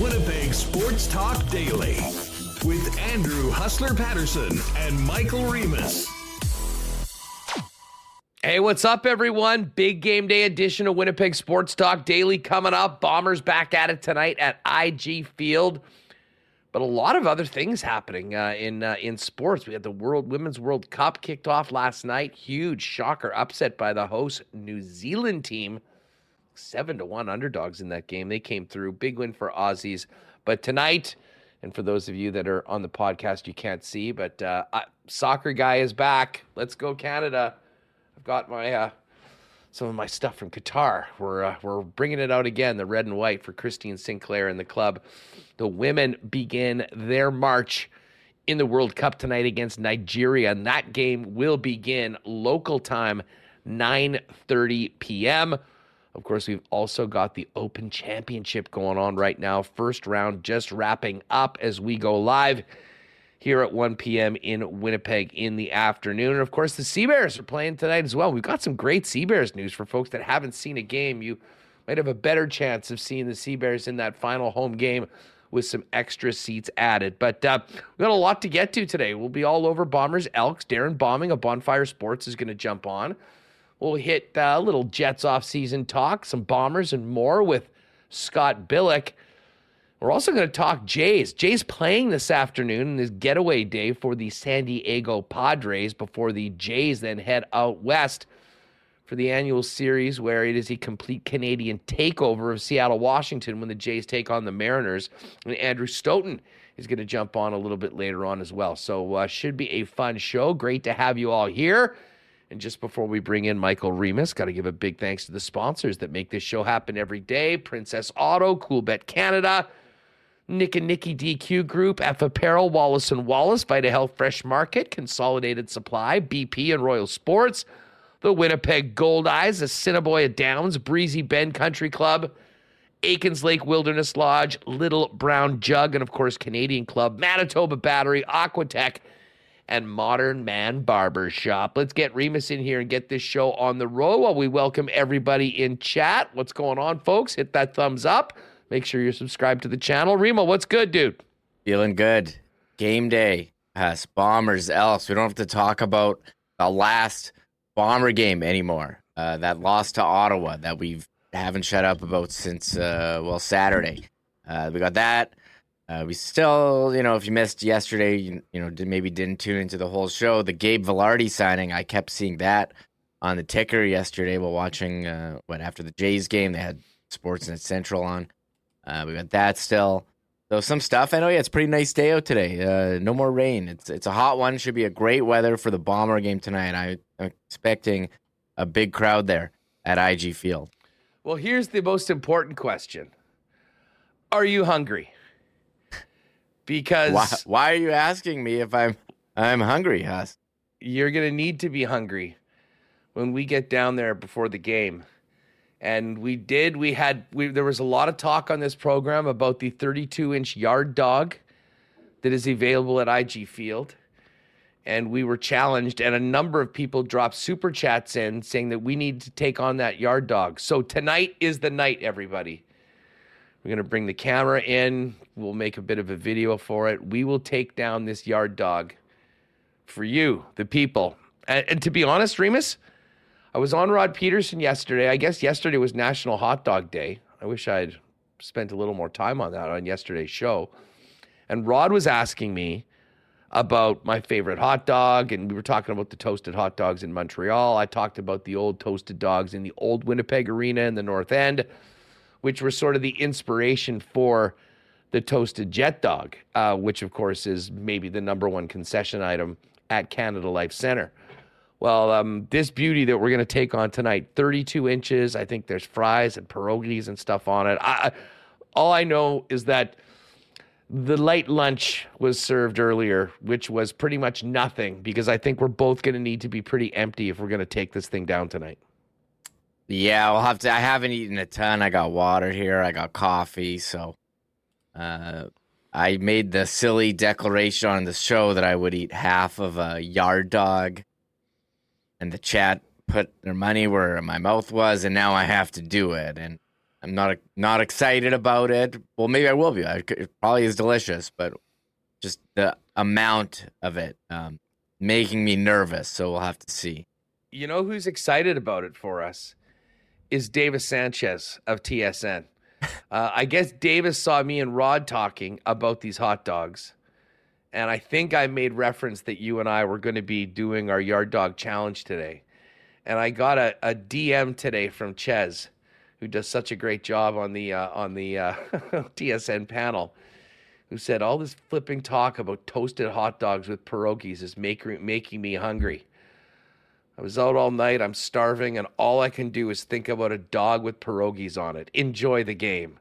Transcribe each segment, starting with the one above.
Winnipeg Sports Talk Daily with Andrew Hustler Paterson and Michael Remis. Hey, what's up, everyone? Big game day edition of Winnipeg Sports Talk Daily coming up. Bombers back at it tonight at IG Field. But a lot of other things happening uh, in uh, in sports. We had the World Women's World Cup kicked off last night. Huge shocker upset by the host New Zealand team seven to one underdogs in that game. They came through. Big win for Aussies. But tonight, and for those of you that are on the podcast, you can't see, but uh, soccer guy is back. Let's go Canada. I've got my uh, some of my stuff from Qatar. We're uh, we're bringing it out again, the red and white for Christine Sinclair and the club. The women begin their march in the World Cup tonight against Nigeria, and that game will begin local time, 9:30 p.m. Of course, we've also got the Open Championship going on right now. First round just wrapping up as we go live here at 1 p.m. in Winnipeg in the afternoon. And of course, the Sea Bears are playing tonight as well. We've got some great Sea Bears news for folks that haven't seen a game. You might have a better chance of seeing the Sea Bears in that final home game with some extra seats added. But uh, we got a lot to get to today. We'll be all over Bombers, Elks. Darrin Bauming of Bonfire Sports is going to jump on. We'll hit uh, a little Jets off-season talk, some Bombers, and more with Scott Billeck. We're also going to talk Jays. Jays playing this afternoon in his getaway day for the San Diego Padres before the Jays then head out west for the annual series where it is a complete Canadian takeover of Seattle, Washington when the Jays take on the Mariners. And Andrew Stoeten is going to jump on a little bit later on as well. So uh, should be a fun show. Great to have you all here. And just before we bring in Michael Remis, got to give a big thanks to the sponsors that make this show happen every day. Princess Auto, Coolbet Canada, Nick and Nicky DQ Group, F Apparel, Wallace and Wallace, Vita Health Fresh Market, Consolidated Supply, BP and Royal Sports, the Winnipeg Gold Eyes, Assiniboia Downs, Breezy Bend Country Club, Aikens Lake Wilderness Lodge, Little Brown Jug, and of course, Canadian Club, Manitoba Battery, Aquatech, and Modern Man Barber Shop. Let's get Remis in here and get this show on the road while we welcome everybody in chat. What's going on, folks? Hit that thumbs up. Make sure you're subscribed to the channel. Remo, what's good, dude? Feeling good. Game day. Us, Bombers, Elks. We don't have to talk about the last Bomber game anymore. Uh, that loss to Ottawa that we haven't shut up about since, uh, well, Saturday. Uh, we got that. Uh, we still, you know, if you missed yesterday, you, you know, maybe didn't tune into the whole show. The Gabe Vilardi signing, I kept seeing that on the ticker yesterday while watching. Uh, what after the Jays game, they had Sportsnet Central on. Uh, we got that still. So some stuff. I know. Yeah, it's pretty nice day out today. Uh, no more rain. It's it's a hot one. Should be a great weather for the Bomber game tonight. I, I'm expecting a big crowd there at IG Field. Well, here's the most important question: Are you hungry? Because why, why, are you asking me if I'm I'm hungry, Huss? You're gonna need to be hungry when we get down there before the game. And we did. We had. We, there was a lot of talk on this program about the 32 inch yard dog that is available at IG Field. And we were challenged, and a number of people dropped super chats in saying that we need to take on that yard dog. So tonight is the night, everybody. We're going to bring the camera in. We'll make a bit of a video for it. We will take down this yard dog for you, the people. And, and to be honest, Remis, I was on Rod Peterson yesterday. I guess yesterday was National Hot Dog Day. I wish I'd spent a little more time on that on yesterday's show. And Rod was asking me about my favorite hot dog, and we were talking about the toasted hot dogs in Montreal. I talked about the old toasted dogs in the old Winnipeg Arena in the North End which were sort of the inspiration for the toasted jet dog, uh, which of course is maybe the number one concession item at Canada Life Center. Well, um, this beauty that we're going to take on tonight, 32 inches. I think there's fries and pierogies and stuff on it. I, all I know is that the light lunch was served earlier, which was pretty much nothing because I think we're both going to need to be pretty empty if we're going to take this thing down tonight. Yeah, I'll have to. I haven't eaten a ton. I got water here. I got coffee. So, uh, I made the silly declaration on the show that I would eat half of a yard dog, and the chat put their money where my mouth was, and now I have to do it. And I'm not not excited about it. Well, maybe I will be. It probably is delicious, but just the amount of it um, making me nervous. So we'll have to see. You know who's excited about it for us is Davis Sanchez of TSN. Uh, I guess Davis saw me and Rod talking about these hot dogs. And I think I made reference that you and I were going to be doing our yard dog challenge today. And I got a, a DM today from Ches, who does such a great job on the uh, on the uh, TSN panel, who said all this flipping talk about toasted hot dogs with pierogies is making making me hungry. I was out all night. I'm starving, and all I can do is think about a dog with pierogies on it. Enjoy the game.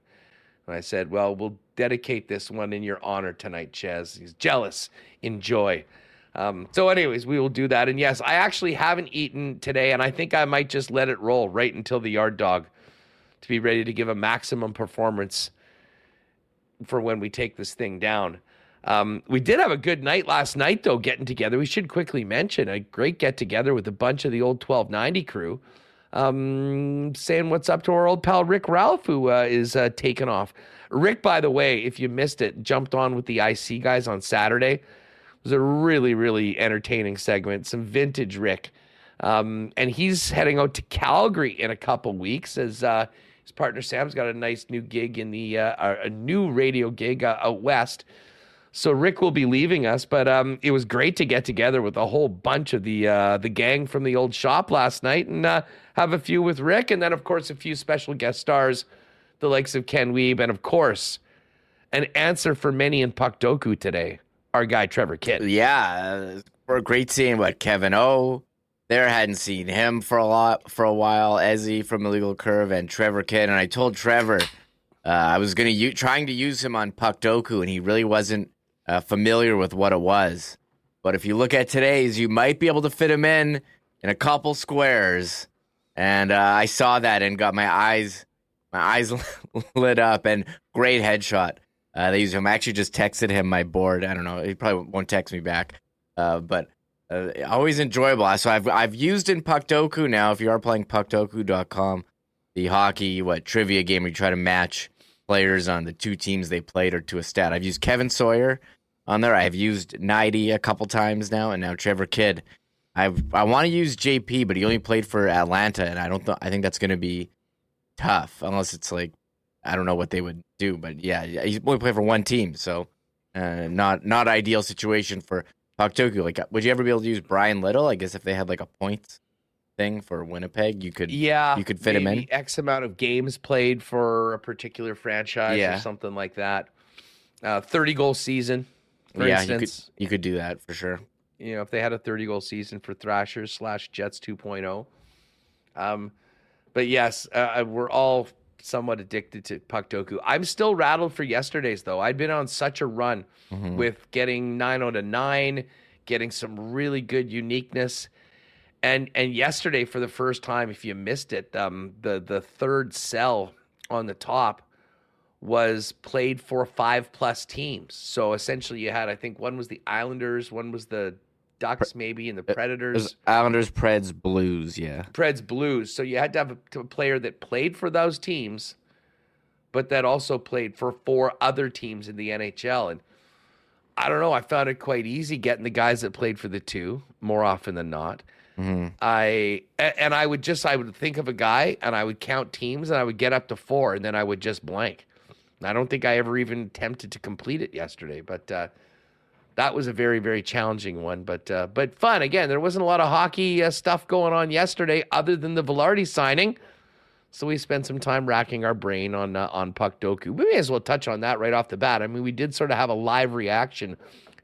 And I said, Well, we'll dedicate this one in your honor tonight, Ches. He's jealous. Enjoy. Um, so, anyways, we will do that. And yes, I actually haven't eaten today, and I think I might just let it roll right until the yard dog to be ready to give a maximum performance for when we take this thing down. Um, we did have a good night last night, though, getting together. We should quickly mention a great get together with a bunch of the old 1290 crew. Um, saying what's up to our old pal Rick Ralph, who uh, is uh, taking off. Rick, by the way, if you missed it, jumped on with the IC guys on Saturday. It was a really, really entertaining segment. Some vintage Rick. Um, and he's heading out to Calgary in a couple weeks as uh, his partner Sam's got a nice new gig in the uh, a new radio gig uh, out west. So Rick will be leaving us, but um, it was great to get together with a whole bunch of the uh, the gang from the old shop last night and uh, have a few with Rick, and then of course a few special guest stars, the likes of Ken Wiebe, and of course an answer for many in Puckdoku today. Our guy Trevor Kidd. Yeah, uh, we're great seeing what Kevin O. There hadn't seen him for a lot for a while. Ezzy from Illegal Curve and Trevor Kidd, and I told Trevor uh, I was gonna u- trying to use him on Puckdoku, and he really wasn't uh, familiar with what it was. But if you look at today's, you might be able to fit him in in a couple squares. And uh, I saw that and got my eyes my eyes lit up and great headshot. Uh, they used him. I actually just texted him my board. I don't know. He probably won't text me back. Uh, but uh, always enjoyable. So I've I've used in Puckdoku now. If you are playing Puckdoku.com, the hockey what trivia game where you try to match players on the two teams they played or to a stat. I've used Kevin Sawyer on there. I've used Nighty a couple times now, and now Trevor Kidd. I I want to use JP, but he only played for Atlanta, and I don't. Th- I think that's going to be tough unless it's like I don't know what they would do. But yeah, he's only played for one team, so uh, not not ideal situation for Puckdoku. Like, would you ever be able to use Bryan Little? I guess if they had like a points thing for Winnipeg, you could yeah, you could fit him in. X amount of games played for a particular franchise Yeah. or something like that. Uh, Thirty goal season, for yeah, you instance. could you could do that for sure. you know, if they had a 30 goal season for Thrashers slash Jets 2.0. Um, but yes, uh, we're all somewhat addicted to Puckdoku. I'm still rattled for yesterday's though. I'd been on such a run Mhm. with getting nine out of nine, getting some really good uniqueness. And and yesterday for the first time, if you missed it, um, the the third cell on the top was played for five plus teams. So essentially, you had I think one was the Islanders, one was the Ducks, maybe, and the Predators. Islanders, Preds, Blues. Yeah, Preds Blues. So you had to have a, a player that played for those teams, but that also played for four other teams in the NHL. And I don't know, I found it quite easy getting the guys that played for the two more often than not. hmm I and I would just I would think of a guy and I would count teams and I would get up to four and then I would just blank. I don't think I ever even attempted to complete it yesterday, but uh, that was a very very challenging one, but uh, but fun. Again, there wasn't a lot of hockey uh, stuff going on yesterday other than the Vilardi signing. So we spent some time racking our brain on uh, on Puckdoku. We may as well touch on that right off the bat. I mean, we did sort of have a live reaction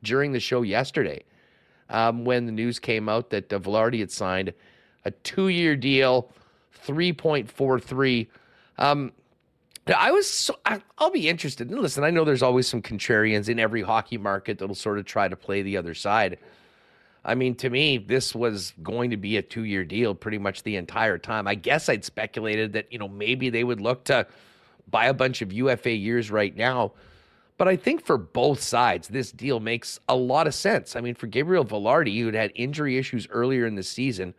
during the show yesterday um, when the news came out that uh, Vilardi had signed a two-year deal, three point four three. Um, I was, so, I, I'll be interested. And listen, I know there's always some contrarians in every hockey market that'll sort of try to play the other side. I mean, to me, this was going to be a two-year deal pretty much the entire time. I guess I'd speculated that you know maybe they would look to buy a bunch of UFA years right now. But I think for both sides, this deal makes a lot of sense. I mean, for Gabriel Vilardi, who had injury issues earlier in the season,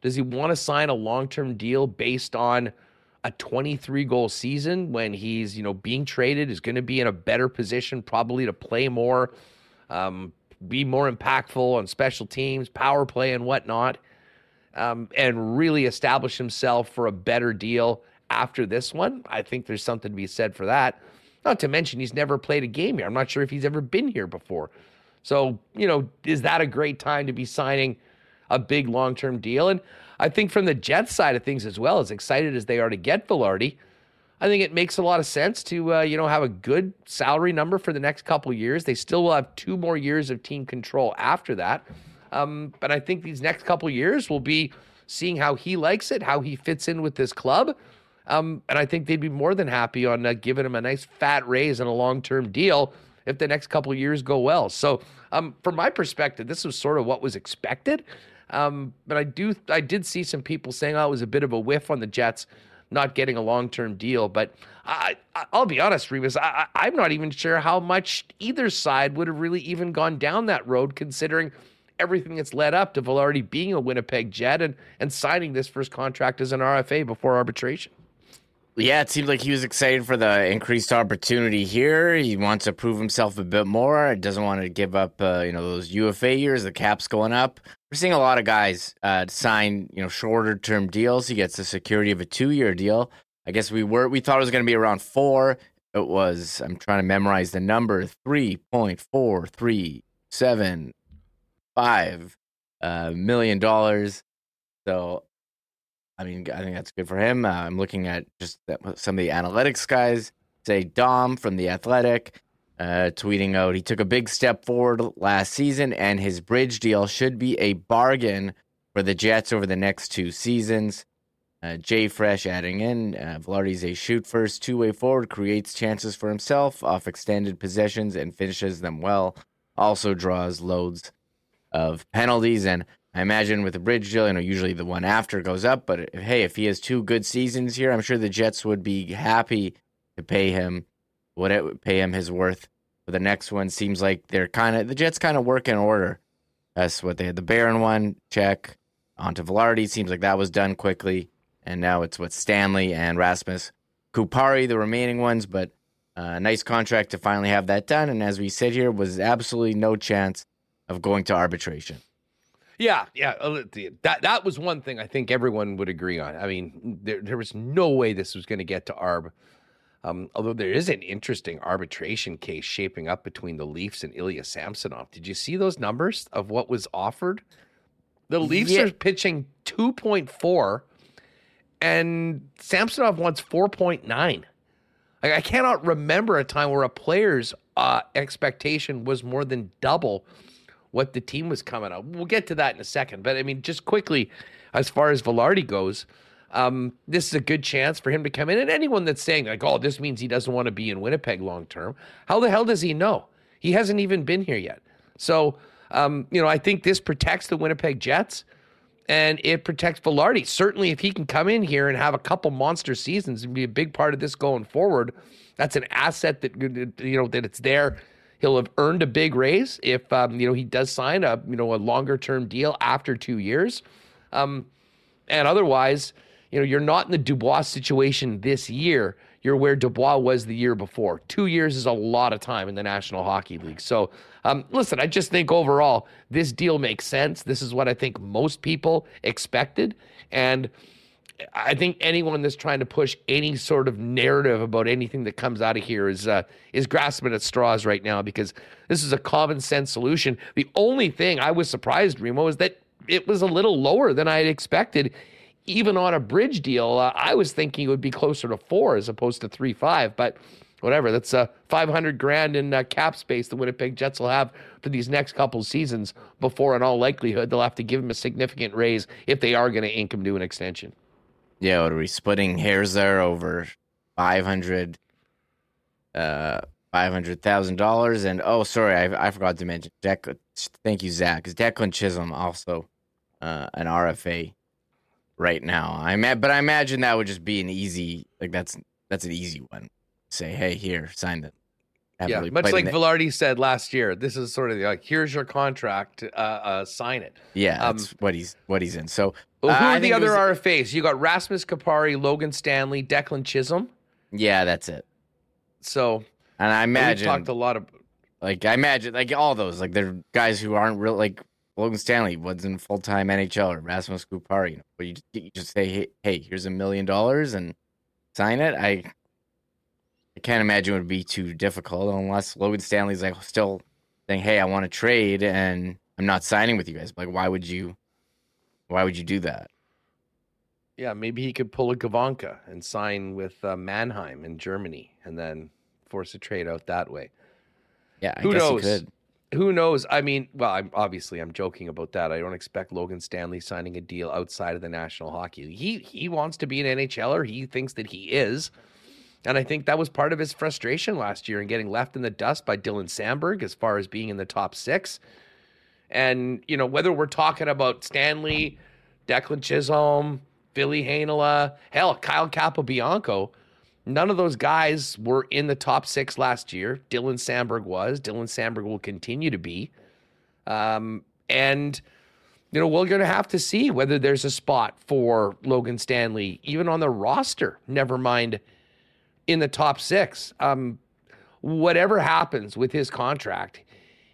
does he want to sign a long term deal based on a 23 goal season when he's, you know, being traded is going to be in a better position probably to play more, um, be more impactful on special teams, power play, and whatnot, um, and really establish himself for a better deal after this one. I think there's something to be said for that. Not to mention, he's never played a game here. I'm not sure if he's ever been here before. So, you know, is that a great time to be signing a big long term deal? And I think from the Jets side of things as well, as excited as they are to get Vilardi, I think it makes a lot of sense to uh, you know have a good salary number for the next couple years. They still will have two more years of team control after that, um, but I think these next couple years will be seeing how he likes it, how he fits in with this club, um, and I think they'd be more than happy on uh, giving him a nice fat raise and a long term deal if the next couple years go well. So, um, from my perspective, this was sort of what was expected. Um, but I do, I did see some people saying, "Oh, it was a bit of a whiff on the Jets not getting a long-term deal." But I, I will be honest, Remis, I, I'm not even sure how much either side would have really even gone down that road, considering everything that's led up to Vilardi being a Winnipeg Jet and and signing this first contract as an RFA before arbitration. Yeah, it seems like he was excited for the increased opportunity here. He wants to prove himself a bit more. Doesn't want to give up, uh, you know, those UFA years. The cap's going up. We're seeing a lot of guys uh, sign, you know, shorter term deals. He gets the security of a two year deal. I guess we were we thought it was going to be around four. It was. I'm trying to memorize the number three point four three seven five uh, million dollars. So I mean, I think that's good for him. Uh, I'm looking at just some of the analytics guys. Say Dom from the Athletic, uh, tweeting out he took a big step forward last season, and his bridge deal should be a bargain for the Jets over the next two seasons. Uh, JFresh adding in, uh, Vilardi's a shoot first, two way forward, creates chances for himself off extended possessions and finishes them well. Also draws loads of penalties and I imagine with the bridge deal, you know, usually the one after goes up. But hey, if he has two good seasons here, I'm sure the Jets would be happy to pay him what it pay him his worth. For the next one, seems like they're kind of the Jets kind of work in order. That's what they had. The Barron one check onto Vilardi. Seems like that was done quickly, and now it's what Stanley and Rasmus Kupari, the remaining ones. But uh, nice contract to finally have that done. And as we sit here, was absolutely no chance of going to arbitration. Yeah, yeah. Uh, that that was one thing I think everyone would agree on. I mean, there there was no way this was going to get to arb. Um, although there is an interesting arbitration case shaping up between the Leafs and Ilya Samsonov. Did you see those numbers of what was offered? The Leafs yeah. are pitching 2.4 and Samsonov wants 4.9. Like, I cannot remember a time where a player's uh, expectation was more than double what the team was coming up. We'll get to that in a second. But I mean, just quickly, as far as Vilardi goes, um, this is a good chance for him to come in. And anyone that's saying, like, oh, this means he doesn't want to be in Winnipeg long term, how the hell does he know? He hasn't even been here yet. So, um, you know, I think this protects the Winnipeg Jets and it protects Vilardi. Certainly, if he can come in here and have a couple monster seasons and be a big part of this going forward, that's an asset that you know that it's there He'll have earned a big raise if um, you know he does sign a you know a longer term deal after two years, um, and otherwise, you know you're not in the Dubois situation this year. You're where Dubois was the year before. Two years is a lot of time in the National Hockey League. So, um, listen, I just think overall this deal makes sense. This is what I think most people expected, and I think anyone that's trying to push any sort of narrative about anything that comes out of here is uh, is grasping at straws right now because this is a common sense solution. The only thing I was surprised, Remo, is that it was a little lower than I had expected. Even on a bridge deal, uh, I was thinking it would be closer to four as opposed to three five. But whatever, that's uh, 500 grand in uh, cap space the Winnipeg Jets will have for these next couple seasons before, in all likelihood, they'll have to give him a significant raise if they are going to ink him to an extension. Yeah, what are we splitting hairs there over five hundred, uh, five hundred thousand dollars? And oh, sorry, I, I forgot to mention Deck. Thank you, Zach. Is Declan Chisholm also uh, an RFA right now? I ma- but I imagine that would just be an easy like that's that's an easy one. Say, hey, here, sign it. Yeah, really much like Vilardi said last year. This is sort of like, here's your contract, uh, uh, sign it. Yeah, um, that's what he's what he's in. So Well, Uh, who I are the other was- RFAs? You got Rasmus Kupari, Logan Stanley, Declan Chisholm. Yeah, that's it. So And I we imagine, talked a lot of. like, I imagine, like all those, like they're guys who aren't real. Like Logan Stanley wasn't full time NHL or Rasmus Kupari. You know, but you just, you just say, hey, hey, here's a million dollars and sign it. I, I can't imagine it would be too difficult unless Logan Stanley's like still saying, hey, I want to trade and I'm not signing with you guys. Like, why would you? Why would you do that? Yeah, maybe he could pull a Gawanke and sign with uh, Mannheim in Germany, and then force a trade out that way. Yeah, I Who knows? Who knows? I mean, well, I'm obviously I'm joking about that. I don't expect Logan Stanley signing a deal outside of the National Hockey League. He he wants to be an NHLer. He thinks that he is. And I think that was part of his frustration last year and getting left in the dust by Dylan Samberg as far as being in the top six. And, you know, whether we're talking about Stanley, Declan Chisholm, Billy Heinola, hell, Kyle Capobianco, none of those guys were in the top six last year. Dylan Samberg was. Dylan Samberg will continue to be. Um, and, you know, we're going to have to see whether there's a spot for Logan Stanley, even on the roster, never mind in the top six. Um, whatever happens with his contract,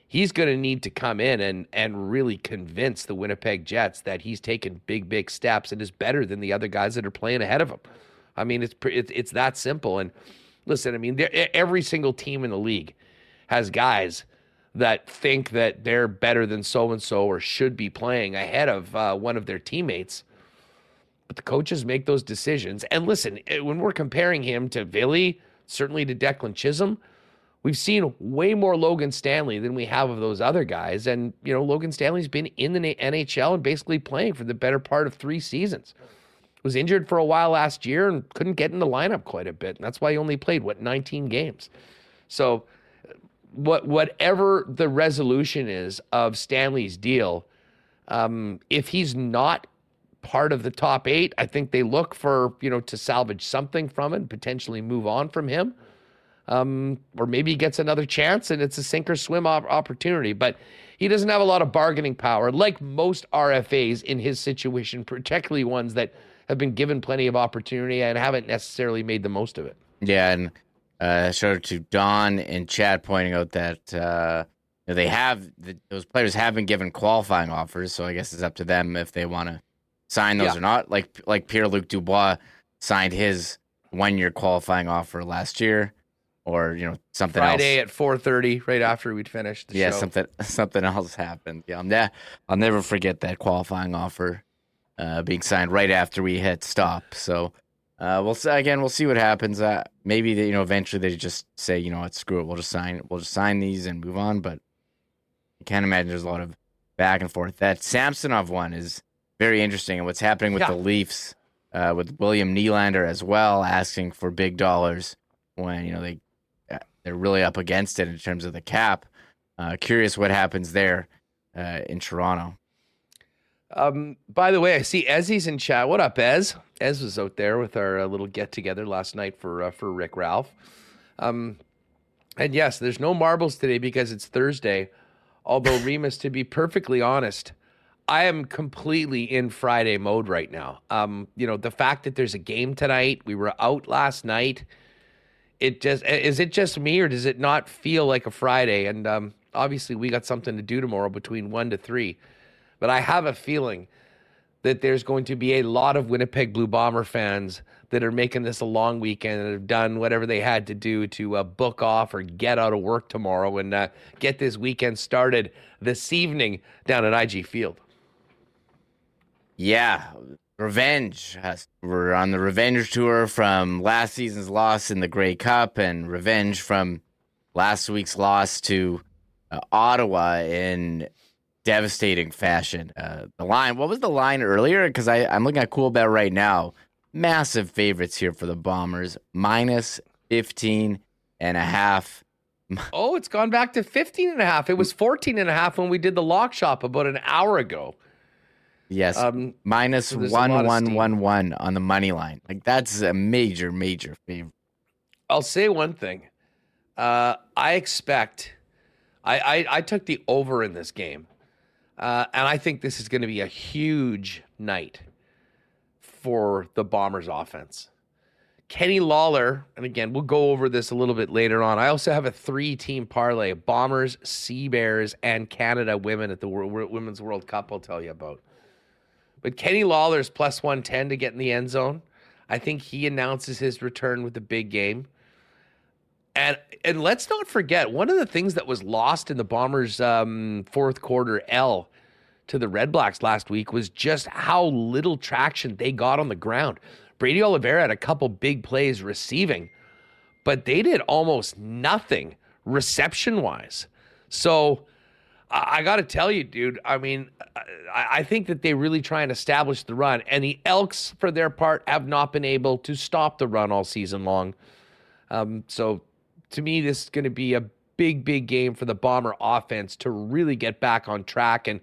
he's going to need to come in and and really convince the Winnipeg Jets that he's taken big big steps and is better than the other guys that are playing ahead of him. I mean, it's it's, it's that simple. And listen, I mean, every single team in the league has guys that think that they're better than so and so or should be playing ahead of uh, one of their teammates. But the coaches make those decisions. And listen, eh, when we're comparing him to Villy, certainly to Declan Chisholm, we've seen way more Logan Stanley than we have of those other guys. And, you know, Logan Stanley's been in the NHL and basically playing for the better part of three seasons. Was injured for a while last year and couldn't get in the lineup quite a bit. And that's why he only played, what, 19 games. So, what whatever the resolution is of Stanley's deal, um, if he's not part of the top eight, I think they look for you know to salvage something from it, and potentially move on from him, um, or maybe he gets another chance and it's a sink or swim op- opportunity. But he doesn't have a lot of bargaining power, like most RFAs in his situation, particularly ones that have been given plenty of opportunity and haven't necessarily made the most of it. Yeah, and uh, shout out to Don and Chad pointing out that uh, you know, they have the, those players have been given qualifying offers, so I guess it's up to them if they want to sign those Yeah. or not. Like like Pierre Luc Dubois signed his one year qualifying offer last year, or you know something Friday else. at 4:30, right after we'd finished the yeah, show. something something else happened. Yeah, I'm ne- I'll never forget that qualifying offer uh, being signed right after we hit stop. So uh, we'll see, again, we'll see what happens. Uh, maybe they, you know eventually they just say you know what, screw it, we'll just sign we'll just sign these and move on. But I can't imagine there's a lot of back and forth. That Samsonov one is very interesting, and what's happening with Yeah. the Leafs uh, with William Nylander as well, asking for big dollars when you know they uh, they're really up against it in terms of the cap. Uh, curious what happens there uh, in Toronto. Um, by the way, I see Ezzy's in chat. What up, Ez? Ez was out there with our uh, little get together last night for uh, for Rick Ralph. Um, and yes, there's no marbles today because it's Thursday. Although Remis, to be perfectly honest, I am completely in Friday mode right now. Um, you know, the fact that there's a game tonight, we were out last night. It just is it just me or does it not feel like a Friday? And um, obviously, we got something to do tomorrow between one to three. But I have a feeling that there's going to be a lot of Winnipeg Blue Bomber fans that are making this a long weekend and have done whatever they had to do to uh, book off or get out of work tomorrow and uh, get this weekend started this evening down at IG Field. Yeah, revenge. We're on the revenge tour from last season's loss in the Grey Cup and revenge from last week's loss to uh, Ottawa in devastating fashion. Uh, the line, what was the line earlier? Because I'm looking at Coolbet right now. Massive favorites here for the Bombers, minus 15 and a half. Oh, it's gone back to 15 and a half. It was 14 and a half when we did the lock shop about an hour ago. Yes, Um, minus so one one one one on the money line. Like that's a major, major favor. I'll say one thing. Uh, I expect. I, I I took the over in this game, uh, and I think this is going to be a huge night. for the Bombers offense. Kenny Lawler, and again, we'll go over this a little bit later on. I also have a three team parlay Bombers, Sea Bears, and Canada women at the Women's World Cup, I'll tell you about. But Kenny Lawler's plus 110 to get in the end zone. I think he announces his return with the big game. And and let's not forget one of the things that was lost in the Bombers' um, fourth quarter L to the Redblacks last week was just how little traction they got on the ground. Brady Oliveira had a couple big plays receiving, but they did almost nothing reception wise. So I, I got to tell you, dude, I mean, I, I think that they really try and establish the run, and the Elks, for their part, have not been able to stop the run all season long. Um, so to me, this is going to be a big, big game for the Bomber offense to really get back on track and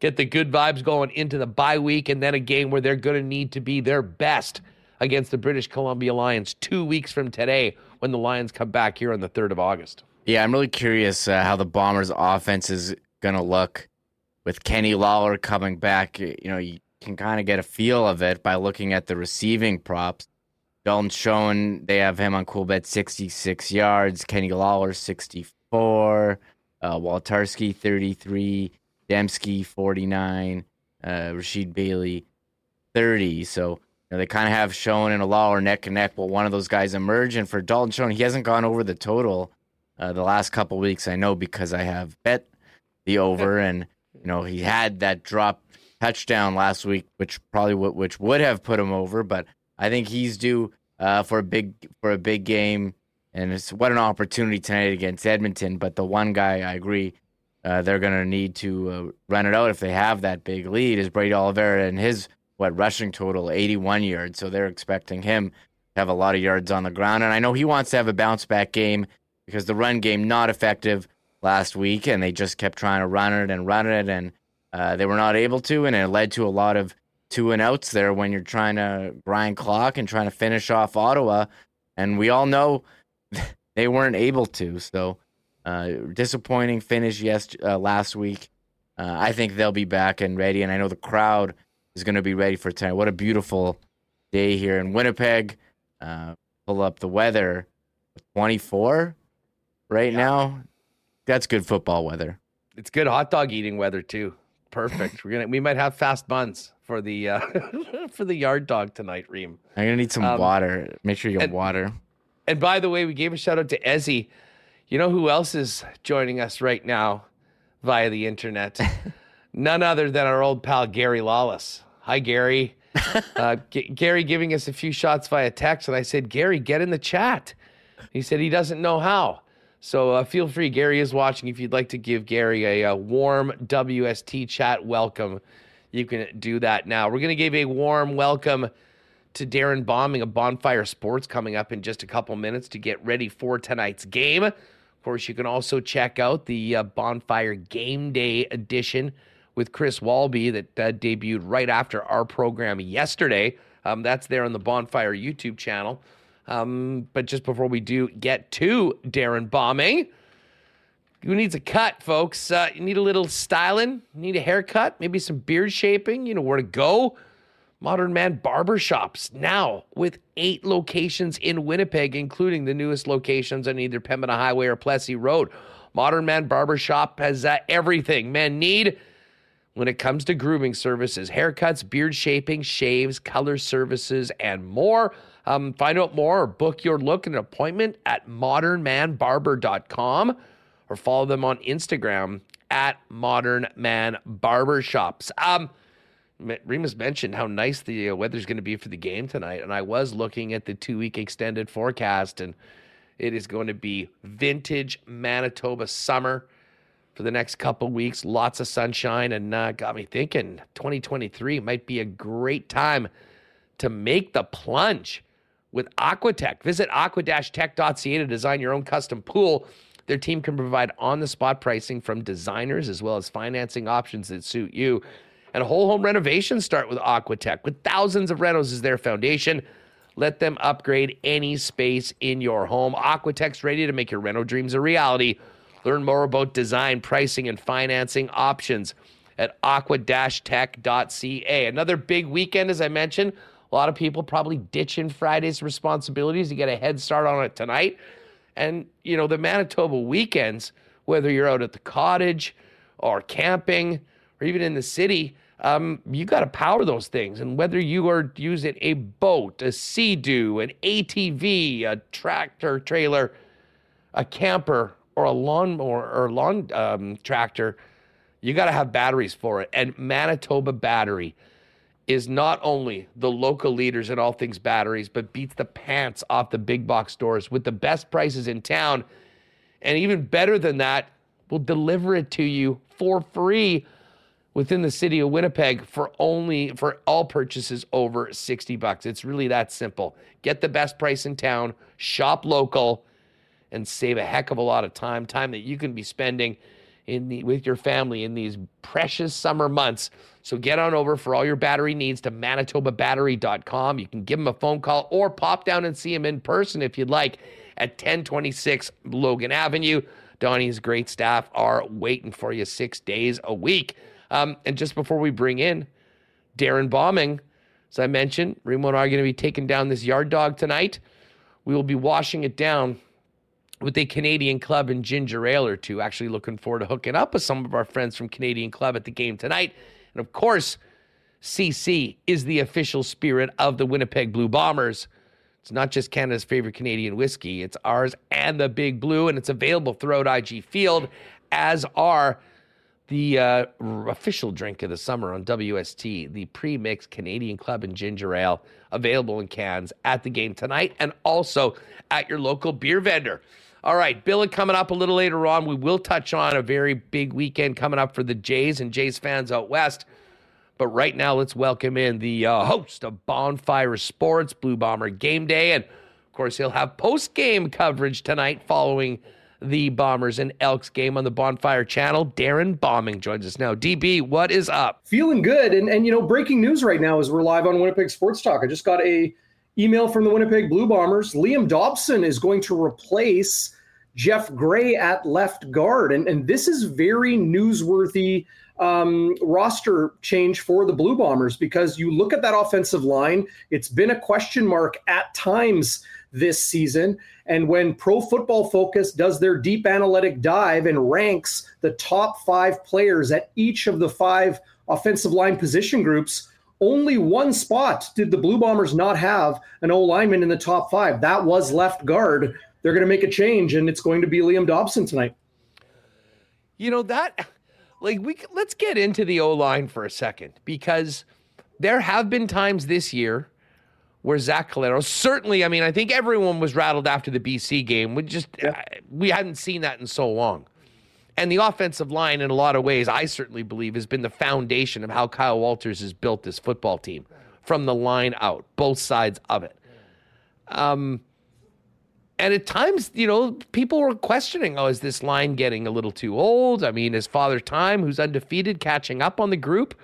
get the good vibes going into the bye week, and then a game where they're going to need to be their best against the British Columbia Lions two weeks from today when the Lions come back here on the 3rd of August. Yeah, I'm really curious uh, how the Bombers' offense is going to look with Kenny Lawler coming back. You know, you can kind of get a feel of it by looking at the receiving props. Dalton Schoen, they have him on Coolbet 66 yards. Kenny Lawler 64. Uh, Wolitarsky 33. Demski 49. Uh, Rasheed Bailey 30. So you know, they kind of have Schoen and a Lawler neck and neck. Will one of those guys emerge? And for Dalton Schoen, he hasn't gone over the total uh, the last couple weeks. I know because I have bet the over, and you know he had that drop touchdown last week, which probably which would have put him over. But I think he's due uh, for a big for a big game, and it's what an opportunity tonight against Edmonton. But the one guy I agree uh, they're going to need to uh, run it out if they have that big lead is Brady Oliveira and his what rushing total 81 yards. So they're expecting him to have a lot of yards on the ground, and I know he wants to have a bounce back game because the run game not effective last week, and they just kept trying to run it and run it, and uh, they were not able to, and it led to a lot of two and outs there when you're trying to grind clock and trying to finish off Ottawa. And we all know they weren't able to. So uh, disappointing finish yes uh, last week. Uh, I think they'll be back and ready, and I know the crowd is going to be ready for tonight. What a beautiful day here in Winnipeg. Uh, pull up the weather, 24 right yeah. now. That's good football weather. It's good hot dog eating weather too. Perfect. We're gonna we might have fast buns for the uh, for the yard dog tonight, Reem. I'm gonna need some um, water. Make sure you get and, water. And by the way, we gave a shout out to Ezzy. You know who else is joining us right now via the internet? None other than our old pal Gary Lawless. Hi, Gary. Uh, G- Gary giving us a few shots via text, and I said, Gary, get in the chat. He said he doesn't know how. So uh, feel free, Gary is watching. If you'd like to give Gary a, a warm WST chat welcome, you can do that now. We're going to give a warm welcome to Darrin Bauming of Bonfire Sports coming up in just a couple minutes to get ready for tonight's game. Of course, you can also check out the uh, Bonfire Game Day edition with Chris Walby that uh, debuted right after our program yesterday. Um, that's there on the Bonfire YouTube channel. Um, but just before we do get to Darrin Bauming, who needs a cut, folks? Uh, you need a little styling, you need a haircut, maybe some beard shaping. You know where to go. Modern Man Barbershops now with eight locations in Winnipeg, including the newest locations on either Pembina Highway or Plessis Road. Modern Man Barbershop has uh, everything men need when it comes to grooming services haircuts, beard shaping, shaves, color services, and more. Um, find out more or book your look and an appointment at modernmanbarber.com or follow them on Instagram at Modern Man Barbershops. Um, Remus mentioned how nice the uh, weather's going to be for the game tonight, and I was looking at the two week extended forecast, and it is going to be vintage Manitoba summer for the next couple weeks. Lots of sunshine, and uh, got me thinking 2023 might be a great time to make the plunge with Aquatech. Visit aqua-tech.ca to design your own custom pool. Their team can provide on the spot pricing from designers as well as financing options that suit you. And whole home renovations start with Aquatech. With thousands of rentals as their foundation, let them upgrade any space in your home. Aquatech's ready to make your reno dreams a reality. Learn more about design, pricing, and financing options at aqua-tech.ca. Another big weekend, as I mentioned, A lot of people probably ditching Friday's responsibilities to get a head start on it tonight. And, you know, the Manitoba weekends, whether you're out at the cottage or camping or even in the city, um, you got to power those things. And whether you are using a boat, a Sea-Doo, an ATV, a tractor trailer, a camper, or a lawnmower or lawn um, tractor, you got to have batteries for it. And Manitoba Battery is not only the local leaders in all things batteries, but beats the pants off the big box stores with the best prices in town. And even better than that, we'll deliver it to you for free within the city of Winnipeg for only for all purchases over 60 bucks. It's really that simple. Get the best price in town, shop local, and save a heck of a lot of time, time that you can be spending in the, with your family in these precious summer months. So get on over for all your battery needs to manitobabattery.com. You can give them a phone call or pop down and see them in person if you'd like at 1026 Logan Avenue. Donnie's great staff are waiting for you six days a week. Um, and just before we bring in Darrin Bauming, as I mentioned, Remo and I are going to be taking down this yard dog tonight. We will be washing it down with a Canadian club and ginger ale or two. Actually, looking forward to hooking up with some of our friends from Canadian Club at the game tonight. And of course, CC is the official spirit of the Winnipeg Blue Bombers. It's not just Canada's favorite Canadian whiskey, it's ours and the Big Blue, and it's available throughout IG Field, as are the uh, official drink of the summer on WST, the pre mixed Canadian Club and Ginger Ale, available in cans at the game tonight and also at your local beer vendor. All right, Billeck coming up a little later on. We will touch on a very big weekend coming up for the Jays and Jays fans out west. But right now, let's welcome in the uh, host of Bonfire Sports, Blue Bomber Game Day. And of course, he'll have post game coverage tonight following the Bombers and Elks game on the Bonfire channel. Darrin Bauming joins us now. DB, what is up? Feeling good. And, and you know, breaking news right now is we're live on Winnipeg Sports Talk. I just got a email from the Winnipeg Blue Bombers. Liam Dobson is going to replace Geoff Gray at left guard. And, and this is very newsworthy um, roster change for the Blue Bombers because you look at that offensive line, it's been a question mark at times this season. And when Pro Football Focus does their deep analytic dive and ranks the top five players at each of the five offensive line position groups, only one spot did the Blue Bombers not have an O lineman in the top five. That was left guard they're going to make a change, and it's going to be Liam Dobson tonight. You know that, like we let's get into the O line for a second because there have been times this year where Zach Collaros certainly. I mean, I think everyone was rattled after the BC game. We just yeah. we hadn't seen that in so long. And the offensive line, in a lot of ways, I certainly believe, has been the foundation of how Kyle Walters has built this football team from the line out, both sides of it. Um, and at times, you know, people were questioning, oh, is this line getting a little too old? I mean, is Father Time, who's undefeated, catching up on the group?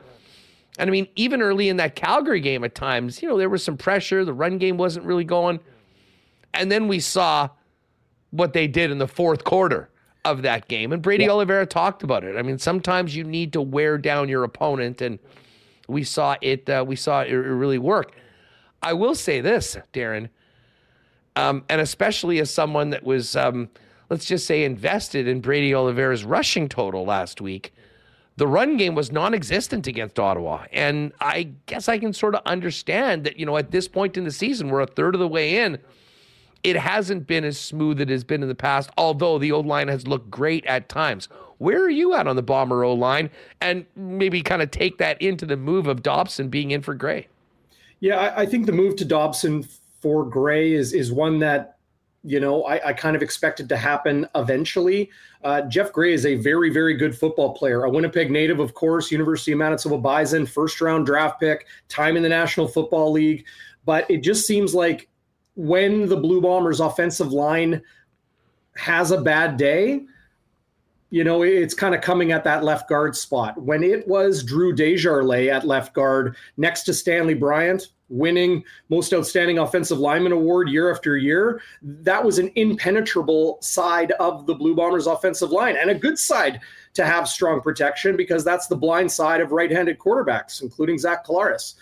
And I mean, even early in that Calgary game, at times, you know, there was some pressure. The run game wasn't really going. And then we saw what they did in the fourth quarter of that game. And Brady yeah. Oliveira talked about it. I mean, sometimes you need to wear down your opponent, and we saw it. Uh, we saw it really work. I will say this, Darrin um, and especially as someone that was, um, let's just say, invested in Brady Oliveira's rushing total last week, the run game was non existent against Ottawa. And I guess I can sort of understand that, you know, at this point in the season, we're a third of the way in. It hasn't been as smooth as it has been in the past, although the old line has looked great at times. Where are you at on the Bomber O line? And maybe kind of take that into the move of Dobson being in for Gray. Yeah, I, I think the move to Dobson for Gray is is one that you know I, I kind of expected to happen eventually. Uh, Geoff Gray is a very very good football player, a Winnipeg native, of course, University of Manitoba Bison, first round draft pick, time in the National Football League. But it just seems like when the Blue Bombers offensive line has a bad day, you know, it's kind of coming at that left guard spot. When it was Drew Desjarlais at left guard next to Stanley Bryant, winning most outstanding offensive lineman award year after year, that was an impenetrable side of the Blue Bombers offensive line and a good side to have strong protection because that's the blind side of right handed quarterbacks, including Zach Collaros.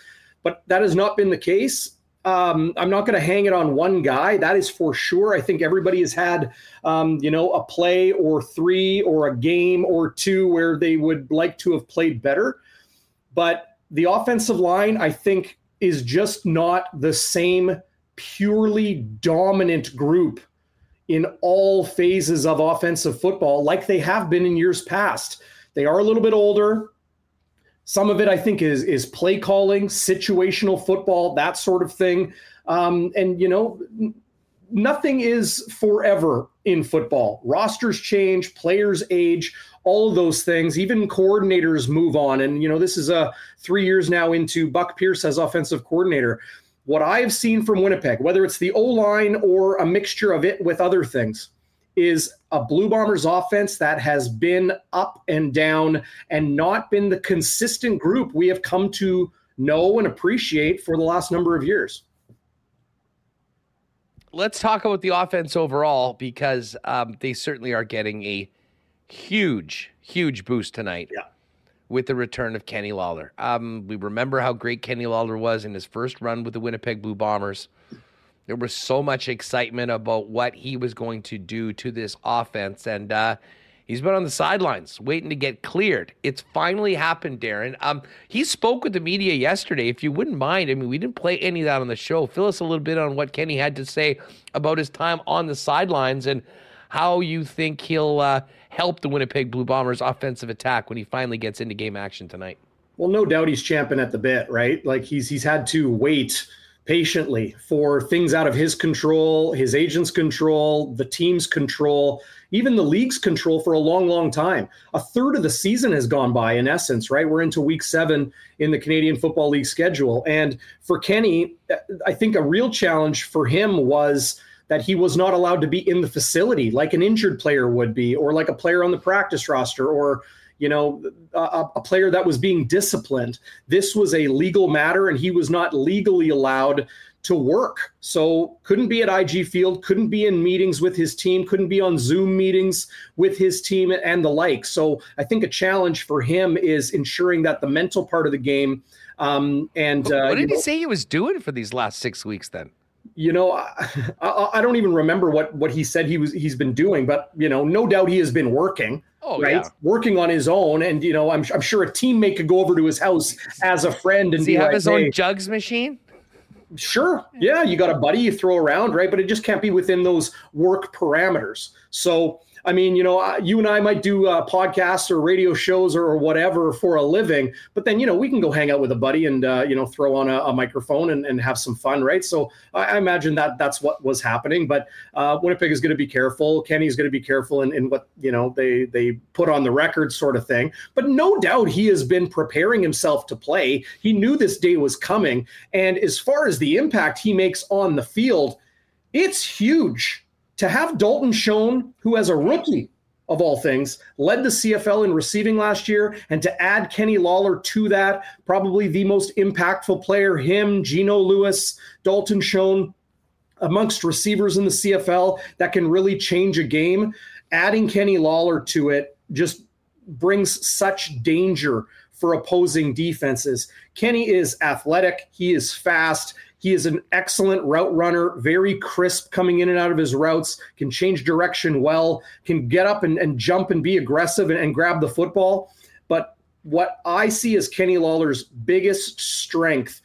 but that has not been the case. Um, I'm not going to hang it on one guy. That is for sure. I think everybody has had, um, you know, a play or three or a game or two where they would like to have played better. But the offensive line, I think, is just not the same purely dominant group in all phases of offensive football like they have been in years past. They are a little bit older. Some of it, I think, is is play calling, situational football, that sort of thing. Um, and you know, nothing is forever in football. Rosters change, players age, all of those things. Even coordinators move on. And you know, this is a three years now into Buck Pierce as offensive coordinator. What I've seen from Winnipeg, whether it's the O line or a mixture of it with other things, is a Blue Bombers offense that has been up and down and not been the consistent group we have come to know and appreciate for the last number of years. Let's talk about the offense overall because um, they certainly are getting a huge, huge boost tonight. Yeah. With the return of Kenny Lawler. Um, we remember how great Kenny Lawler was in his first run with the Winnipeg Blue Bombers. There was so much excitement about what he was going to do to this offense. And uh, he's been on the sidelines waiting to get cleared. It's finally happened, Darrin. Um, he spoke with the media yesterday. If you wouldn't mind, I mean, we didn't play any of that on the show. Fill us a little bit on what Kenny had to say about his time on the sidelines and how you think he'll uh, help the Winnipeg Blue Bombers offensive attack when he finally gets into game action tonight. Well, no doubt he's champing at the bit, right? Like he's he's had to wait patiently for things out of his control, his agent's control, the team's control, even the league's control for a long, long time. A third of the season has gone by, in essence, right? We're into week seven in the Canadian Football League schedule. And for Kenny, I think a real challenge for him was that he was not allowed to be in the facility like an injured player would be, or like a player on the practice roster, or you know, a, a, player that was being disciplined. This was a legal matter, and he was not legally allowed to work. So couldn't be at IG Field, couldn't be in meetings with his team, couldn't be on Zoom meetings with his team and the like. So I think a challenge for him is ensuring that the mental part of the game. Um, and uh, what did he know, say he was doing for these last six weeks then? you know, I, I, I, don't even remember what what he said he was he's been doing, but you know, no doubt he has been working. Oh, right, yeah. working on his own, and you know, I'm I'm sure a teammate could go over to his house as a friend and Does he have like, his hey, own jugs machine. Sure, yeah, you got a buddy you throw around, right? But it just can't be within those work parameters. So I mean, you know, you and I might do uh, podcasts or radio shows or, whatever for a living, but then, you know, we can go hang out with a buddy and, uh, you know, throw on a, a microphone and, and, have some fun, right? So I, I, imagine that that's what was happening. But uh, Winnipeg is going to be careful. Kenny's going to be careful in, in what, you know, they, they put on the record sort of thing. But no doubt he has been preparing himself to play. He knew this day was coming. And as far as the impact he makes on the field, it's huge to have Dalton Schoen, who as a rookie of all things, led the CFL in receiving last year, and to add Kenny Lawler to that, probably the most impactful player, him, Geno Lewis, Dalton Schoen, amongst receivers in the CFL that can really change a game. Adding Kenny Lawler to it just brings such danger for opposing defenses. Kenny is athletic, he is fast, he is an excellent route runner, very crisp coming in and out of his routes, can change direction well, can get up and, and jump and be aggressive and, and grab the football. But what I see as Kenny Lawler's biggest strength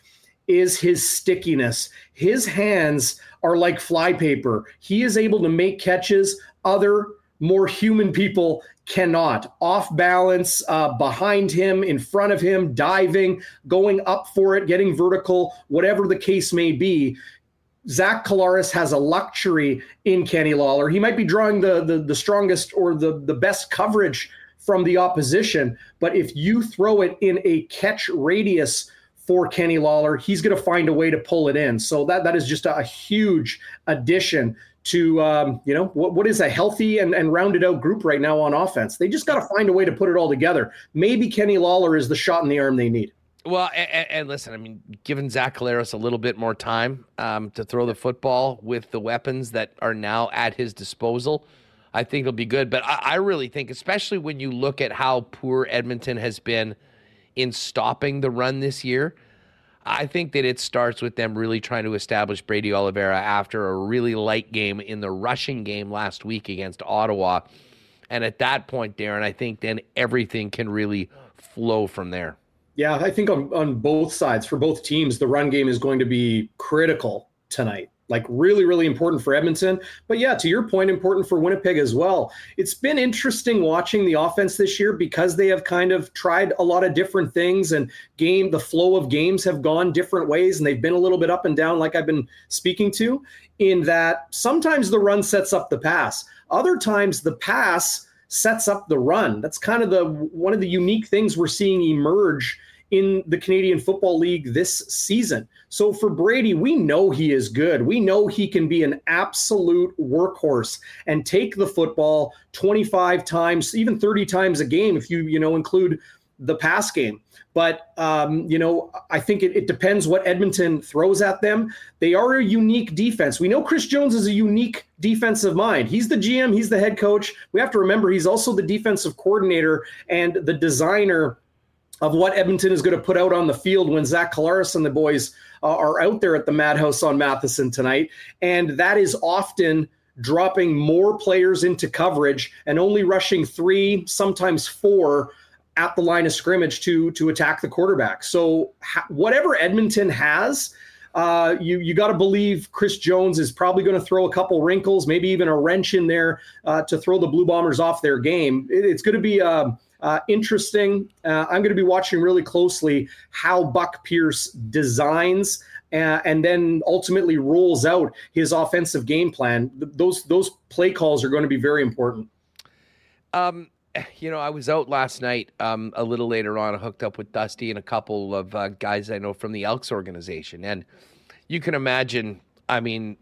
is his stickiness. His hands are like flypaper. He is able to make catches other more human people cannot. Off balance, uh, behind him, in front of him, diving, going up for it, getting vertical, whatever the case may be. Zach Collaros has a luxury in Kenny Lawler. He might be drawing the, the, the strongest or the, the best coverage from the opposition, but if you throw it in a catch radius for Kenny Lawler, he's going to find a way to pull it in. So that that is just a, a huge addition to um, you know what, what is a healthy and, and rounded out group right now on offense. They just got to find a way to put it all together. Maybe Kenny Lawler is the shot in the arm they need. Well, and, and listen, I mean, giving Zach Collaros a little bit more time um, to throw the football with the weapons that are now at his disposal, I think it'll be good. But I, I really think, especially when you look at how poor Edmonton has been in stopping the run this year, I think that it starts with them really trying to establish Brady Oliveira after a really light game in the rushing game last week against Ottawa. And at that point, Darrin, I think then everything can really flow from there. Yeah, I think on, on both sides, for both teams, the run game is going to be critical tonight like really really important for edmonton. But yeah to your point important for winnipeg as well. It's been interesting watching the offense this year because they have kind of tried a lot of different things and game the flow of games have gone different ways and they've been a little bit up and down like i've been speaking to in that sometimes the run sets up the pass. Other times the pass sets up the run. That's kind of the one of the unique things we're seeing emerge in the Canadian Football League this season. So for Brady, we know he is good. We know he can be an absolute workhorse and take the football 25 times, even 30 times a game if you, you know, include the pass game. But, um, you know, I think it, it, depends what Edmonton throws at them. They are a unique defense. We know Chris Jones is a unique defensive mind. He's the GM, he's the head coach. We have to remember he's also the defensive coordinator and the designer of what Edmonton is going to put out on the field when Zach Collaros and the boys uh, are out there at the Madhouse on Matheson tonight. And that is often dropping more players into coverage and only rushing three, sometimes four at the line of scrimmage to to attack the quarterback. So ha- whatever Edmonton has, uh, you you got to believe Chris Jones is probably going to throw a couple wrinkles, maybe even a wrench in there uh, to throw the Blue Bombers off their game. It, it's going to be. Um, uh, interesting. Uh, I'm going to be watching really closely how Buck Pierce designs uh, and then ultimately rolls out his offensive game plan. Th- those those play calls are going to be very important. Um, you know, I was out last night um, a little later on. I hooked up with Dusty and a couple of uh, guys I know from the Elks organization, and you can imagine. I mean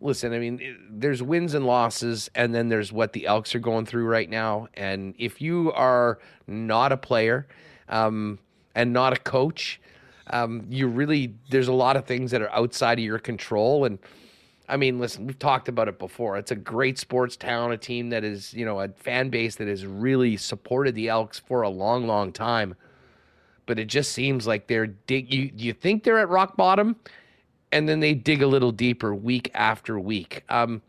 listen, I mean, there's wins and losses, and then there's what the Elks are going through right now. And if you are not a player um, and not a coach, um, you really there's a lot of things that are outside of your control. And I mean, listen, we've talked about it before. It's a great sports town, a team that is, you know, a fan base that has really supported the Elks for a long, long time. But it just seems like they're dig. You you think they're at rock bottom? And then they dig a little deeper week after week. Um,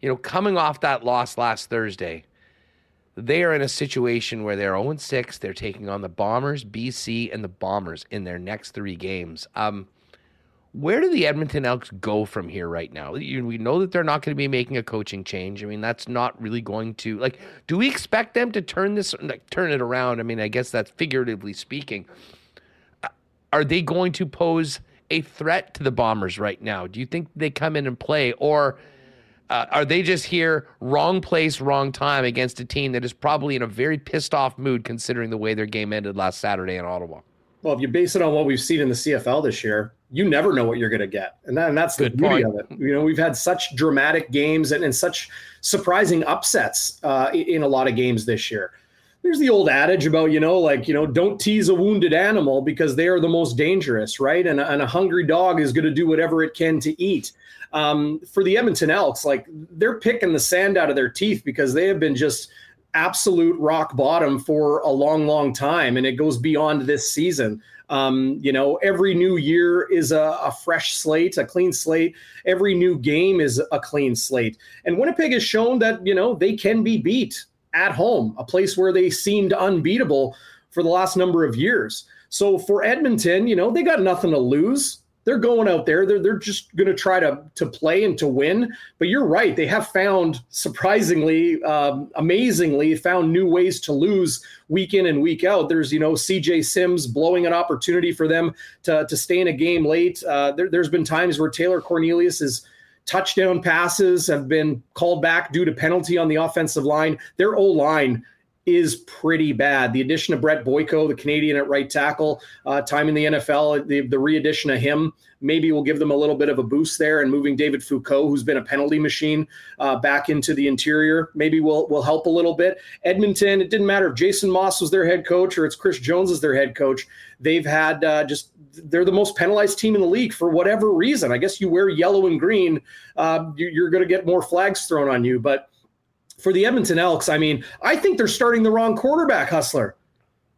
you know, coming off that loss last Thursday, they are in a situation where they're 0 6. They're taking on the Bombers, BC, and the Bombers in their next three games. Um, where do the Edmonton Elks go from here right now? We know that they're not going to be making a coaching change. I mean, that's not really going to like. Do we expect them to turn this, like, turn it around? I mean, I guess that's figuratively speaking. Uh, are they going to pose a threat to the Bombers right now? Do you think they come in and play, or uh, are they just here, wrong place, wrong time against a team that is probably in a very pissed off mood considering the way their game ended last Saturday in Ottawa? Well, if you base it on what we've seen in the CFL this year, you never know what you're going to get, and, that, and that's Good the beauty point. of it. You know, we've had such dramatic games and, and such surprising upsets uh, in a lot of games this year there's the old adage about you know like you know don't tease a wounded animal because they are the most dangerous right? And, and a hungry dog is going to do whatever it can to eat. Um, for the edmonton elks like they're picking the sand out of their teeth because they have been just absolute rock bottom for a long long time and it goes beyond this season. Um, you know every new year is a, a fresh slate a clean slate. Every new game is a clean slate. And winnipeg has shown that you know they can be beat at home, a place where they seemed unbeatable for the last number of years. So for Edmonton, you know, they got nothing to lose. They're going out there. They're, they're just going to try to to play and to win. But you're right. They have found surprisingly, um, amazingly, found new ways to lose week in and week out. There's you know CJ Sims blowing an opportunity for them to to stay in a game late. Uh, there, there's been times where Taylor Cornelius is touchdown passes have been called back due to penalty on the offensive line. Their O line is pretty bad. The addition of Brett Boyko, the Canadian at right tackle, uh, time in the NFL, the, the re-addition of him maybe will give them a little bit of a boost there, and moving David Foucault, who's been a penalty machine, uh, back into the interior, maybe will will help a little bit. Edmonton, it didn't matter if Jason Maas was their head coach or it's Chris Jones as their head coach. They've had uh, just they're the most penalized team in the league for whatever reason. I guess you wear yellow and green, uh, you're going to get more flags thrown on you, but for the Edmonton Elks, I mean, I think they're starting the wrong quarterback, Hustler.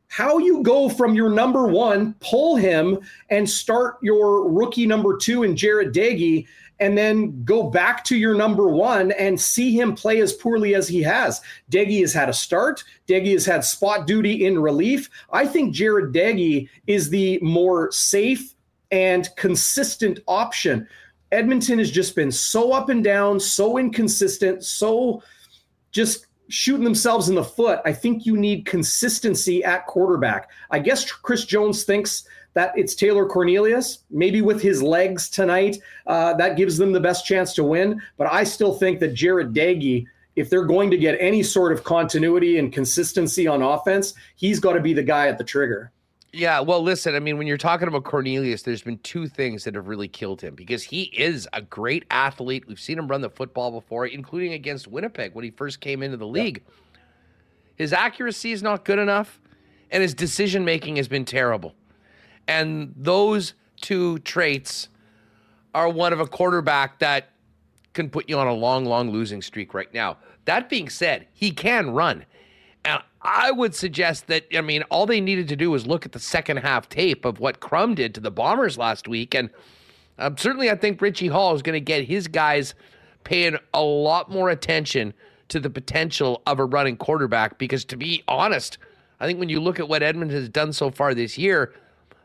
how you go from your number one, pull him, and start your rookie number two in Jarret Doege, and then go back to your number one and see him play as poorly as he has. Doege has had a start. Doege has had spot duty in relief. I think Jarret Doege is the more safe and consistent option. Edmonton has just been so up and down, so inconsistent, so just shooting themselves in the foot. I think you need consistency at quarterback. I guess Chris Jones thinks that it's Taylor Cornelius. Maybe with his legs tonight, uh, that gives them the best chance to win. But I still think that Jarret Doege, if they're going to get any sort of continuity and consistency on offense, he's got to be the guy at the trigger. Yeah, well, listen, I mean, when you're talking about Cornelius, there's been two things that have really killed him because he is a great athlete. We've seen him run the football before, including against Winnipeg when he first came into the league. Yep. His accuracy is not good enough, and his decision making has been terrible. And those two traits are one of a quarterback that can put you on a long, long losing streak right now. That being said, he can run. And I would suggest that, I mean, all they needed to do was look at the second half tape of what Crum did to the Bombers last week. And um, certainly, I think Richie Hall is going to get his guys paying a lot more attention to the potential of a running quarterback. Because to be honest, I think when you look at what Edmund has done so far this year,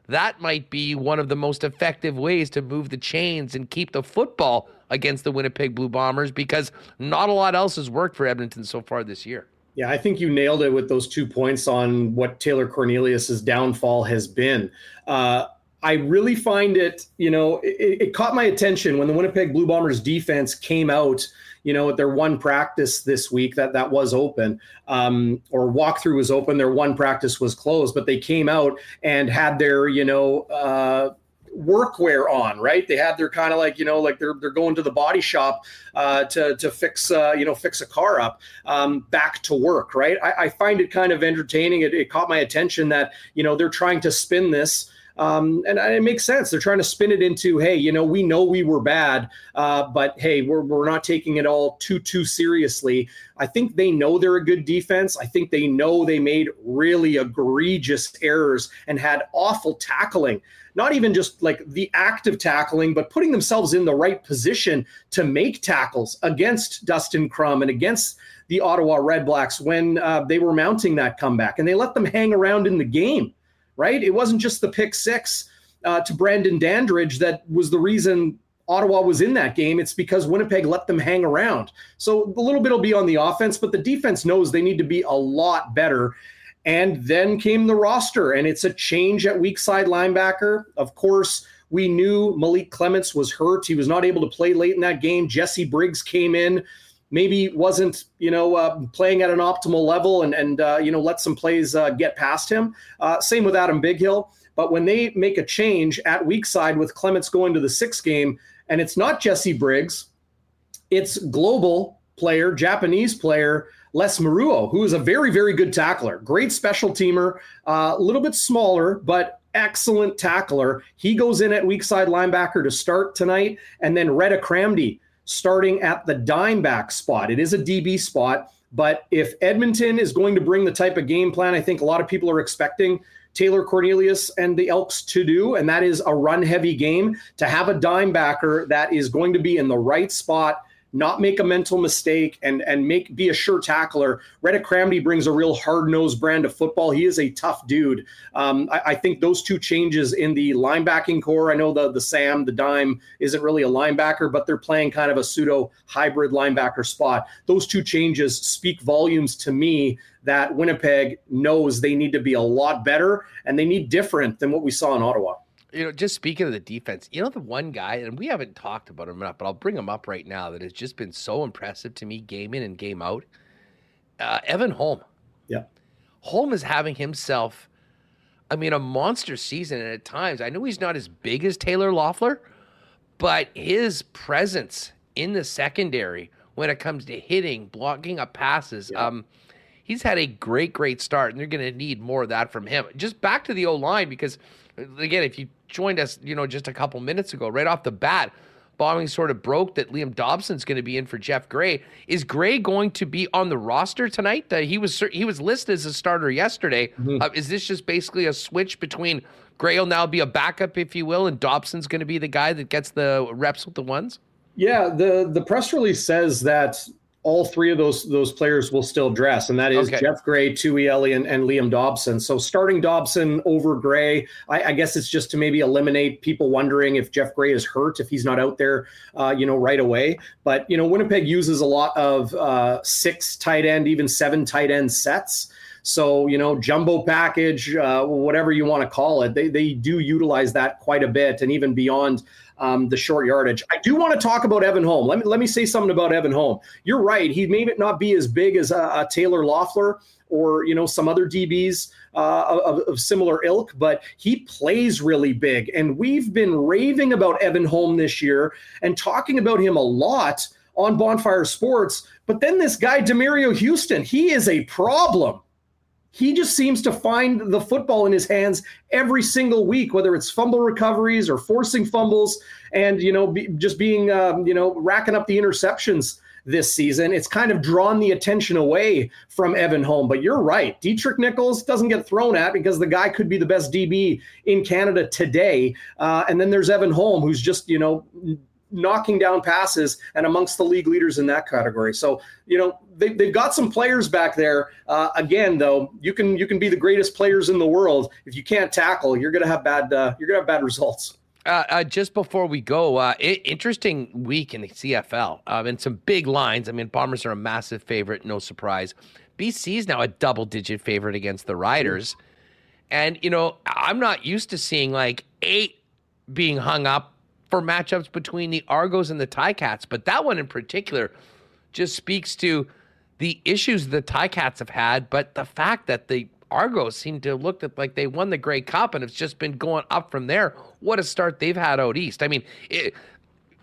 that might be one of the most effective ways to move the chains and keep the football against the Winnipeg Blue Bombers because not a lot else has worked for Edmonton so far this year. Yeah, I think you nailed it with those two points on what Taylor Cornelius's downfall has been. Uh, I really find it, you know, it, it, caught my attention when the Winnipeg Blue Bombers defense came out, you know, their one practice this week that that was open, um, or walkthrough was open. Their one practice was closed, but they came out and had their, you know, uh, workwear on, right? They had their kind of like you know like they're they're going to the body shop uh, to to fix uh, you know fix a car up um, back to work, right? I, I find it kind of entertaining. It, it caught my attention that you know they're trying to spin this. Um, and it makes sense. They're trying to spin it into, hey, you know, we know we were bad, uh, but hey, we're, we're not taking it all too too seriously. I think they know they're a good defense. I think they know they made really egregious errors and had awful tackling not even just like the act of tackling, but putting themselves in the right position to make tackles against Dustin Crum and against the Ottawa Redblacks when uh, they were mounting that comeback. And they let them hang around in the game, right? It wasn't just the pick six uh, to Brandon Dandridge that was the reason Ottawa was in that game. It's because Winnipeg let them hang around. So a little bit will be on the offense, but the defense knows they need to be a lot better. And then came the roster, and it's a change at weak side linebacker. Of course, we knew Malik Clements was hurt. He was not able to play late in that game. Jesse Briggs came in, maybe wasn't, you know, uh, playing at an optimal level and, and uh, you know, let some plays uh, get past him. Uh, same with Adam Bighill. But when they make a change at weak side with Clements going to the sixth game, and it's not Jesse Briggs, it's global player, Japanese player, Les Maruo, who is a very, very good tackler, great special teamer, uh, a little bit smaller, but excellent tackler. He goes in at weak side linebacker to start tonight, and then Redha Kramdi starting at the dime back spot. It is a DB spot, but if Edmonton is going to bring the type of game plan I think a lot of people are expecting Taylor Cornelius and the Elks to do, and that is a run heavy game, to have a dime backer that is going to be in the right spot not make a mental mistake and and make be a sure tackler. Redha Kramdi brings a real hard nosed brand of football. He is a tough dude. Um, I, I, think those two changes in the linebacking core. I know the the Sam the dime isn't really a linebacker, but they're playing kind of a pseudo hybrid linebacker spot. Those two changes speak volumes to me that Winnipeg knows they need to be a lot better and they need different than what we saw in Ottawa you know, just speaking of the defense, you know, the one guy, and we haven't talked about him enough, but I'll bring him up right now that has just been so impressive to me game in and game out. Uh, Evan Holm. Yeah. Holm is having himself, I mean, a monster season. And at times, I know he's not as big as Taylor Loffler, but his presence in the secondary when it comes to hitting, blocking up passes, yeah. um, he's had a great, great start, and they're going to need more of that from him. Just back to the O line, because again, if you joined us, you know, just a couple minutes ago, right off the bat, Bauming sort of broke that Liam Dobson's going to be in for Geoff Gray. Is Gray going to be on the roster tonight? Uh, he was he was listed as a starter yesterday. Mm-hmm. Uh, is this just basically a switch between Gray will now be a backup, if you will, and Dobson's going to be the guy that gets the reps with the ones? Yeah, the the press release says that all three of those those players will still dress, and that is okay. Geoff Gray, Tui Eli, and, and, Liam Dobson. So starting Dobson over Gray, I, I, guess it's just to maybe eliminate people wondering if Geoff Gray is hurt if he's not out there, uh, you know, right away. But you know, Winnipeg uses a lot of uh, six tight end, even seven tight end sets. So, you know, jumbo package, uh, whatever you want to call it, they, they do utilize that quite a bit and even beyond um, the short yardage. I do want to talk about Evan Holm. Let me, let me say something about Evan Holm. You're right. He may not be as big as a, a Taylor Loffler or, you know, some other DBs uh, of, of, similar ilk, but he plays really big. And we've been raving about Evan Holm this year and talking about him a lot on Bonfire Sports. But then this guy, Demerio Houston, he is a problem he just seems to find the football in his hands every single week, whether it's fumble recoveries or forcing fumbles, and you know, be, just being um, you know racking up the interceptions this season. It's kind of drawn the attention away from Evan Holm. But you're right, Deatrick Nichols doesn't get thrown at because the guy could be the best DB in Canada today. Uh, and then there's Evan Holm, who's just you know knocking down passes and amongst the league leaders in that category. So, you know, they, they've got some players back there. Uh, again, though, you can you can be the greatest players in the world if you can't tackle, you're to have bad uh, you're to have bad results. Uh, uh, just before we go, uh, interesting week in the CFL um, and some big lines. I mean, Bombers are a massive favorite, no surprise. BC is now a double digit favorite against the Riders. And, you know, I'm not used to seeing like eight being hung up for matchups between the Argos and the Ticats, but that one in particular just speaks to the issues the Ticats have had, but the fact that the Argos seem to looked at like they won the Grey Cup and it's just been going up from there. What a start they've had out east. I mean, it,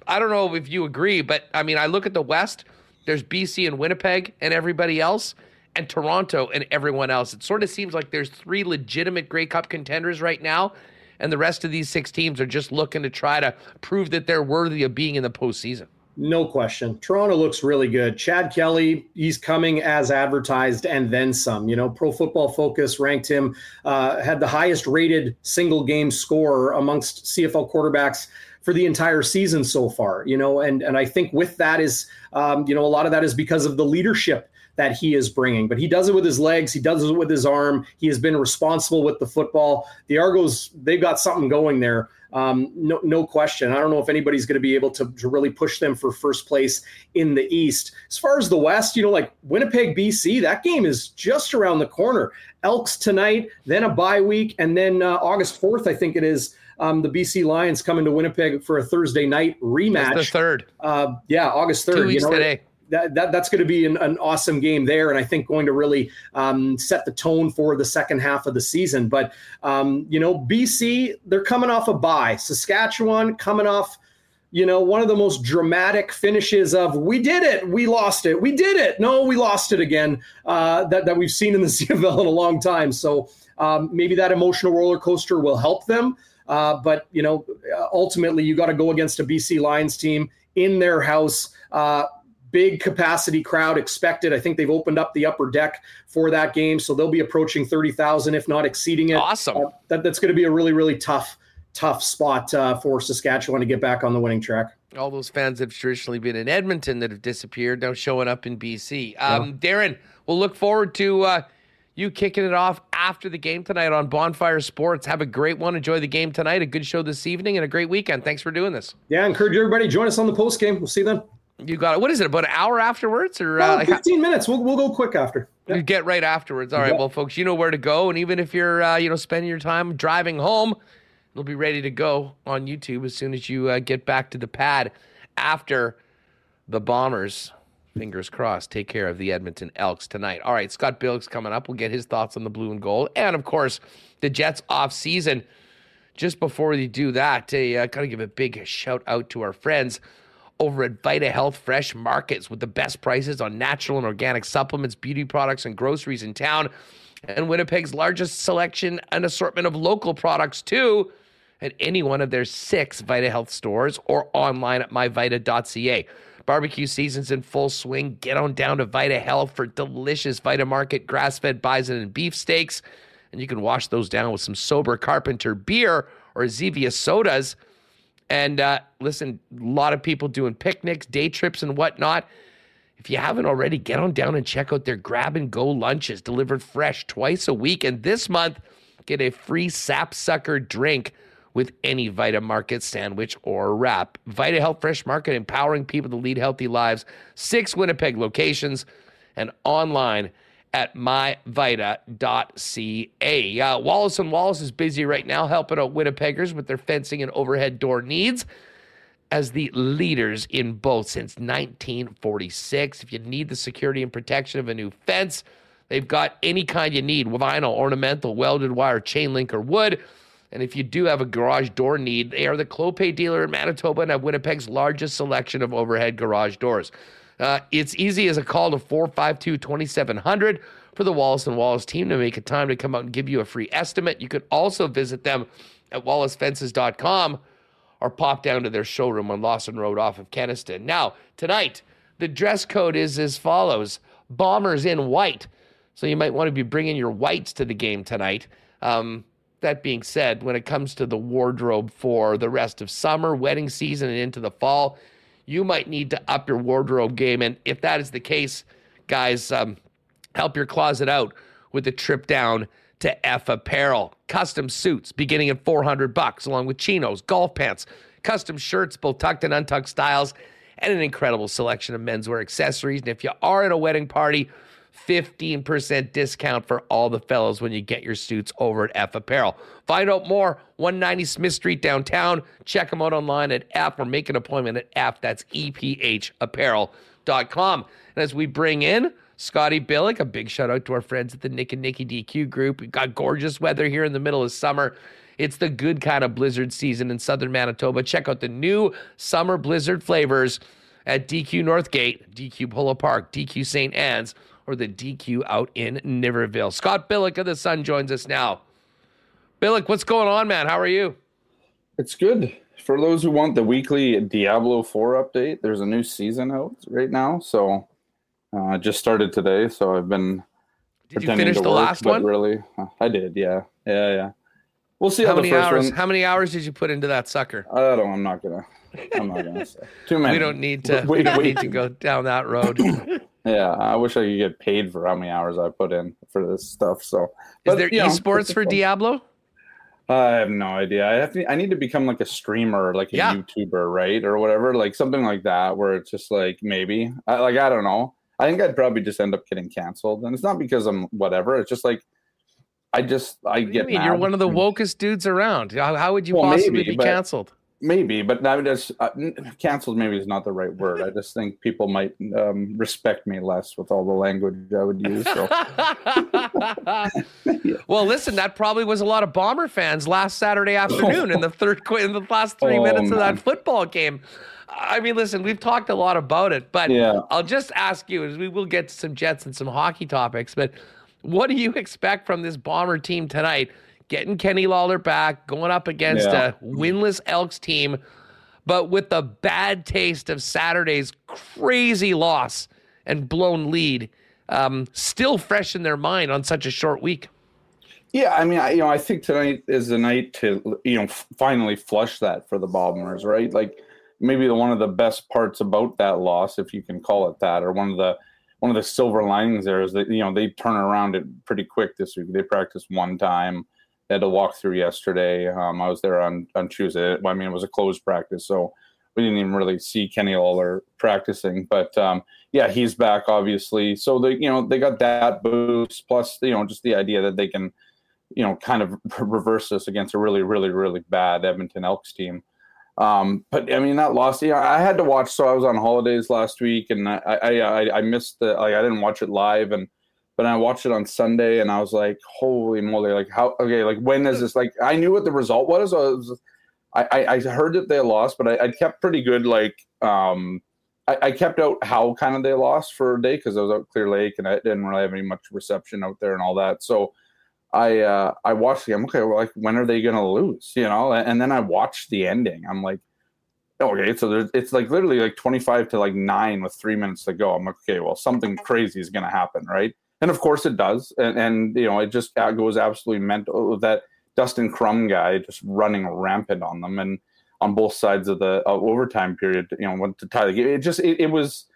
I don't know if you agree, but I mean, I look at the West. There's BC and Winnipeg and everybody else, and Toronto and everyone else. It sort of seems like there's three legitimate Grey Cup contenders right now and the rest of these six teams are just looking to try to prove that they're worthy of being in the postseason. No question. Toronto looks really good. Chad Kelly, he's coming as advertised and then some. You know, Pro Football Focus ranked him, uh, had the highest rated single game score amongst CFL quarterbacks for the entire season so far. You know, and and I think with that is, um, you know, a lot of that is because of the leadership that he is bringing. But he does it with his legs, he does it with his arm. He has been responsible with the football. The Argos, they've got something going there. Um, no, no question. I don't know if anybody's going to be able to, to really push them for first place in the East. As far as the West, you know, like Winnipeg, BC, that game is just around the corner. Elks tonight, then a bye week, and then uh, August 4th, I think it is. Um, the BC Lions coming to Winnipeg for a Thursday night rematch. That's the third. Uh, yeah, August 3rd. Two weeks you know, today that, that that's going to be an, an, awesome game there, and I think going to really um, set the tone for the second half of the season. But um, you know, BC they're coming off a bye. Saskatchewan coming off, you know, one of the most dramatic finishes of "we did it, we lost it, we did it, no, we lost it again" uh, that that we've seen in the CFL in a long time. So um, maybe that emotional roller coaster will help them. Uh, but you know, ultimately, you got to go against a BC Lions team in their house. Uh, big capacity crowd expected. I think they've opened up the upper deck for that game, so they'll be approaching thirty thousand, if not exceeding it. Awesome. Uh, that, that's going to be a really, really tough, tough spot uh, for Saskatchewan to get back on the winning track. All those fans have traditionally been in Edmonton that have disappeared, now showing up in BC. Um, yeah. Darrin, we'll look forward to. Uh, you kicking it off after the game tonight on Bonfire Sports. Have a great one. Enjoy the game tonight. A good show this evening and a great weekend. Thanks for doing this. Yeah, encourage everybody. Join us on the post game. We'll see you then. You got it. What is it? About an hour afterwards, or uh, like fifteen minutes? We'll we'll go quick after. Yeah. You get right afterwards. All right. Yeah. Well, folks, you know where to go, and even if you're uh, you know spending your time driving home, it'll be ready to go on YouTube as soon as you uh, get back to the pad after the Bombers. Fingers crossed. Take care of the Edmonton Elks tonight. All right, Scott Billeck coming up. We'll get his thoughts on the blue and gold, and of course, the Jets off season. Just before we do that, I uh, gotta give a big shout out to our friends over at Vita Health Fresh Markets with the best prices on natural and organic supplements, beauty products, and groceries in town. And Winnipeg's largest selection and assortment of local products, too. at any one of their six Vita Health stores or online at myvita.ca. Barbecue season's in full swing. Get on down to Vita Health for delicious Vita Market grass fed bison and beef steaks. And you can wash those down with some sober carpenter beer or Zevia sodas. And uh, listen, a lot of people doing picnics, day trips, and whatnot. If you haven't already, get on down and check out their grab and go lunches delivered fresh twice a week. And this month, get a free sapsucker drink with any Vita Market sandwich or wrap. Vita Health Fresh Market, empowering people to lead healthy lives. Six Winnipeg locations and online at myvita.ca. Uh, Wallace and Wallace is busy right now helping out Winnipeggers with their fencing and overhead door needs as the leaders in both since 1946. If you need the security and protection of a new fence, they've got any kind you need vinyl, ornamental, welded wire, chain link, or wood. And if you do have a garage door need, they are the Clopay dealer in Manitoba and have Winnipeg's largest selection of overhead garage doors. Uh, it's easy as a call to 452 2700 for the Wallace and Wallace team to make a time to come out and give you a free estimate. You can also visit them at wallacefences.com or pop down to their showroom on Lawson Road off of Kenaston. Now, tonight, the dress code is as follows Bombers in white. So you might want to be bringing your whites to the game tonight. Um, that being said, when it comes to the wardrobe for the rest of summer, wedding season, and into the fall, you might need to up your wardrobe game. And if that is the case, guys, um, help your closet out with a trip down to Eph Apparel. Custom suits beginning at 400 bucks, along with chinos, golf pants, custom shirts, both tucked and untucked styles, and an incredible selection of menswear accessories. And if you are at a wedding party, 15% discount for all the fellows when you get your suits over at Eph Apparel. Find out more, 190 Smith Street downtown. Check them out online at F or make an appointment at F. That's E-P-H EPHapparel.com. And as we bring in Scotty Billeck, a big shout out to our friends at the Nick and Nicky DQ group. We've got gorgeous weather here in the middle of summer. It's the good kind of blizzard season in southern Manitoba. Check out the new summer blizzard flavors at DQ Northgate, DQ Polo Park, DQ St. Anne's or the DQ out in Niverville. Scott Billeck of the Sun joins us now. Billeck, what's going on, man? How are you? It's good. For those who want the weekly Diablo 4 update, there's a new season out right now. So uh, just started today. So I've been. Did you finish the work, last one? Really, uh, I did. Yeah, yeah, yeah. We'll see how, how many hours. One... How many hours did you put into that sucker? I don't. I'm not gonna. I'm not gonna say too many. we don't need to. we don't need to go down that road. Yeah, I wish I could get paid for how many hours I put in for this stuff. So, but, is there esports know, for Diablo? Uh, I have no idea. I have to. I need to become like a streamer, like a yeah. YouTuber, right, or whatever, like something like that, where it's just like maybe, I, like I don't know. I think I'd probably just end up getting canceled, and it's not because I'm whatever. It's just like I just I get. You are one of the wokest dudes around. How, how would you well, possibly maybe, be canceled? Maybe, but I just uh, canceled. Maybe is not the right word. I just think people might um, respect me less with all the language I would use. So. Well, listen, that probably was a lot of Bomber fans last Saturday afternoon in the third in the last three oh, minutes man. of that football game. I mean, listen, we've talked a lot about it, but yeah. I'll just ask you as we will get to some Jets and some hockey topics. But what do you expect from this Bomber team tonight? Getting Kenny Lawler back, going up against yeah. a winless Elks team, but with the bad taste of Saturday's crazy loss and blown lead um, still fresh in their mind on such a short week. Yeah, I mean, I, you know, I think tonight is the night to you know finally flush that for the Bombers, right? Like maybe the one of the best parts about that loss, if you can call it that, or one of the one of the silver linings there is that you know they turn around it pretty quick this week. They practice one time had a walkthrough yesterday. Um, I was there on on Tuesday. I mean, it was a closed practice, so we didn't even really see Kenny Lawler practicing. But um, yeah, he's back obviously. So they you know they got that boost plus you know just the idea that they can you know kind of reverse this against a really really really bad Edmonton Elks team. Um, but I mean that loss. Yeah, I had to watch. So I was on holidays last week, and I I I, I missed the like I didn't watch it live and but I watched it on Sunday and I was like, holy moly, like how okay, like when is this like I knew what the result was. I, was, I, I heard that they lost, but I, I kept pretty good like um I, I, kept out how kind of they lost for a day because I was out Clear Lake and I didn't really have any much reception out there and all that. So I uh, I watched the game. Okay, well, like when are they to lose? You know, and then I watched the ending. I'm like, okay, so it's like literally like 25 to like nine with three minutes to go. I'm like, okay, well, something crazy is going to happen, right? And of course it does, and, and you know it just goes absolutely mental. That Dustin Crum guy just running rampant on them, and on both sides of the uh, overtime period, you know, went to tie the game. It just it, it was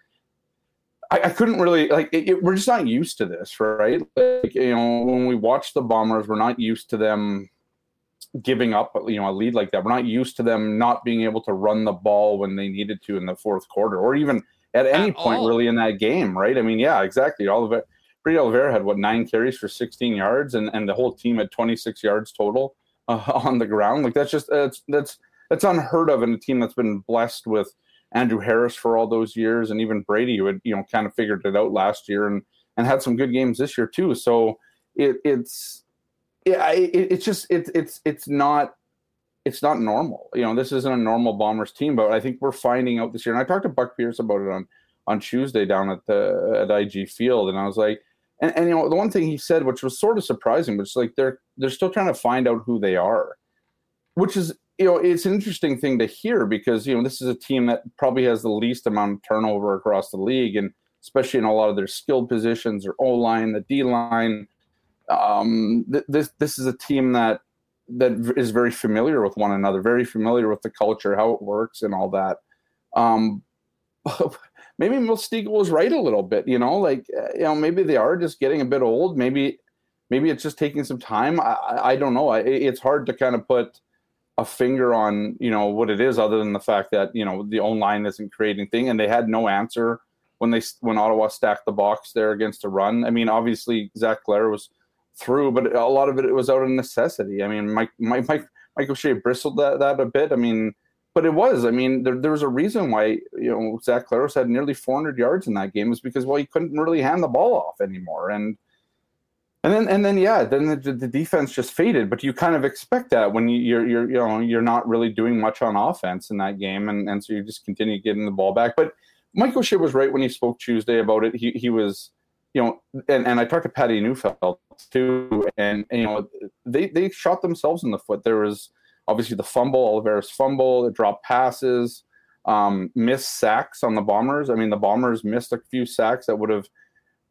I, I couldn't really like it, it, we're just not used to this, right? Like, you know, when we watch the Bombers, we're not used to them giving up, you know, a lead like that. We're not used to them not being able to run the ball when they needed to in the fourth quarter, or even at any at point all. really in that game, right? I mean, yeah, exactly. All of it. Brady Oliveira had what nine carries for 16 yards, and, and the whole team had 26 yards total uh, on the ground. Like that's just that's that's that's unheard of in a team that's been blessed with Andrew Harris for all those years, and even Brady, who had you know kind of figured it out last year and and had some good games this year too. So it, it's yeah, it, it's just it, it's it's not it's not normal. You know, this isn't a normal Bombers team, but I think we're finding out this year. And I talked to Buck Pierce about it on on Tuesday down at the at IG Field, and I was like, and, and you know, the one thing he said, which was sort of surprising, which like they're they're still trying to find out who they are, which is you know, it's an interesting thing to hear because, you know, this is a team that probably has the least amount of turnover across the league, and especially in a lot of their skilled positions or O line, the D line. Um, th- this this is a team that that is very familiar with one another, very familiar with the culture, how it works, and all that. Um, maybe Mystique was right a little bit, you know, like uh, you know, maybe they are just getting a bit old. Maybe maybe it's just taking some time. I, I don't know. it's hard to kind of put a finger on you know what it is other than the fact that you know the own line isn't creating thing and they had no answer when they when Ottawa stacked the box there against a run. I mean, obviously Zach Blair was through, but a lot of it, it was out of necessity. I mean, Mike Mike Mike Mike O'Shea bristled that that a bit. I mean, but it was. I mean, there, there was a reason why you know Zach Collaros had nearly 400 yards in that game is because well he couldn't really hand the ball off anymore and and then and then yeah, then the, the defense just faded. But you kind of expect that when you, you're you're you know you're not really doing much on offense in that game, and and so you just continue getting the ball back. But Mike O'Shea was right when he spoke Tuesday about it. He he was you know, and, and I talked to Patty Neufeld too, and, and, you know, they they shot themselves in the foot. There was obviously the fumble, Oliveira's fumble, the drop passes, um, missed sacks on the Bombers. I mean, the Bombers missed a few sacks that would have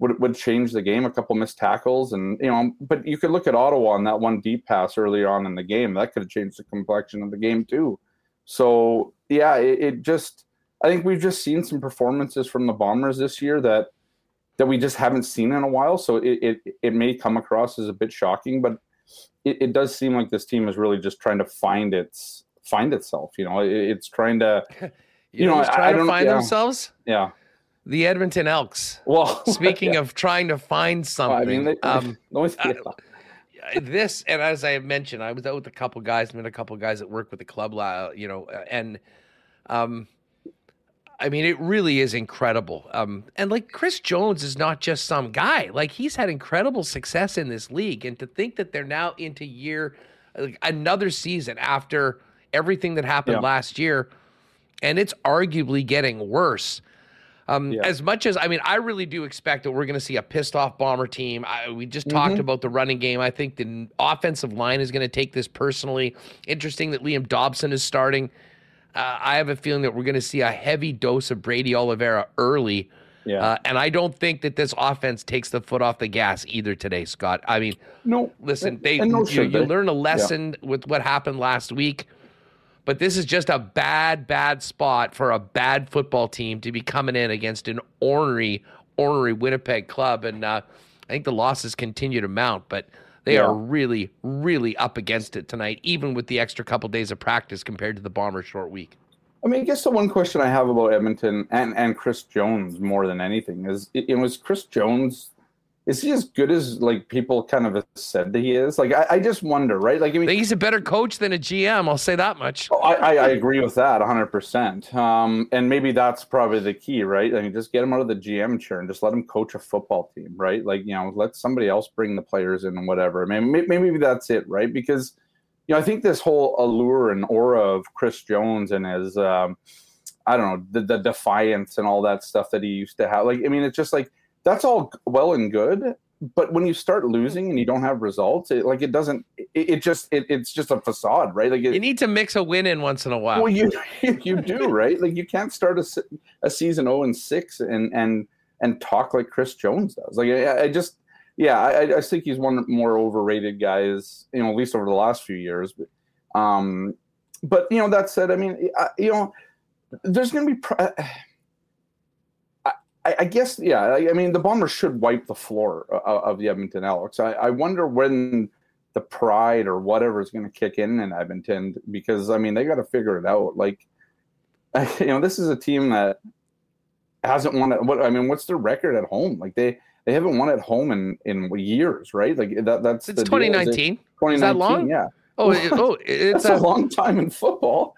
would would change the game. A couple missed tackles, and you know, but you could look at Ottawa on that one deep pass earlier on in the game. That could have changed the complexion of the game too. So yeah, it, it just I think we've just seen some performances from the Bombers this year that that we just haven't seen in a while. So it it, it may come across as a bit shocking, but it, it does seem like this team is really just trying to find its find itself. You know, it, it's trying to. You, you know, know trying I, I to find yeah. themselves. Yeah the Edmonton Elks. Well, speaking yeah. of trying to find something, I mean, they, um, uh, this and as I mentioned, I was out with a couple guys, met a couple guys that work with the club, you know, and um, I mean, it really is incredible. Um, and like Chris Jones is not just some guy; like he's had incredible success in this league, and to think that they're now into year like, another season after everything that happened yeah. last year, and it's arguably getting worse. Um, yeah. As much as I mean, I really do expect that we're going to see a pissed off bomber team. I, we just mm-hmm. talked about the running game. I think the offensive line is going to take this personally. Interesting that Liam Dobson is starting. Uh, I have a feeling that we're going to see a heavy dose of Brady Oliveira early. Yeah. Uh, and I don't think that this offense takes the foot off the gas either today, Scott. I mean, no. Listen, they no you, you learn a lesson yeah. with what happened last week. But this is just a bad, bad spot for a bad football team to be coming in against an ornery, ornery Winnipeg club. And uh, I think the losses continue to mount, but they yeah. are really, really up against it tonight, even with the extra couple days of practice compared to the Bombers' short week. I mean, I guess the one question I have about Edmonton and, and Chris Jones more than anything is, it, it was Chris Jones is he as good as like people kind of said that he is? Like, I, I just wonder, right? Like, I mean, I think he's a better coach than a GM. I'll say that much. Oh, I, I, I agree with that 100. percent Um, And maybe that's probably the key, right? I mean, just get him out of the GM chair and just let him coach a football team, right? Like, you know, let somebody else bring the players in and whatever. Maybe maybe that's it, right? Because you know, I think this whole allure and aura of Chris Jones and his, um, I don't know, the, the defiance and all that stuff that he used to have. Like, I mean, it's just like that's all well and good, but when you start losing and you don't have results, it, like it doesn't. It, it just it, it's just a facade, right? Like it, you need to mix a win in once in a while. well, you you do right. Like you can't start a, a season zero and six and and and talk like Chris Jones does. Like I, I just yeah, I, I think he's one of the more overrated guys. You know, at least over the last few years. But um, but you know that said, I mean, I, you know, there's going to be. Pr- I, I guess, yeah. I, I mean, the Bombers should wipe the floor of, of the Edmonton Elks. I, I wonder when the pride or whatever is going to kick in in Edmonton because I mean they got to figure it out. Like, you know, this is a team that hasn't won. It, what I mean, what's their record at home? Like they they haven't won at home in in years, right? Like that that's it's the deal. Is it- 2019. 2019, Is that long? Yeah, Oh, oh, it, oh, it's a a, long time in football.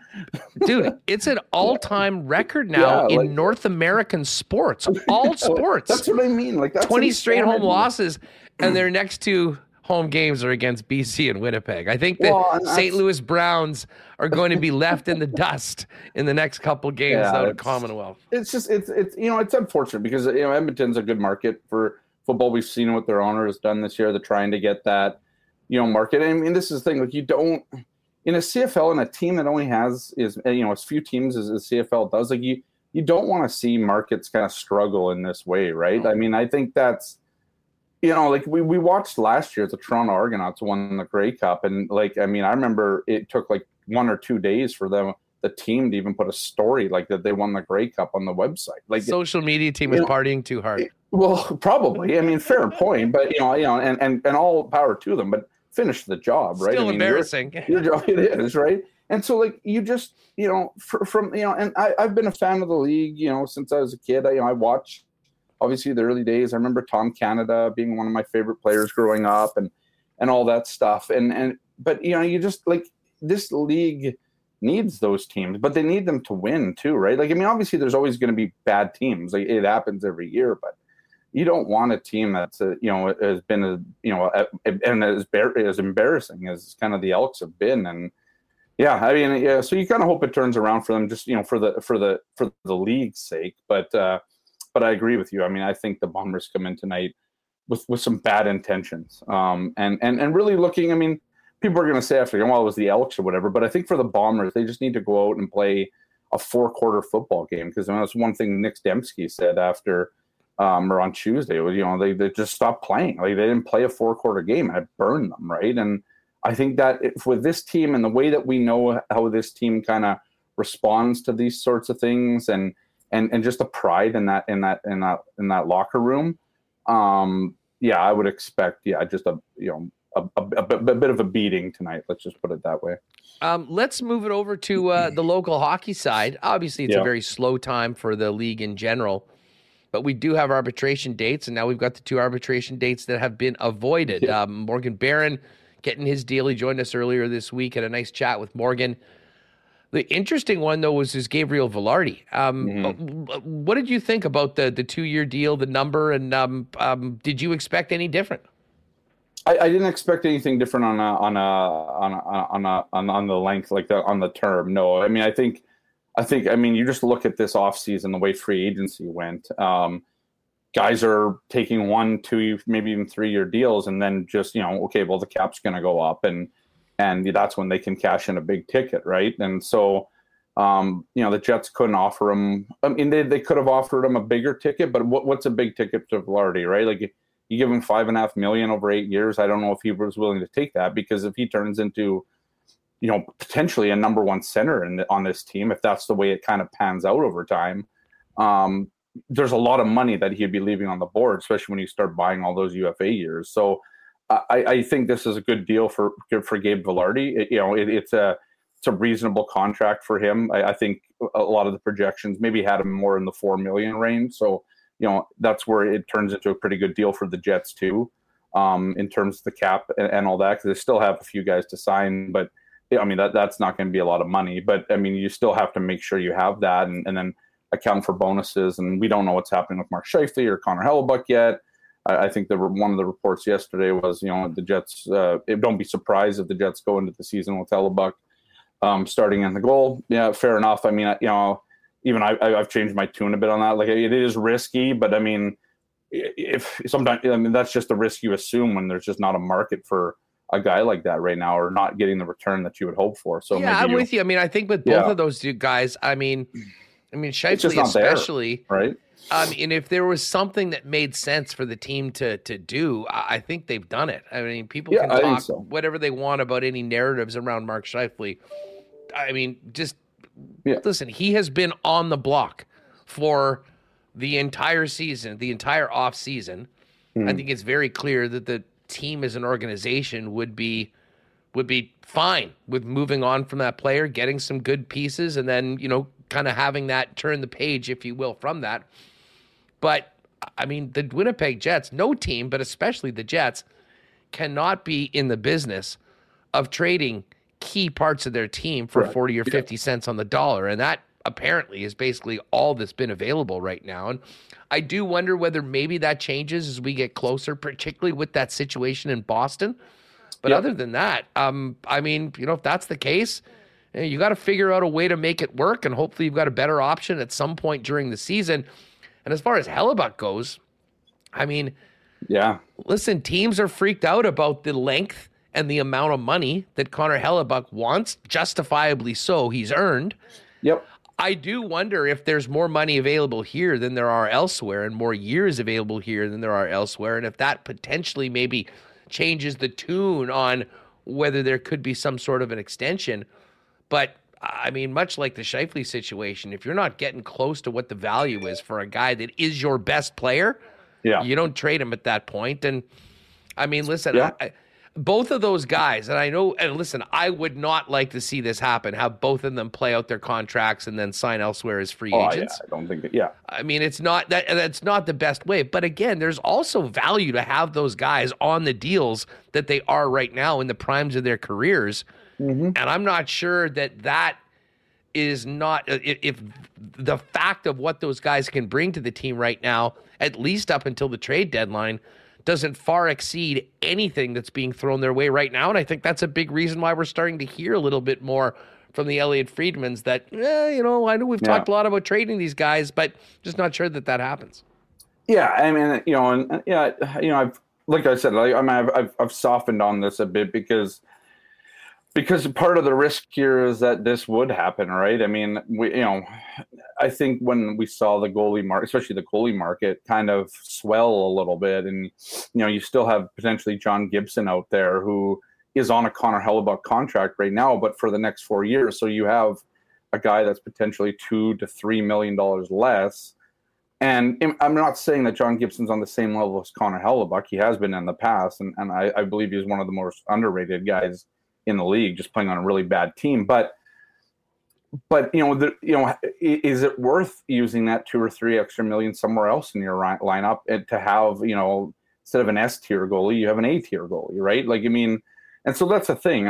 dude. It's an all-time record now Yeah, in like- North American sports, all sports. That's what I mean. Like that's 20 straight home losses, and their next two home games are against BC and Winnipeg. I think the Well, St. Louis Browns are going to be left in the dust in the next couple games Yeah, out of Commonwealth. it's just it's it's you know it's unfortunate because you know Edmonton's a good market for football. We've seen what their owner has done this year. They're trying to get that you know market. I mean, this is the thing. Like you don't in a CFL and a team that only has is eh, you know as few teams as the CFL does. Like you you don't want to see markets kind of struggle in this way, right? I mm-hmm. mean, I think that's you know like we we watched last year the Toronto Argonauts won the Grey Cup, and like I mean, I remember it took like one or two days for them the team to even put a story like that they won the Grey Cup on the website. Like Social media team is know, partying too hard. well, probably. I mean, fair point, but you know, you know, and and and all power to them, but finish the job, right? Still I mean, embarrassing. Your, job, it is right. And so, like, you just, you know, fr- from you know, and I, I've been a fan of the league, you know, since I was a kid. I, you know, I watched obviously the early days. I remember Tom Canada being one of my favorite players growing up, and and all that stuff. And and but you know, you just like this league needs those teams, but they need them to win too, right? Like, I mean, obviously, there's always going to be bad teams. Like, it happens every year, but you don't want a team that's uh, you know has been a, you know a, and as as embarrassing as kind of the Elks have been, and yeah, I mean, yeah. So you kind of hope it turns around for them, just you know, for the for the for the league's sake. But uh, but I agree with you. I mean, I think the Bombers come in tonight with with some bad intentions, um, and and and really looking. I mean, people are going to say after, well, it was the Elks or whatever, but I think for the Bombers, they just need to go out and play a four quarter football game because I mean, that's one thing Nick Dembski said after um, or on Tuesday was you know they, they just stopped playing. Like they didn't play a four quarter game I burned them right? And I think that if with this team and the way that we know how this team kind of responds to these sorts of things and and and just the pride in that in that in that in that locker room um yeah I would expect yeah just a you know a, a, a bit- a bit of a beating tonight let's just put it that way. Um, let's move it over to uh, the local hockey side. Obviously, it's a very slow time for the league in general, but we do have arbitration dates, and now we've got the two arbitration dates that have been avoided. Yeah. Um, Morgan Barron getting his deal. He joined us earlier this week. Had a nice chat with Morgan. The interesting one though was is Gabriel Vilardi. Um, Mm-hmm. What did you think about the the two year deal, the number, and um, um, did you expect any different? I, I didn't expect anything different on a on a on a, on a, on on the length like the on the term. No, I mean I think I think I mean you just look at this offseason, the way free agency went. Um, guys are taking one, two, maybe even three year deals, and then just you know okay, well the cap's going to go up, and and that's when they can cash in a big ticket, right? And so. Um, you know the Jets couldn't offer him. I mean, they, they could have offered him a bigger ticket, but what, what's a big ticket to Vilardi, right? Like you give him five and a half million over eight years. I don't know if he was willing to take that because if he turns into, you know, potentially a number one center in the, on this team, if that's the way it kind of pans out over time, um, there's a lot of money that he'd be leaving on the board, especially when you start buying all those UFA years. So I, I think this is a good deal for for Gabe Vilardi. It, you know, it, it's a it's a reasonable contract for him. I, I think a lot of the projections maybe had him more in the four million range. So you know that's where it turns into a pretty good deal for the Jets too, um, in terms of the cap and, and all that. Because they still have a few guys to sign, but I mean that that's not going to be a lot of money. But I mean you still have to make sure you have that, and, and then account for bonuses. And we don't know what's happening with Mark Scheifele or Connor Hellebuyck yet. I, I think the one of the reports yesterday was you know the Jets. Uh, don't be surprised if the Jets go into the season with Hellebuyck um, starting in the goal. Yeah, fair enough. I mean, you know, even I, I've changed my tune a bit on that. Like it is risky, but I mean, if sometimes I mean that's just the risk you assume when there's just not a market for a guy like that right now, or not getting the return that you would hope for. So yeah, I'm you, with you. I mean, I think with both Yeah. of those two guys, I mean, I mean, Scheifele not there. especially. right? I mean, if there was something that made sense for the team to to do, I think they've done it. I mean, people Yeah, can talk so. whatever they want about any narratives around Mark Scheifele. I mean, just Yeah. listen. He has been on the block for the entire season, the entire off season. I Mhm. think it's very clear that the team as an organization would be would be fine with moving on from that player, getting some good pieces, and then you know, kind of having that turn the page, if you will, from that. But I mean, the Winnipeg Jets, no team, but especially the Jets, cannot be in the business of trading key parts of their team for Correct. 40 or Yeah. 50 cents on the dollar. And that apparently is basically all that's been available right now. And I do wonder whether maybe that changes as we get closer, particularly with that situation in Boston. But Yep. other than that, um, I mean, you know, if that's the case, eh, you got to figure out a way to make it work, and hopefully, you've got a better option at some point during the season. And as far as Hellebuyck goes, I mean, Yeah, listen, teams are freaked out about the length and the amount of money that Connor Hellebuyck wants, justifiably so. He's earned. yep. I do wonder if there's more money available here than there are elsewhere, and more years available here than there are elsewhere, and if that potentially maybe changes the tune on whether there could be some sort of an extension. But I mean, much like the Scheifele situation, if you're not getting close to what the value is for a guy that is your best player, Yeah, you don't trade him at that point. And I mean, listen, Yeah. I, both of those guys, and I know, and listen, I would not like to see this happen. Have both of them play out their contracts and then sign elsewhere as free oh, yeah. agents. I don't think. That, yeah, I mean, it's not that that's not the best way. But again, there's also value to have those guys on the deals that they are right now in the primes of their careers. Mm-hmm. And I'm not sure that that is not if the fact of what those guys can bring to the team right now, at least up until the trade deadline, doesn't far exceed anything that's being thrown their way right now. And I think that's a big reason why we're starting to hear a little bit more from the Elliotte Friedmans that, eh, you know, I know we've Yeah. talked a lot about trading these guys, but just not sure that that happens. Yeah, I mean, you know, and yeah, you know, I've like I said, like I mean, I've, I've I've softened on this a bit because because part of the risk here is that this would happen, right? I mean, we, you know, I think when we saw the goalie market, especially the goalie market, kind of swell a little bit, and you know, you still have potentially John Gibson out there who is on a Connor Hellebuyck contract right now, but for the next four years, so you have a guy that's potentially two to three million dollars less. And im- not saying that John Gibson's on the same level as Connor Hellebuyck. He has been in the past, and, and I, I believe he's one of the most underrated guys in the league, just playing on a really bad team. But but you know, the, you know, is it worth using that two or three extra million somewhere else in your ri- lineup and to have you know instead of an S tier goalie, you have an A tier goalie, right? Like I mean, and so that's the thing.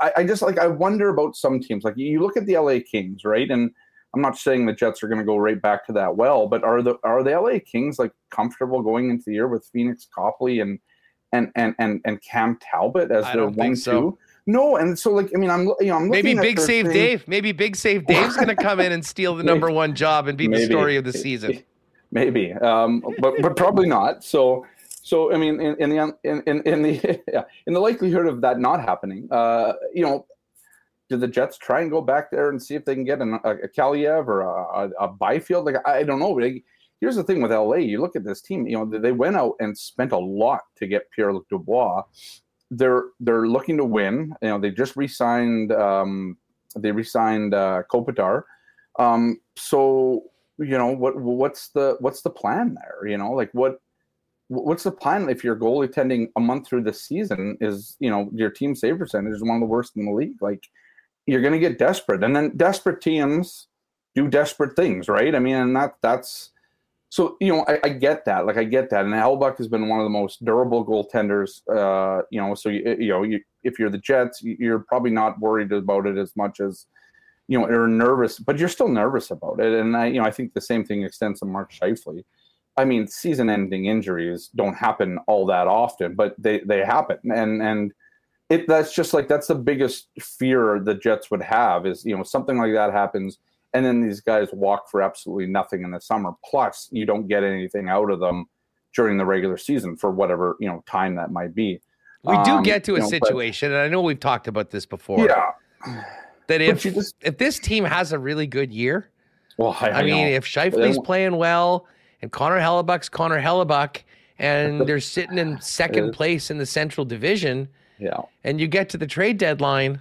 I, I- just like I wonder about some teams. Like you look at the LA Kings, right? And I'm not saying the Jets are going to go right back to that well, but are the are the LA Kings like comfortable going into the year with Pheonix Copley and and and and, and Cam Talbot as their one so. two? No, and so like I mean I'm you know I'm Maybe looking at Big Save thing- Dave. Maybe Big Save Dave's going to come in and steal the number one job and be the story of the season. maybe um, but but probably not so so i mean in, in the in, in, in the yeah, in the likelihood of that not happening uh you know do the jets try and go back there and see if they can get an, a, a Kaliyev or a, a, a byfield like i don't know like, here's the thing with la you look at this team you know they went out and spent a lot to get pierre-luc dubois they're they're looking to win. You know they just re-signed um they re-signed uh kopitar. Um so you know what what's the what's the plan there? You know like what what's the plan if your goalie tending a month through the season is you know your team save percentage is one of the worst in the league? Like you're going to get desperate. And then desperate teams do desperate things right? I mean and that that's so you know I, I get that like i get that and Hellebuyck has been one of the most durable goaltenders uh you know so you, you know you, if you're the jets you're probably not worried about it as much as you know, you're nervous, but you're still nervous about it. And I, you know, I think the same thing extends to Mark Scheifele. I mean, season-ending injuries don't happen all that often, but they they happen, and and it that's just like that's the biggest fear the Jets would have is you know something like that happens, and then these guys walk for absolutely nothing in the summer. Plus, you don't get anything out of them during the regular season for whatever you know time that might be. We do Um, get to a you know, but- situation, and I know we've talked about this before. Yeah. that if just- if this team has a really good year, Well, I, I, mean, know. if Scheifele's playing well and Connor Hellebuyck's Connor Hellebuyck, and they're sitting in second place in the Central Division, yeah, and you get to the trade deadline,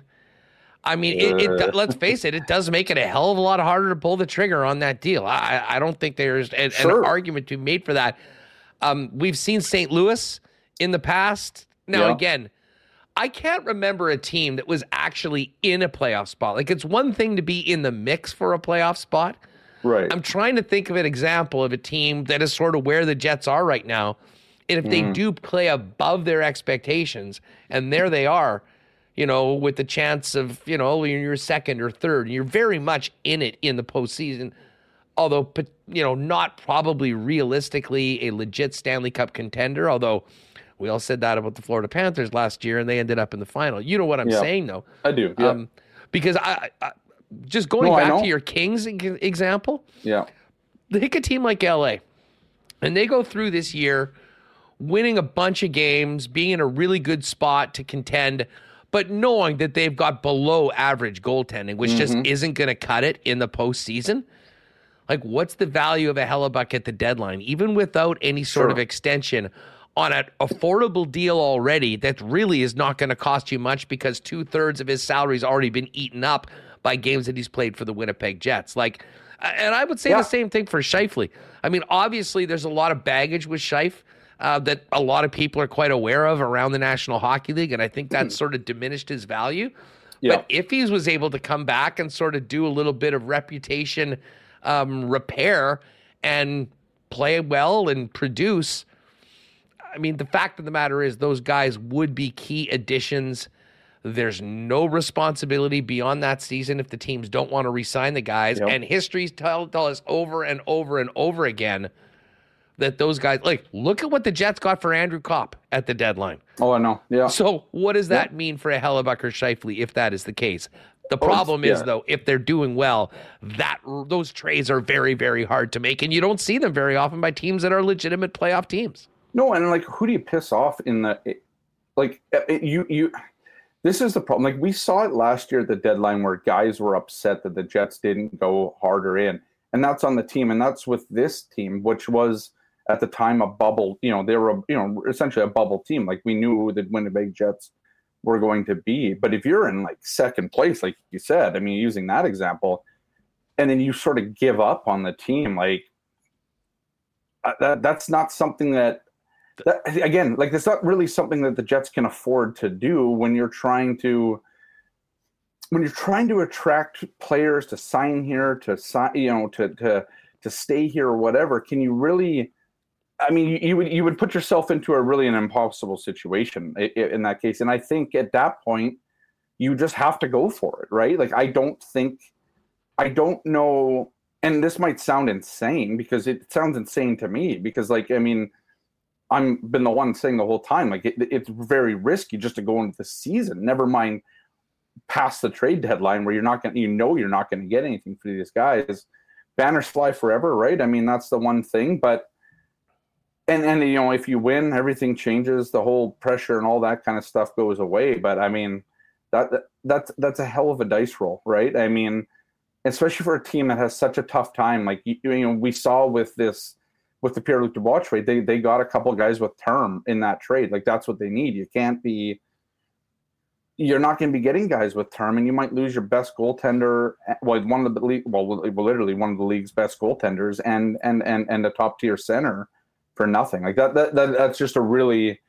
I mean, it, it let's face it, it does make it a hell of a lot harder to pull the trigger on that deal. I, I don't think there's an, an argument to be made for that. Um, we've seen St. Louis in the past. Now, Yeah. again, I can't remember a team that was actually in a playoff spot. Like, it's one thing to be in the mix for a playoff spot. right. I'm trying to think of an example of a team that is sort of where the Jets are right now. And if they Mm. do play above their expectations, and there they are, you know, with the chance of, you know, you're second or third, you're very much in it in the postseason. Although, you know, not probably realistically a legit Stanley Cup contender. Although we all said that about the Florida Panthers last year, and they ended up in the final. You know what I'm Yeah. saying, though. I do. Yeah. Um, because I, I just going No, back to your Kings example, yeah. take a team like LA, and they go through this year winning a bunch of games, being in a really good spot to contend, but knowing that they've got below average goaltending, which just Mm-hmm. isn't going to cut it in the postseason. Like, what's the value of a Hellebuyck at the deadline, even without any sort of extension on an affordable deal already that really is not going to cost you much because two thirds of his salary's already been eaten up by games that he's played for the Winnipeg Jets. Like, and I would say Yeah. the same thing for Scheifele. I mean, obviously, there's a lot of baggage with Shife uh, that a lot of people are quite aware of around the National Hockey League, and I think that sort of diminished his value. Yeah. But if he was able to come back and sort of do a little bit of reputation um, repair and play well and produce, I mean, the fact of the matter is those guys would be key additions. There's no responsibility beyond that season if the teams don't want to re-sign the guys. Yep. And history's tell, tell us over and over and over again that those guys like look at what the Jets got for Andrew Copp at the deadline. Oh, I know. Yeah. So what does that mean for a Hellebuyck or Scheifele if that is the case? The oh, problem is yeah. though, if they're doing well, that those trades are very, very hard to make, and you don't see them very often by teams that are legitimate playoff teams. No, and like, who do you piss off in the like? Uh, it, you you. This is the problem. Like we saw it last year at the deadline where guys were upset that the Jets didn't go harder in, and that's on the team, and that's with this team, which was at the time a bubble. You know, they were a, you know essentially a bubble team. Like we knew who the Winnipeg Jets were going to be. But if you're in like second place, like you said, I mean, using that example, and then you sort of give up on the team, like uh, that that's not something that that, again, like it's not really something that the Jets can afford to do when you're trying to when you're trying to attract players to sign here, to sign, you know, to to to stay here or whatever. Can you really? I mean, you, you would you would put yourself into a really an impossible situation in that case. And I think at that point, you just have to go for it, right? Like I don't think, I don't know, and this might sound insane because it sounds insane to me because like I mean. I'm been the one saying the whole time, like it, it's very risky just to go into the season. Never mind past the trade deadline where you're not going, to you know, you're not going to get anything for these guys. Banners fly forever, right? I mean, that's the one thing. But and and you know, if you win, everything changes. The whole pressure and all that kind of stuff goes away. But I mean, that, that that's that's a hell of a dice roll, right? I mean, especially for a team that has such a tough time. Like you, you know, we saw with this with the Pierre Luc Dubois trade, they they got a couple guys with term in that trade. Like that's what they need. You can't be you're not going to be getting guys with term, and you might lose your best goaltender, eh, well, one of the well, literally one of the league's best goaltenders, and and and and a top tier center for nothing. Like that, that, that that's just a really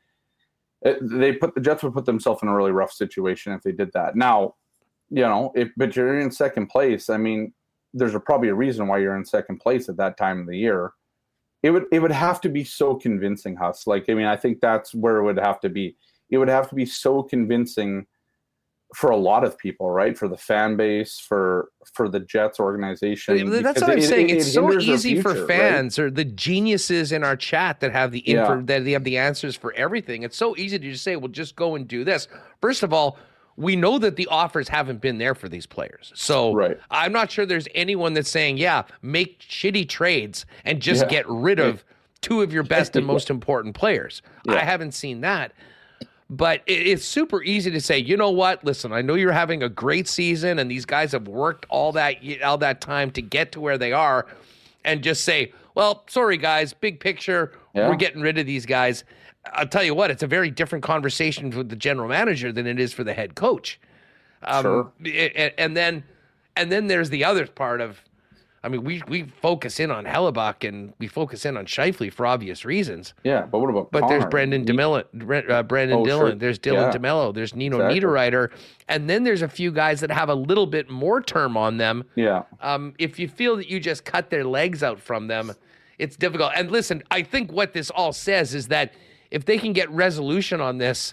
it, they put the Jets would put themselves in a really rough situation if they did that. Now, you know, if but you're in second place, I mean, there's a, probably a reason why you're in second place at that time of the year. It would it would have to be so convincing, Huss. Like, I mean, I think that's where it would have to be. It would have to be so convincing for a lot of people, right? For the fan base, for for the Jets organization. That's what I'm it- saying. it- it's it so easy for future, right? fans or the geniuses in our chat that have the info Yeah. that they have the answers for everything. It's so easy to just say, "Well, just go and do this." First of all, we know that the offers haven't been there for these players, so Right. I'm not sure there's anyone that's saying, "Yeah, make shitty trades and just Yeah. get rid of." two of your best and most important players. Yeah. I haven't seen that. But it, it's super easy to say, you know what? Listen, I know you're having a great season, and these guys have worked all that all that time to get to where they are, and just say, well, sorry guys, big picture, Yeah. we're getting rid of these guys. I'll tell you what, it's a very different conversation with the general manager than it is for the head coach. Um, Sure. a- a- And then, and then there's the other part of, I mean, we we focus in on Hellebuyck and we focus in on Scheifele for obvious reasons. Yeah, but what about But there's Connor? Brendan He- DeMelo, uh, Brandon Oh, Dillon. sure. There's Dylan Yeah. DeMelo. There's Nino Exactly. Niederreiter, and then there's a few guys that have a little bit more term on them. Yeah, Um, if you feel that you just cut their legs out from them, it's difficult. And listen, I think what this all says is that if they can get resolution on this,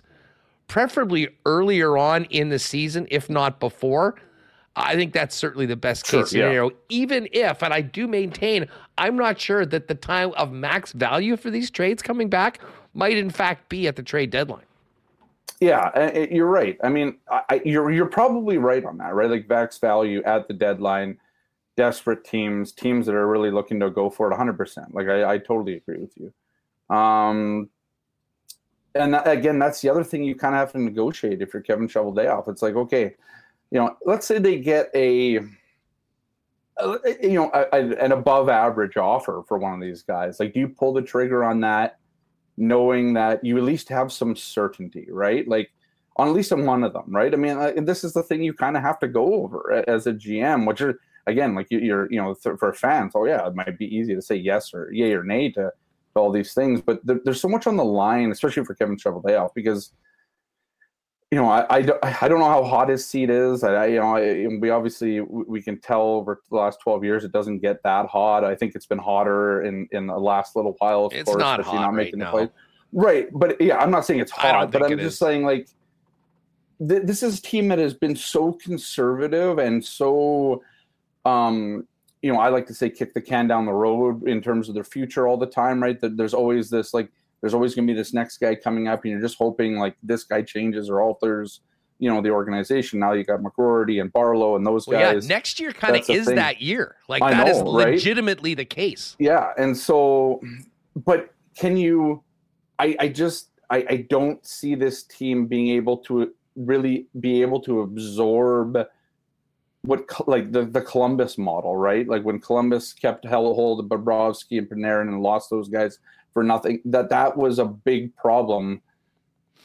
preferably earlier on in the season, if not before, I think that's certainly the best Sure, case yeah. scenario. Even if, and I do maintain, I'm not sure that the time of max value for these trades coming back might in fact be at the trade deadline. yeah, uh, you're right. I mean, I, you're you're probably right on that, right? Like max value at the deadline, desperate teams, teams that are really looking to go for it 100. percent Like I, I totally agree with you. Um, and that, again, that's the other thing you kind of have to negotiate if you're Kevin Cheveldayoff. It's like, okay, you know, let's say they get a, you know, a, a- an above average offer for one of these guys. Like, do you pull the trigger on that, knowing that you at least have some certainty, right? Like, on at least on one of them, right? I mean, uh, this is the thing you kind of have to go over as a GM, which are again, like you, you're, you know, for fans, oh yeah, it might be easy to say yes or yay or nay to, to all these things, but there, there's so much on the line, especially for Kevin Cheveldayoff, because you know, I, I, don't- I don't know how hot his seat is. I, I you know, I, we obviously we can tell over the last twelve years it doesn't get that hot. I think it's been hotter in in the last little while. Of It's course, not hot right making the now. play. Right, but yeah, I'm not saying it's hot, but I'm just is. saying like th- this is a team that has been so conservative and so um you know i like to say kick the can down the road in terms of their future all the time right that there's always this like there's always going to be this next guy coming up and you're just hoping like this guy changes or alters you know the organization now you got McGroarty and barlow and those Well, guys yeah, next year kind of is thing. that year. Like I that is know, right? legitimately the case. Yeah, and so, but can you? I I just I I don't see this team being able to really be able to absorb what like the the Columbus model, right? Like when Columbus kept held hold of Bobrovsky and Panarin and lost those guys for nothing. That that was a big problem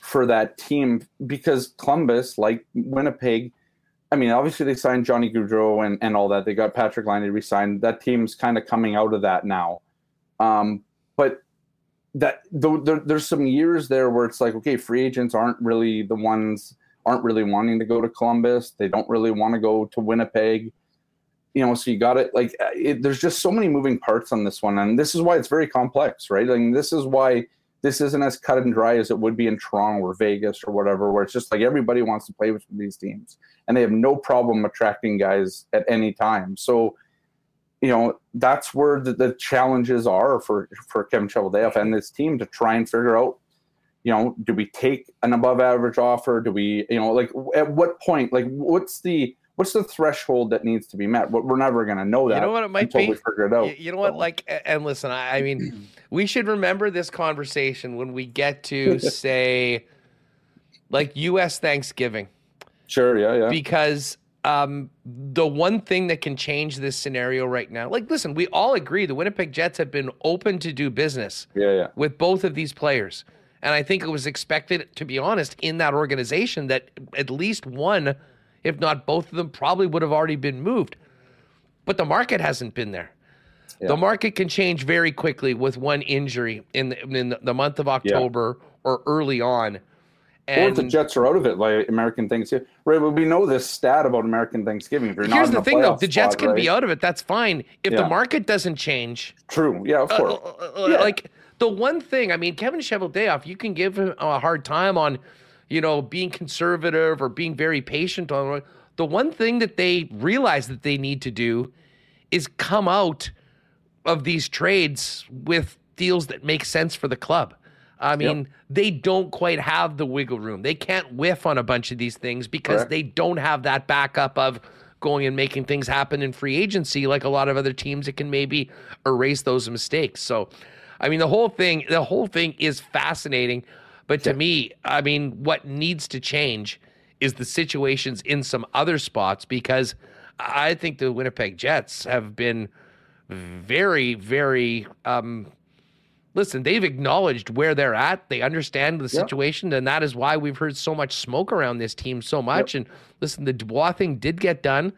for that team because Columbus, like Winnipeg, I mean, obviously they signed Johnny Gaudreau and, and all that. They got Patrik Laine re-signed. That team's kind of coming out of that now. Um, but that th- there, there's some years there where it's like, okay, free agents aren't really the ones aren't really wanting to go to Columbus. They don't really want to go to Winnipeg. You know, so you got it. Like, uh, it, there's just so many moving parts on this one, and this is why it's very complex, right? Like, this is why this isn't as cut and dry as it would be in Toronto or Vegas or whatever, where it's just like everybody wants to play with these teams and they have no problem attracting guys at any time. So, you know, that's where the, the challenges are for, for Kevin Cheveldayoff and this team to try and figure out, you know, do we take an above average offer? Do we, you know, like at what point, like what's the, what's the threshold that needs to be met? But we're never going to know that You know what it might until be? we figure it out. You know what? Like, and listen, I, I mean, we should remember this conversation when we get to say, like U.S. Thanksgiving, sure. Yeah. Yeah. because um, the one thing that can change this scenario right now, like, listen, we all agree the Winnipeg Jets have been open to do business yeah. Yeah. with both of these players. And I think it was expected, to be honest, in that organization that at least one, if not both of them, probably would have already been moved. But the market hasn't been there. Yeah. The market can change very quickly with one injury in the, in the month of October or early on. or And if the Jets are out of it, like American Thanksgiving, right? Well, we know this stat about American Thanksgiving. If you're here's the a thing, though: the Jets spot, can be out of it. That's fine if the market doesn't change. True. Yeah, of Uh, course. uh, uh, Yeah. Like the one thing, I mean, Kevin Cheveldayoff, you can give him a hard time on, you know, being conservative or being very patient on. The one thing that they realize that they need to do is come out of these trades with deals that make sense for the club. I mean, they don't quite have the wiggle room. They can't whiff on a bunch of these things because Correct. they don't have that backup of going and making things happen in free agency like a lot of other teams that can maybe erase those mistakes. So I mean, the whole thing, the whole thing is fascinating. But to me, I mean, what needs to change is the situations in some other spots because I think the Winnipeg Jets have been very, very. Um, listen, they've acknowledged where they're at. They understand the situation, yep. and that is why we've heard so much smoke around this team so much. Yep. And listen, the Dubois thing did get done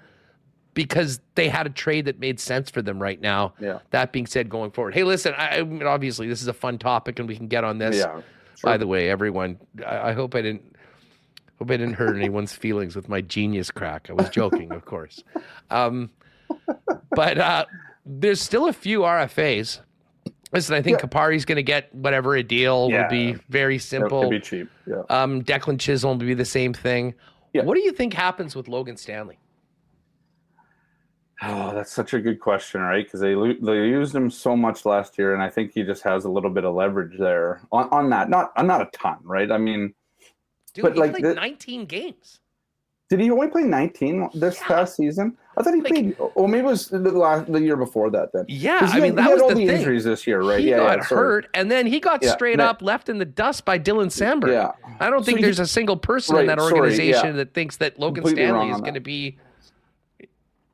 because they had a trade that made sense for them right now. Yeah. That being said, going forward, hey, listen, I, I mean, obviously this is a fun topic, and we can get on this. Yeah. Sure. By the way, everyone, I, I hope I didn't hope I didn't hurt anyone's feelings with my genius crack. I was joking, of course. Um, but uh, there's still a few RFAs. Listen, I think yeah. Kupari's going to get whatever a deal yeah. will be very simple. It'll be cheap. Yeah. Um, Declan Chisholm will be the same thing. Yeah. What do you think happens with Logan Stanley? Oh, that's such a good question, right? Because they they used him so much last year, and I think he just has a little bit of leverage there on, on that. Not uh, not a ton, right? I mean, Dude, but he like played the, 19 games. Did he only play 19 this yeah. past season? I thought he like, played. Oh, maybe it was the last the year before that. Then, yeah, I mean that was all the, the injuries this year, right? He yeah, got yeah, hurt, and then he got yeah, straight up left in the dust by Dylan Samberg. Yeah, I don't think so there's he, a single person right, in that organization sorry, that thinks that Logan Completely Stanley is going to be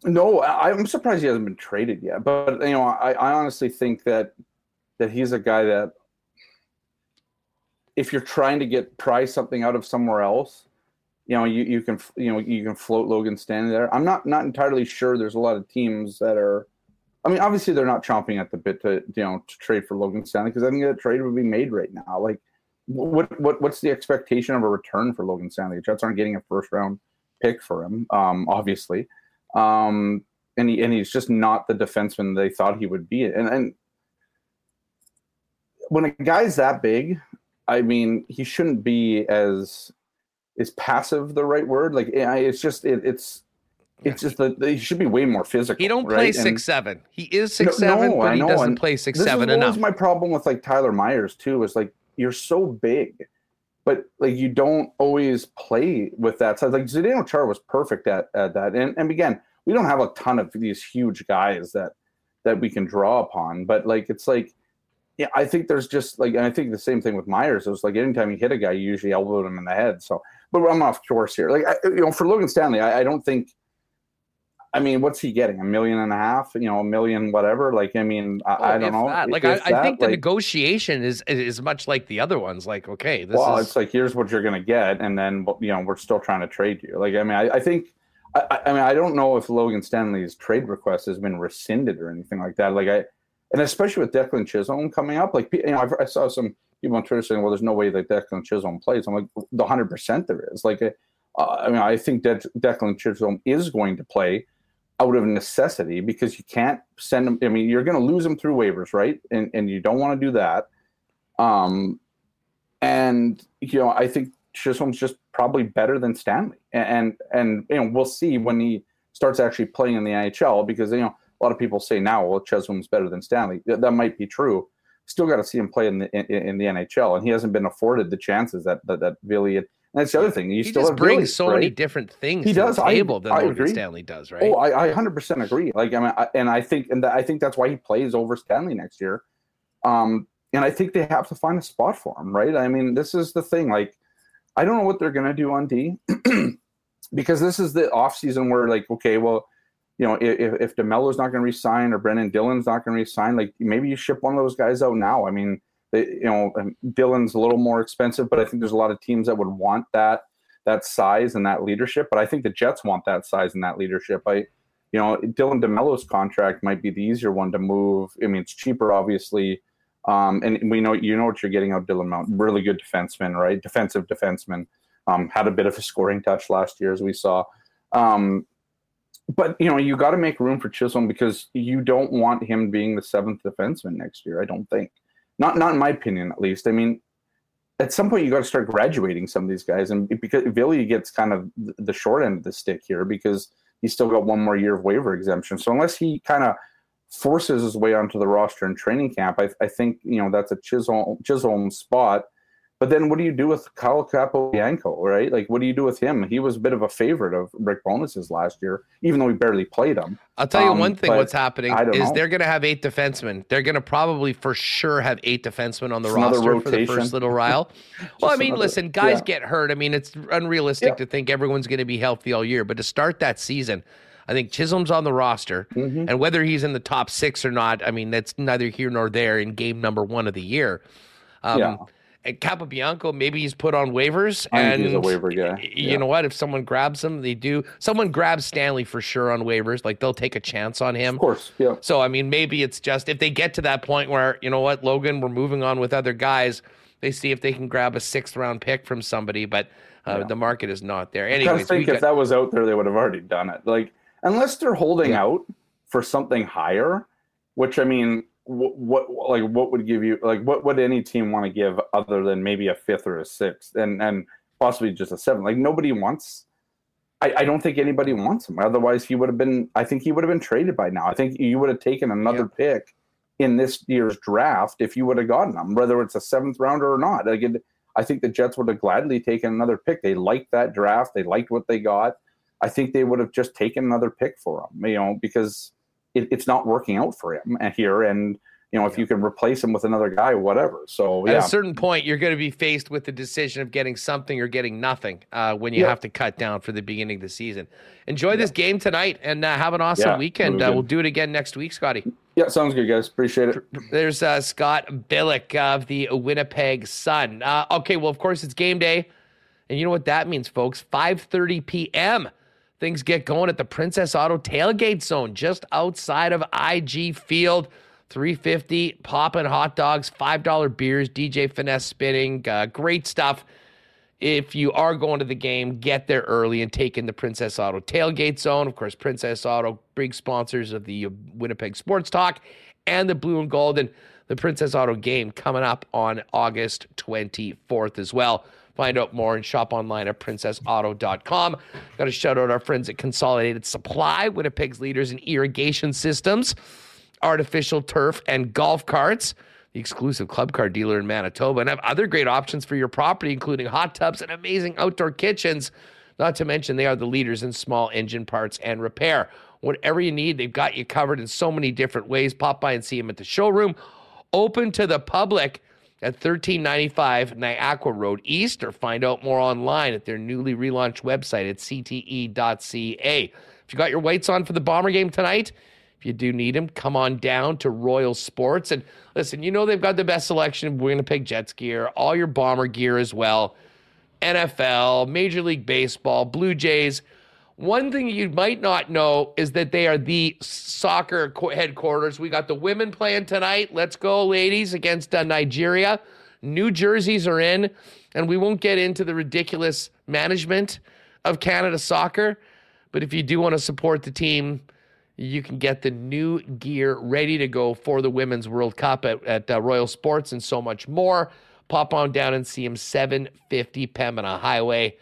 no, I, am surprised he hasn't been traded yet. But you know, I, I honestly think that that he's a guy that if you're trying to get price something out of somewhere else, you know, you, you can you know you can float Logan Stanley there. I'm not not entirely sure. There's a lot of teams that are. I mean, obviously they're not chomping at the bit to you know to trade for Logan Stanley because I think that trade would be made right now. Like, what what what's the expectation of a return for Logan Stanley? The Jets aren't getting a first round pick for him, um, obviously. Um, and he and he's just not the defenseman they thought he would be. And and when a guy's that big, I mean, he shouldn't be as is passive the right word? Like it's just it, it's it's just that he should be way more physical. He don't play right? six and, seven. He is six no, seven, no, but he doesn't and play six seven is, enough. my problem with like Tyler Myers too. Is like you're so big, but like you don't always play with that side. Like Zdeno Chara was perfect at, at that, and and again, we don't have a ton of these huge guys that that we can draw upon. But like it's like, yeah, I think there's just like, and I think the same thing with Myers. It was like anytime you hit a guy, you usually elbow him in the head. So, but I'm off course here. Like I, you know, for Logan Stanley, I, I don't think. I mean, what's he getting? A million and a half? You know, a million, whatever. Like, I mean, I, oh, I don't know. That. Like, I, I, think the like, negotiation is is much like the other ones. Like, okay, this well, is... it's like here's what you're going to get, and then you know we're still trying to trade you. Like, I mean, I, I think I, I, mean, I don't know if Logan Stanley's trade request has been rescinded or anything like that. Like I, and especially with Declan Chisholm coming up, like you know, I've, i saw some people on Twitter saying, "Well, there's no way that Declan Chisholm plays." I'm like, the hundred percent there is. Like, uh, I mean, I think De- Declan Chisholm is going to play out of necessity because you can't send them. I mean, you're going to lose them through waivers, right? And and you don't want to do that. Um, and you know, I think Chisholm's just probably better than Stanley, and, and you know we'll see when he starts actually playing in the NHL because you know a lot of people say now well Chisholm's better than Stanley that, that might be true. Still got to see him play in the in, in, the NHL, and he hasn't been afforded the chances that that, that Ville. That's the other thing. he still just brings so right? many different things he to does. the table than I Logan agree. Stanley does, right? Oh, I, I 100% agree. Like I mean, I, and I think and I think that's why he plays over Stanley next year. Um, and I think they have to find a spot for him, right? I mean, this is the thing. Like I don't know what they're going to do on D because this is the off season where like, okay, well, you know, if, if DeMelo's not going to resign or Brendan Dillon's not going to resign, like maybe you ship one of those guys out now. I mean, you know, Dylan's a little more expensive, but I think there's a lot of teams that would want that that size and that leadership. But I think the Jets want that size and that leadership. I, you know, Dylan DeMelo's contract might be the easier one to move. I mean, it's cheaper, obviously. Um, and we know you know what you're getting out Dylan Mount, really good defenseman, right? Defensive defenseman. Um, had a bit of a scoring touch last year, as we saw. Um, but you know, you got to make room for Chisholm because you don't want him being the seventh defenseman next year. I don't think, not not in my opinion, at least. I mean, at some point you got to start graduating some of these guys, and because Ville gets kind of the short end of the stick here because he's still got one more year of waiver exemption. So unless he kind of forces his way onto the roster in training camp, I, I think you know that's a Chisholm Chisholm spot. But then what do you do with Kyle Capobianco, right? Like, what do you do with him? He was a bit of a favorite of Rick Bowness's last year, even though he barely played him. I'll tell you Um, one thing what's happening is know. they're going to have eight defensemen. They're going to probably for sure have eight defensemen on the roster for the first little while. well, I mean, another- listen, guys yeah. get hurt. I mean, it's unrealistic Yeah. to think everyone's going to be healthy all year, but to start that season, I think Chisholm's on the roster, Mm-hmm. and whether he's in the top six or not, I mean, that's neither here nor there in game number one of the year. Um, Yeah. And Capobianco, maybe he's put on waivers. I and he's a waiver guy. You Yeah. know what? If someone grabs him, they do. Someone grabs Stanley for sure on waivers. Like they'll take a chance on him. Of course, yeah. So I mean, maybe it's just if they get to that point where you know what, Logan, we're moving on with other guys. They see if they can grab a sixth round pick from somebody, but uh, the market is not there. I Anyways, think we if that was out there, they would have already done it. Like, unless they're holding Yeah. out for something higher, which I mean, what, what like what would give you like what would any team want to give other than maybe a fifth or a sixth and and possibly just a seventh? Like nobody wants. I, I don't think anybody wants him. Otherwise, he would have been. I think he would have been traded by now. I think you would have taken another pick in this year's draft if you would have gotten him, whether it's a seventh rounder or not. Like it, I think the Jets would have gladly taken another pick. They liked that draft. They liked what they got. I think they would have just taken another pick for him, you know, because it, it's not working out for him here. And you know, if you can replace him with another guy, whatever. So at yeah, a certain point, you're going to be faced with the decision of getting something or getting nothing uh, when you Yeah. have to cut down for the beginning of the season. Enjoy this game tonight and uh, have an awesome Yeah, weekend. Uh, we'll do it again next week, Scotty. yeah, sounds good, guys. Appreciate it. There's uh, Scott Billeck of the Winnipeg Sun. Uh, okay, well, of course, it's game day. And you know what that means, folks? 5.30 p.m. Things get going at the Princess Auto Tailgate Zone just outside of IG Field. 350 popping hot dogs, $5 beers, DJ Finesse spinning. Uh, great stuff. If you are going to the game, get there early and take in the Princess Auto tailgate zone. Of course, Princess Auto, big sponsors of the uh, Winnipeg Sports Talk and the Blue and Gold and the Princess Auto game coming up on August 24th as well. Find out more and shop online at princessauto.com. Got to shout out our friends at Consolidated Supply, Winnipeg's leaders in irrigation systems, artificial turf, and golf carts the exclusive club car dealer in Manitoba, and have other great options for your property, including hot tubs and amazing outdoor kitchens. Not to mention, they are the leaders in small engine parts and repair. Whatever you need, they've got you covered in so many different ways. Pop by and see them at the showroom, open to the public at 1395 Niagara Road East, or find out more online at their newly relaunched website at cte.ca. If you got your weights on for the Bomber game tonight, if you do need them, come on down to Royal Sports. And listen, you know they've got the best selection of Winnipeg Jets gear, all your Bomber gear as well. NFL, Major League Baseball, Blue Jays. One thing you might not know is that they are the soccer headquarters. We got the women playing tonight. Let's go, ladies, against uh, Nigeria. New jerseys are in, and we won't get into the ridiculous management of Canada soccer. But if you do want to support the team, you can get the new gear ready to go for the Women's World Cup at, at uh, Royal Sports and so much more. Pop on down and see them 750 Pembina Highway.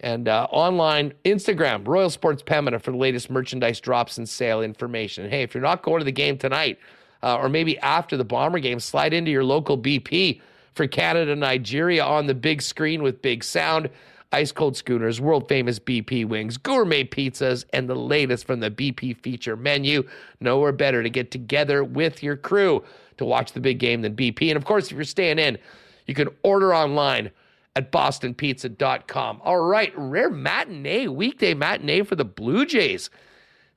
And uh, online, Instagram, Royal Sports Pembina for the latest merchandise drops and sale information. Hey, if you're not going to the game tonight, uh, or maybe after the Bomber game, slide into your local BP for Canada Nigeria on the big screen with big sound, ice cold schooners, world famous BP wings, gourmet pizzas, and the latest from the BP feature menu. Nowhere better to get together with your crew to watch the big game than BP. And of course, if you're staying in, you can order online at bostonpizza.com. All right, rare matinee, weekday matinee for the Blue Jays.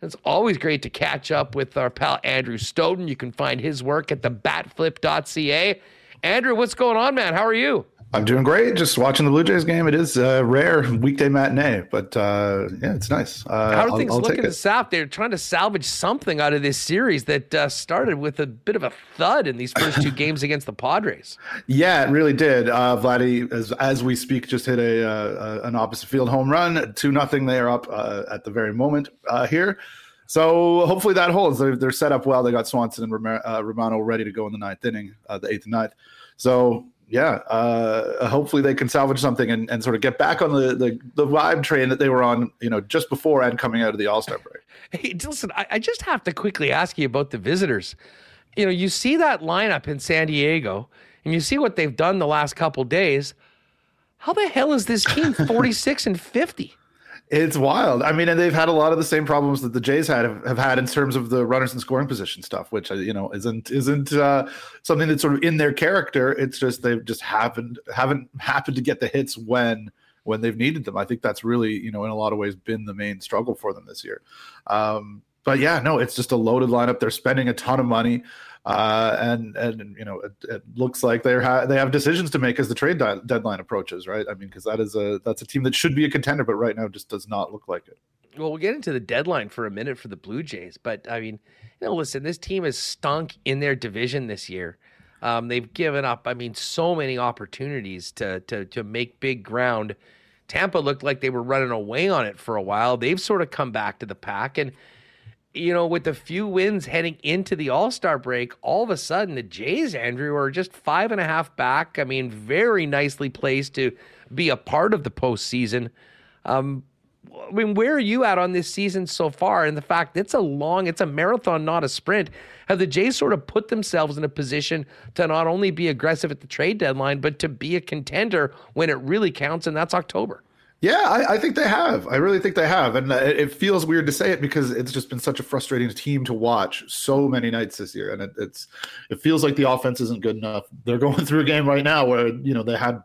It's always great to catch up with our pal Andrew Stoeten. You can find his work at the thebatflip.ca. Andrew, what's going on, man? How are you? I'm doing great. Just watching the Blue Jays game. It is a rare weekday matinee, but uh, yeah, it's nice. Uh, How are I'll- things I'll looking take to. South? They're trying to salvage something out of this series that uh, started with a bit of a thud in these first two games against the Padres. Yeah, it really did. Uh, Vladdy, as as we speak, just hit a uh, an opposite field home run. Two nothing. They are up uh, at the very moment uh, here. So hopefully that holds. They're, they're set up well. They got Swanson and Romano ready to go in the ninth inning, uh, the eighth and ninth. So yeah, uh, hopefully they can salvage something and, and sort of get back on the, the the vibe train that they were on, you know, just before and coming out of the All Star break. Hey, listen, I, I just have to quickly ask you about the visitors. you know, you see that lineup in San Diego and you see what they've done the last couple days. How the hell is this team 46 and 50? It's wild. I mean, and they've had a lot of the same problems that the Jays had have, have had in terms of the runners and scoring position stuff, which uh, you know isn't isn't uh, something that's sort of in their character. It's just they've just happened haven't happened to get the hits when when they've needed them. I think that's really you know in a lot of ways been the main struggle for them this year. Um, but yeah, no, it's just a loaded lineup. They're spending a ton of money. Uh, and and you know it, it looks like they ha- they have decisions to make as the trade di- deadline approaches, right? I mean, because that is a that's a team that should be a contender, but right now just does not look like it. Well, we'll get into the deadline for a minute for the Blue Jays, but I mean, you know, listen, this team has stunk in their division this year. Um, they've given up, I mean, so many opportunities to to to make big ground. Tampa looked like they were running away on it for a while. They've sort of come back to the pack and you know, with the few wins heading into the All Star break, all of a sudden the Jays, Andrew, are just five and a half back. I mean, very nicely placed to be a part of the postseason. Um, I mean, where are you at on this season so far? And the fact it's a long, it's a marathon, not a sprint. Have the Jays sort of put themselves in a position to not only be aggressive at the trade deadline, but to be a contender when it really counts, and that's October? Yeah, I, I, think they have. I really think they have, and it, it, feels weird to say it because it's just been such a frustrating team to watch so many nights this year, and it, it's it feels like the offense isn't good enough. They're going through a game right now where you know they had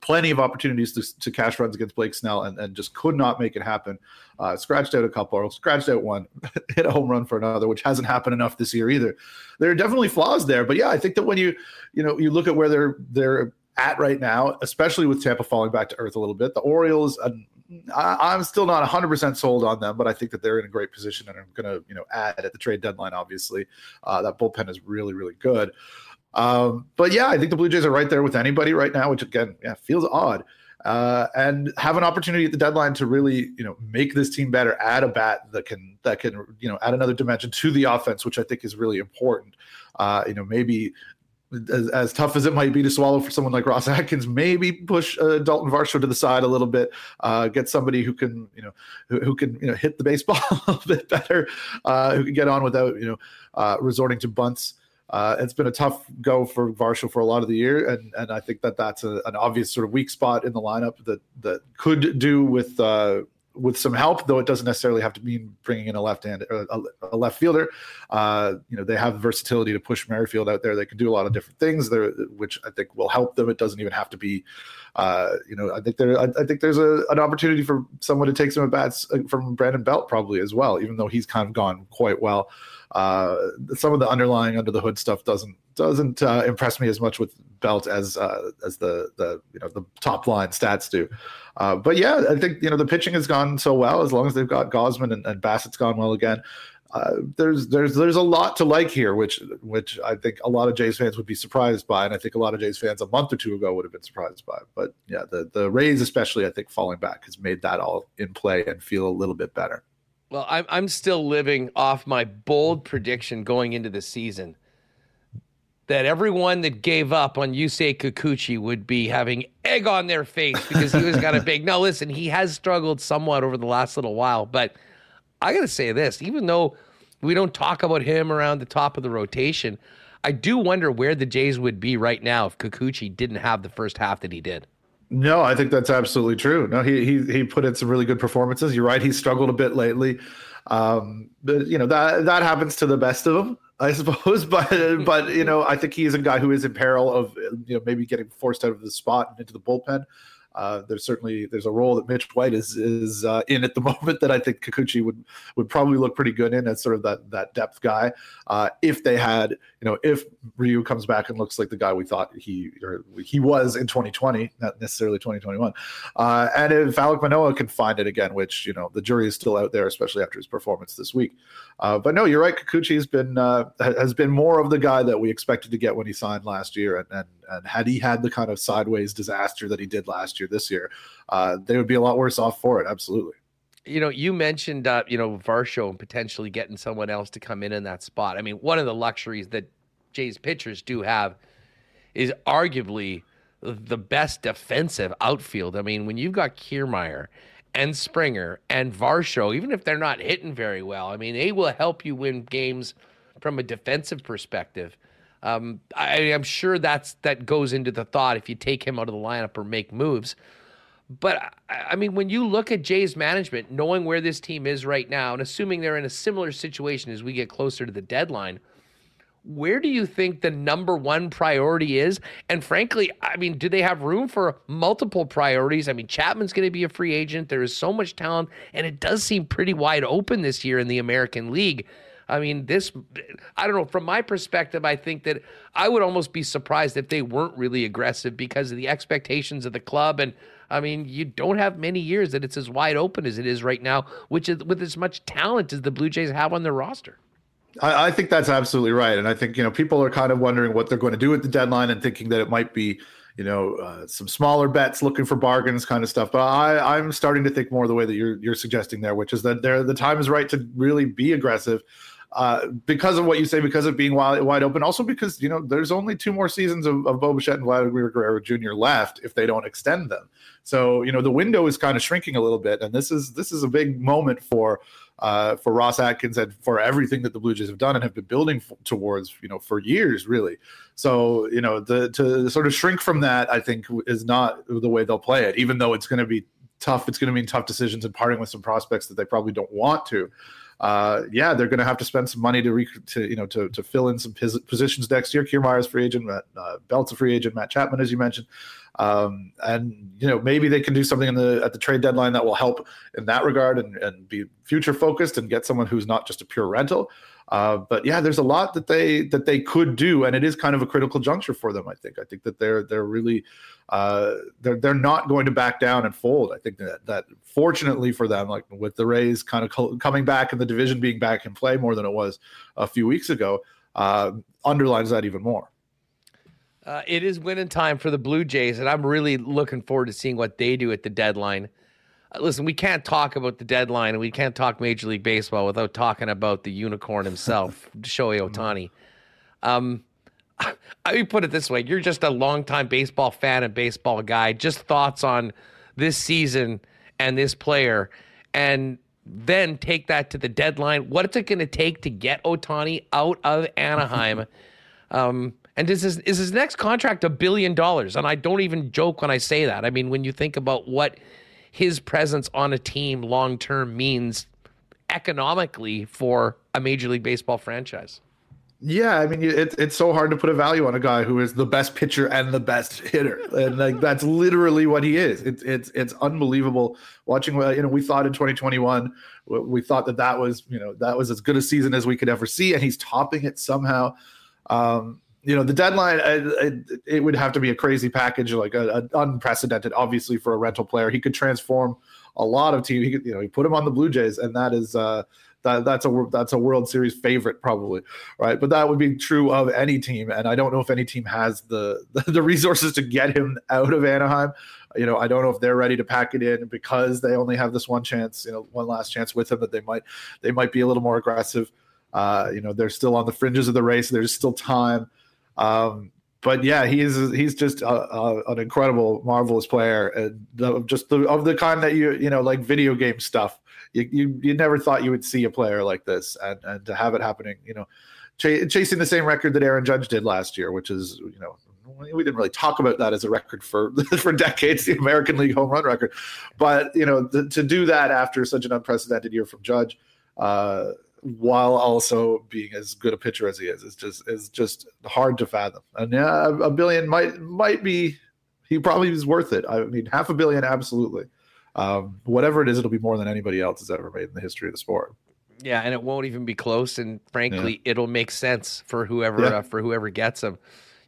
plenty of opportunities to, to cash runs against Blake Snell and, and just could not make it happen. Uh, scratched out a couple, scratched out one, hit a home run for another, which hasn't happened enough this year either. There are definitely flaws there, but yeah, I think that when you you know you look at where they're they're at right now, especially with Tampa falling back to earth a little bit. The Orioles, uh, I, am still not 100% sold on them, but I think that they're in a great position and I'm going to, you know, add at the trade deadline, obviously. Uh, that bullpen is really, really good. Um, but yeah, I think the Blue Jays are right there with anybody right now, which again, yeah, feels odd. Uh, and have an opportunity at the deadline to really, you know, make this team better. Add a bat that can that can, you know, add another dimension to the offense, which I think is really important. Uh, you know, maybe as, as, tough as it might be to swallow for someone like Ross Atkins, maybe push uh, Dalton Varsho to the side a little bit, uh, get somebody who can, you know, who, who, can, you know, hit the baseball a little bit better, uh, who can get on without, you know, uh, resorting to bunts. Uh, it's been a tough go for Varsho for a lot of the year, and and I think that that's a, an obvious sort of weak spot in the lineup that that could do with uh, with some help, though it doesn't necessarily have to mean bringing in a left hand a, a, left fielder. Uh, you know, they have versatility to push Merrifield out there. They can do a lot of different things there, which I think will help them. It doesn't even have to be, uh, you know, I think there, I, I think there's a, an opportunity for someone to take some at bats uh, from Brandon Belt probably as well, even though he's kind of gone quite well. Uh, some of the underlying under the hood stuff doesn't doesn't uh, impress me as much with Belt as uh, as the the you know the top line stats do. Uh, but yeah, I think you know the pitching has gone so well as long as they've got Gausman and, and Bassitt's gone well again. Uh, there's there's there's a lot to like here, which which I think a lot of Jays fans would be surprised by, and I think a lot of Jays fans a month or two ago would have been surprised by. But yeah, the the Rays especially, I think falling back has made that all in play and feel a little bit better. Well, I'm I'm still living off my bold prediction going into the season that everyone that gave up on Yusei Kikuchi would be having egg on their face because he was got a big. Now, listen, he has struggled somewhat over the last little while, but I got to say this: even though we don't talk about him around the top of the rotation, I do wonder where the Jays would be right now if Kikuchi didn't have the first half that he did. No, I think that's absolutely true. No, he he he put in some really good performances. You're right; he struggled a bit lately, um, but you know that that happens to the best of them. I suppose. But but you know, I think he is a guy who is in peril of you know maybe getting forced out of the spot and into the bullpen. Uh, there's certainly there's a role that Mitch White is is uh, in at the moment that I think Kikuchi would would probably look pretty good in as sort of that that depth guy. Uh, if they had, you know, if Ryu comes back and looks like the guy we thought he or he was in 2020, not necessarily 2021, uh, and if Alek Manoah can find it again, which you know the jury is still out there, especially after his performance this week. Uh, but no, you're right. Kikuchi has been has been more of the guy that we expected to get when he signed last year, and and and had he had the kind of sideways disaster that he did last year, this year, uh, they would be a lot worse off for it. Absolutely. You know, you mentioned, uh, you know, Varsho and potentially getting someone else to come in in that spot. I mean, one of the luxuries that Jay's pitchers do have is arguably the best defensive outfield. I mean, when you've got Kiermaier and Springer and Varsho, even if they're not hitting very well, I mean, they will help you win games from a defensive perspective. Um, I, am sure that's that goes into the thought if you take him out of the lineup or make moves. But I mean, when you look at Jay's management, knowing where this team is right now, and assuming they're in a similar situation as we get closer to the deadline, where do you think the number one priority is? And frankly, I mean, do they have room for multiple priorities? I mean, Chapman's going to be a free agent. There is so much talent, and it does seem pretty wide open this year in the American League. I mean, this, I don't know, from my perspective, I think that I would almost be surprised if they weren't really aggressive because of the expectations of the club. And I mean, you don't have many years that it's as wide open as it is right now, which is with as much talent as the Blue Jays have on their roster. I, I think that's absolutely right. And I think, you know, people are kind of wondering what they're going to do at the deadline and thinking that it might be, you know, uh, some smaller bets, looking for bargains, kind of stuff. But I, I'm starting to think more the way that you're you're suggesting there, which is that there the time is right to really be aggressive uh, because of what you say, because of being wide, wide open, also because you know there's only two more seasons of, of Bo Bichette and Vladimir Guerrero Jr. left if they don't extend them. So you know the window is kind of shrinking a little bit, and this is this is a big moment for uh, for Ross Atkins and for everything that the Blue Jays have done and have been building f- towards, you know, for years, really. So, you know, the to sort of shrink from that, I think, is not the way they'll play it. Even though it's going to be tough, it's going to mean tough decisions and parting with some prospects that they probably don't want to uh, yeah, they're going to have to spend some money to, rec- to you know to, to fill in some pos- positions next year. Kiermaier's free agent, uh, Belt's a free agent, Matt Chapman, as you mentioned, um, and you know maybe they can do something in the at the trade deadline that will help in that regard and, and be future focused and get someone who's not just a pure rental. Uh, but yeah, there's a lot that they that they could do, and it is kind of a critical juncture for them. I think. I think that they're they're really uh, they're they're not going to back down and fold. I think that that fortunately for them, like with the Rays kind of co- coming back and the division being back in play more than it was a few weeks ago, uh, underlines that even more. Uh, it is winning time for the Blue Jays, and I'm really looking forward to seeing what they do at the deadline. Uh, listen, we can't talk about the deadline and we can't talk Major League Baseball without talking about the unicorn himself, Shohei Ohtani. Um, I mean, put it this way: you're just a longtime baseball fan and baseball guy. Just thoughts on this season and this player, and then take that to the deadline. What's it going to take to get Ohtani out of Anaheim? um, and is his, is his next contract a billion dollars? And I don't even joke when I say that. I mean, when you think about what his presence on a team long term means economically for a Major League Baseball franchise. Yeah, I mean, it, it's so hard to put a value on a guy who is the best pitcher and the best hitter, and like that's literally what he is. It's it's it's unbelievable watching. You know, we thought in 2021, we thought that that was you know that was as good a season as we could ever see, and he's topping it somehow. Um, you know the deadline it, it, would have to be a crazy package like a, a, unprecedented obviously for a rental player. He could transform a lot of teams he could you know he put him on the blue jays and that is uh that that's a that's a world series favorite probably right? But that would be true of any team and i don't know if any team has the the, the resources to get him out of anaheim. You know i don't know if they're ready to pack it in because they only have this one chance you know one last chance with him that they might they might be a little more aggressive. Uh, you know they're still on the fringes of the race. There's still time um, but yeah, he's he's just a, a, an incredible, marvelous player, and the, just the, of the kind that you you know like video game stuff. You, you you never thought you would see a player like this, and and to have it happening, you know, ch- chasing the same record that Aaron Judge did last year, which is you know we didn't really talk about that as a record for for decades, the American League home run record. But you know, to do that after such an unprecedented year from Judge, uh, while also being as good a pitcher as he is. It's just is just hard to fathom. And yeah, a billion might might be he probably is worth it. I mean, half a billion, absolutely. Um, whatever it is, it'll be more than anybody else has ever made in the history of the sport. Yeah, and it won't even be close. And frankly, yeah. it'll make sense for whoever yeah. uh, for whoever gets him.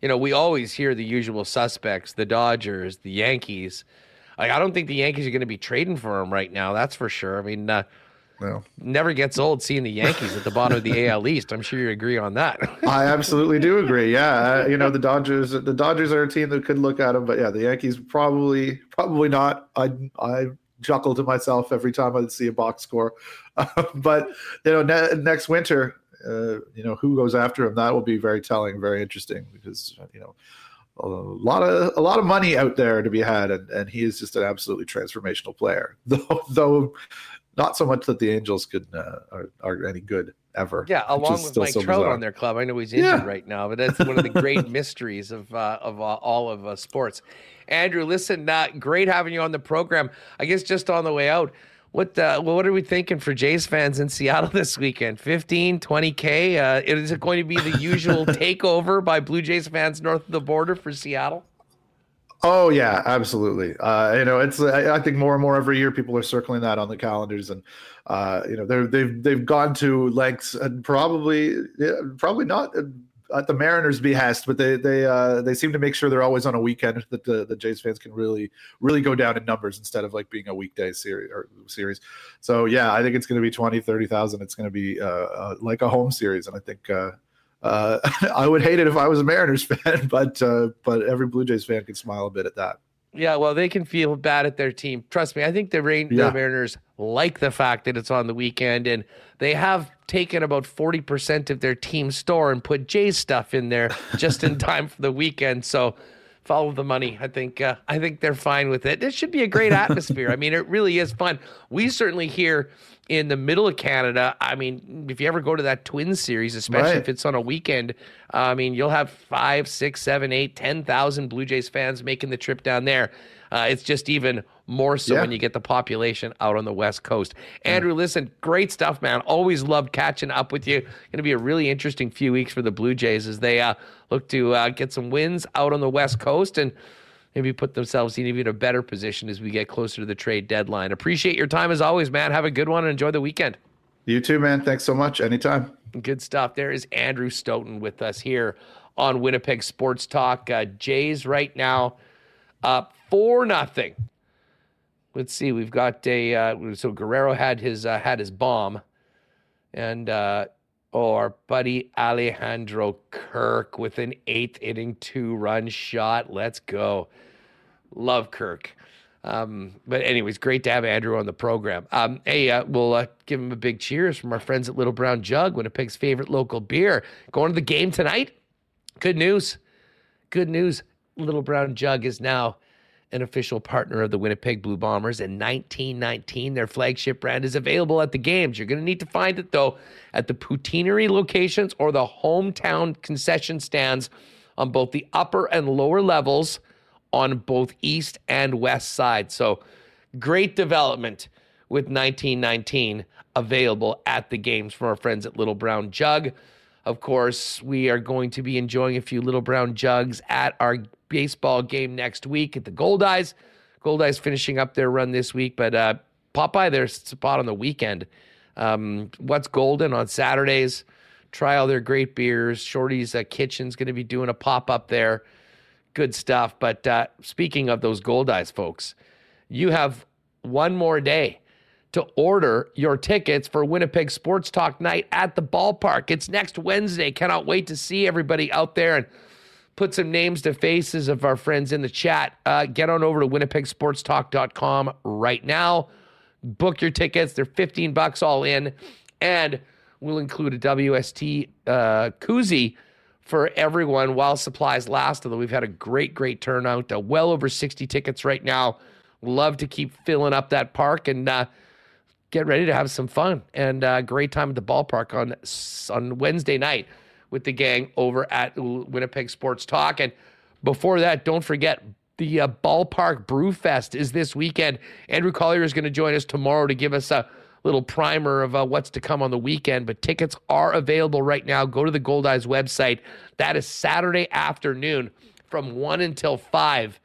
You know, we always hear the usual suspects: the Dodgers, the Yankees. Like, I don't think the Yankees are going to be trading for him right now. That's for sure. I mean, uh, well, never gets old seeing the Yankees at the bottom of the AL East. I'm sure you agree on that. I absolutely do agree. Yeah, you know the Dodgers. The Dodgers are a team that could look at them, but yeah, the Yankees probably probably not. I I chuckle to myself every time I see a box score. but you know, ne- next winter, uh, you know who goes after him. That will be very telling, very interesting because you know a lot of a lot of money out there to be had, and, and he is just an absolutely transformational player. Though though not so much that the Angels could uh, are, are any good ever. Yeah, along with Mike so Trout bizarre. on their club. I know he's injured Yeah. right now, but that's one of the great mysteries of uh, of uh, all of uh, sports. Andrew, listen, uh, great having you on the program. I guess just on the way out, what uh, what are we thinking for Jays fans in Seattle this weekend? 15, 20K? Uh, is it going to be the usual takeover by Blue Jays fans north of the border for Seattle? Oh yeah, absolutely. Uh, you know, it's I, I think more and more every year people are circling that on the calendars, and uh, you know they're they've they've gone to lengths and probably yeah, probably not at the Mariners' behest, but they they uh, they seem to make sure they're always on a weekend that the, the Jays fans can really really go down in numbers instead of like being a weekday series or series. So yeah, I think it's going to be 20, 30,000. It's going to be uh, uh, like a home series, and I think. Uh, uh, I would hate it if I was a Mariners fan, but uh, but every Blue Jays fan can smile a bit at that. Yeah, well, they can feel bad at their team. Trust me, I think the, Rain- Yeah. the Mariners like the fact that it's on the weekend, and they have taken about forty percent of their team store and put Jay's stuff in there just in time for the weekend. So follow the money. I think uh, I think they're fine with it. It should be a great atmosphere. I mean, it really is fun. We certainly here in the middle of Canada. I mean, if you ever go to that Twins series, especially Right. if it's on a weekend, I mean, you'll have five, six, seven, eight, ten thousand Blue Jays fans making the trip down there. Uh, it's just even more so Yeah. when you get the population out on the West Coast. Andrew, listen, great stuff, man. Always loved catching up with you. Going to be a really interesting few weeks for the Blue Jays as they uh, look to uh, get some wins out on the West Coast and maybe put themselves in even a better position as we get closer to the trade deadline. Appreciate your time as always, man. Have a good one and enjoy the weekend. You too, man. Thanks so much. Anytime. Good stuff. There is Andrew Stoeten with us here on Winnipeg Sports Talk. Uh, Jays right now up four nothing. Let's see. We've got a uh, so Guerrero had his uh, had his bomb, and uh, oh, our buddy Alejandro Kirk with an eighth inning two run shot. Let's go. Love Kirk. Um, but anyways, great to have Andrew on the program. Um, hey, uh, we'll uh, give him a big cheers from our friends at Little Brown Jug, Winnipeg's favorite local beer. Going to the game tonight. Good news. Good news. Little Brown Jug is now an official partner of the Winnipeg Blue Bombers. In 1919, their flagship brand is available at the games. You're going to need to find it, though, at the poutineery locations or the hometown concession stands on both the upper and lower levels on both east and west side. So great development with 1919 available at the games from our friends at Little Brown Jug. Of course, we are going to be enjoying a few Little Brown Jugs at our baseball game next week at the Goldeyes. Gold Eyes finishing up their run this week, but uh, their spot on the weekend. Um, What's Golden on Saturdays? Try all their great beers. Shorty's uh, Kitchen's going to be doing a pop up there good stuff. But uh, speaking of those Goldeyes, folks, you have one more day to order your tickets for Winnipeg Sports Talk Night at the ballpark. It's next Wednesday. Cannot wait to see everybody out there and put some names to faces of our friends in the chat. Uh, get on over to winnipegsportstalk.com right now. Book your tickets. They're 15 bucks all in. And we'll include a WST uh, koozie for everyone while supplies last. Although we've had a great, great turnout, uh, well over 60 tickets right now. Love to keep filling up that park and uh, get ready to have some fun and uh, great time at the ballpark on on Wednesday night with the gang over at Winnipeg Sports Talk. And before that, don't forget the uh, Ballpark Brew Fest is this weekend. Andrew Collier is going to join us tomorrow to give us a little primer of uh, what's to come on the weekend. But tickets are available right now. Go to the Goldeyes website. That is Saturday afternoon from 1 until 5.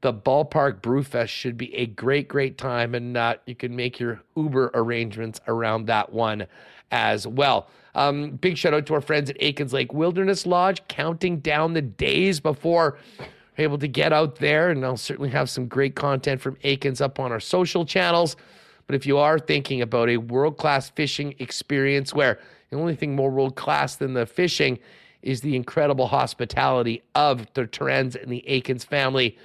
The Ballpark Brewfest should be a great, great time, and uh, you can make your Uber arrangements around that one as well. Um, big shout out to our friends at Aikens Lake Wilderness Lodge, counting down the days before we're able to get out there, and I'll certainly have some great content from Aikens up on our social channels. But if you are thinking about a world class fishing experience where the only thing more world class than the fishing is the incredible hospitality of the Terens and the Aikens family,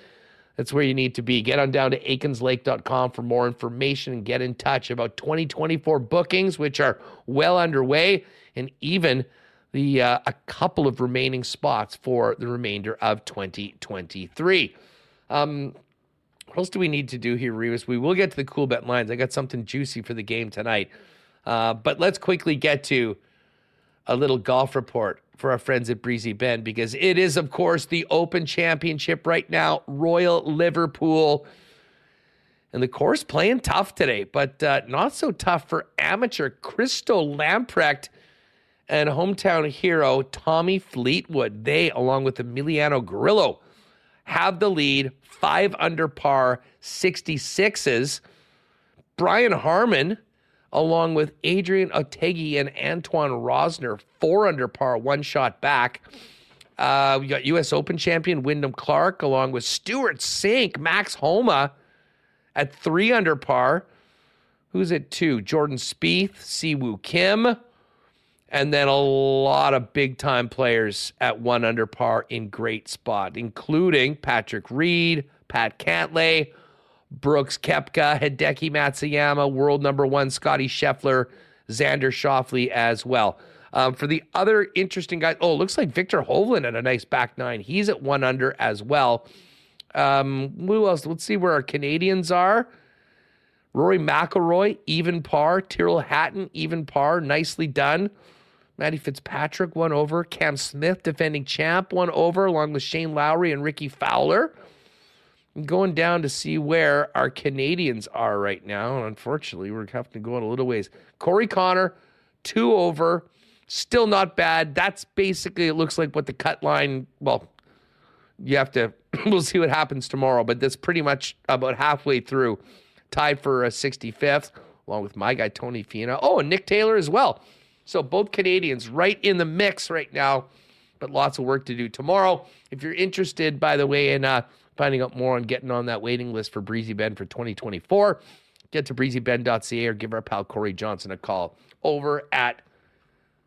that's where you need to be. Get on down to aikenslake.com for more information and get in touch about 2024 bookings, which are well underway, and even the uh, a couple of remaining spots for the remainder of 2023. Um, what else do we need to do here, Remis? We will get to the Coolbet lines. I got something juicy for the game tonight. Uh, but let's quickly get to a little golf report for our friends at Breezy Bend because it is, of course, the Open Championship right now, Royal Liverpool. And the course playing tough today, but uh, not so tough for amateur Christo Lamprecht and hometown hero Tommy Fleetwood. They, along with Emiliano Grillo, have the lead, five under par, 66s. Brian Harman, along with Adrian Otaegui and Antoine Rozner, four under par, one shot back. Uh, we got U.S. Open champion Wyndham Clark, along with Stewart Cink, Max Homa at three under par. Who's at two? Jordan Spieth, Siwoo Kim, and then a lot of big time players at one under par in great spot, including Patrick Reed, Pat Cantlay, Brooks Koepka, Hideki Matsuyama, world number one Scotty Scheffler, Xander Schauffele as well. Um, for the other interesting guys, oh, looks like Viktor Hovland at a nice back nine. He's at one under as well. Um, who else? Let's see where our Canadians are. Rory McIlroy, even par. Tyrrell Hatton, even par. Nicely done. Matty Fitzpatrick, one over. Cam Smith, defending champ, one over, along with Shane Lowry and Rickie Fowler. I'm going down to see where our Canadians are right now. And unfortunately, we're having to go on a little ways. Corey Conners, two over. Still not bad. That's basically, it looks like what the cut line, well, you have to, we'll see what happens tomorrow, but that's pretty much about halfway through. Tied for a 65th, along with my guy, Tony Finau. Oh, and Nick Taylor as well. So both Canadians right in the mix right now, but lots of work to do tomorrow. If you're interested, by the way, in uh, finding out more on getting on that waiting list for Breezy Bend for 2024, get to breezybend.ca or give our pal Corey Johnson a call over at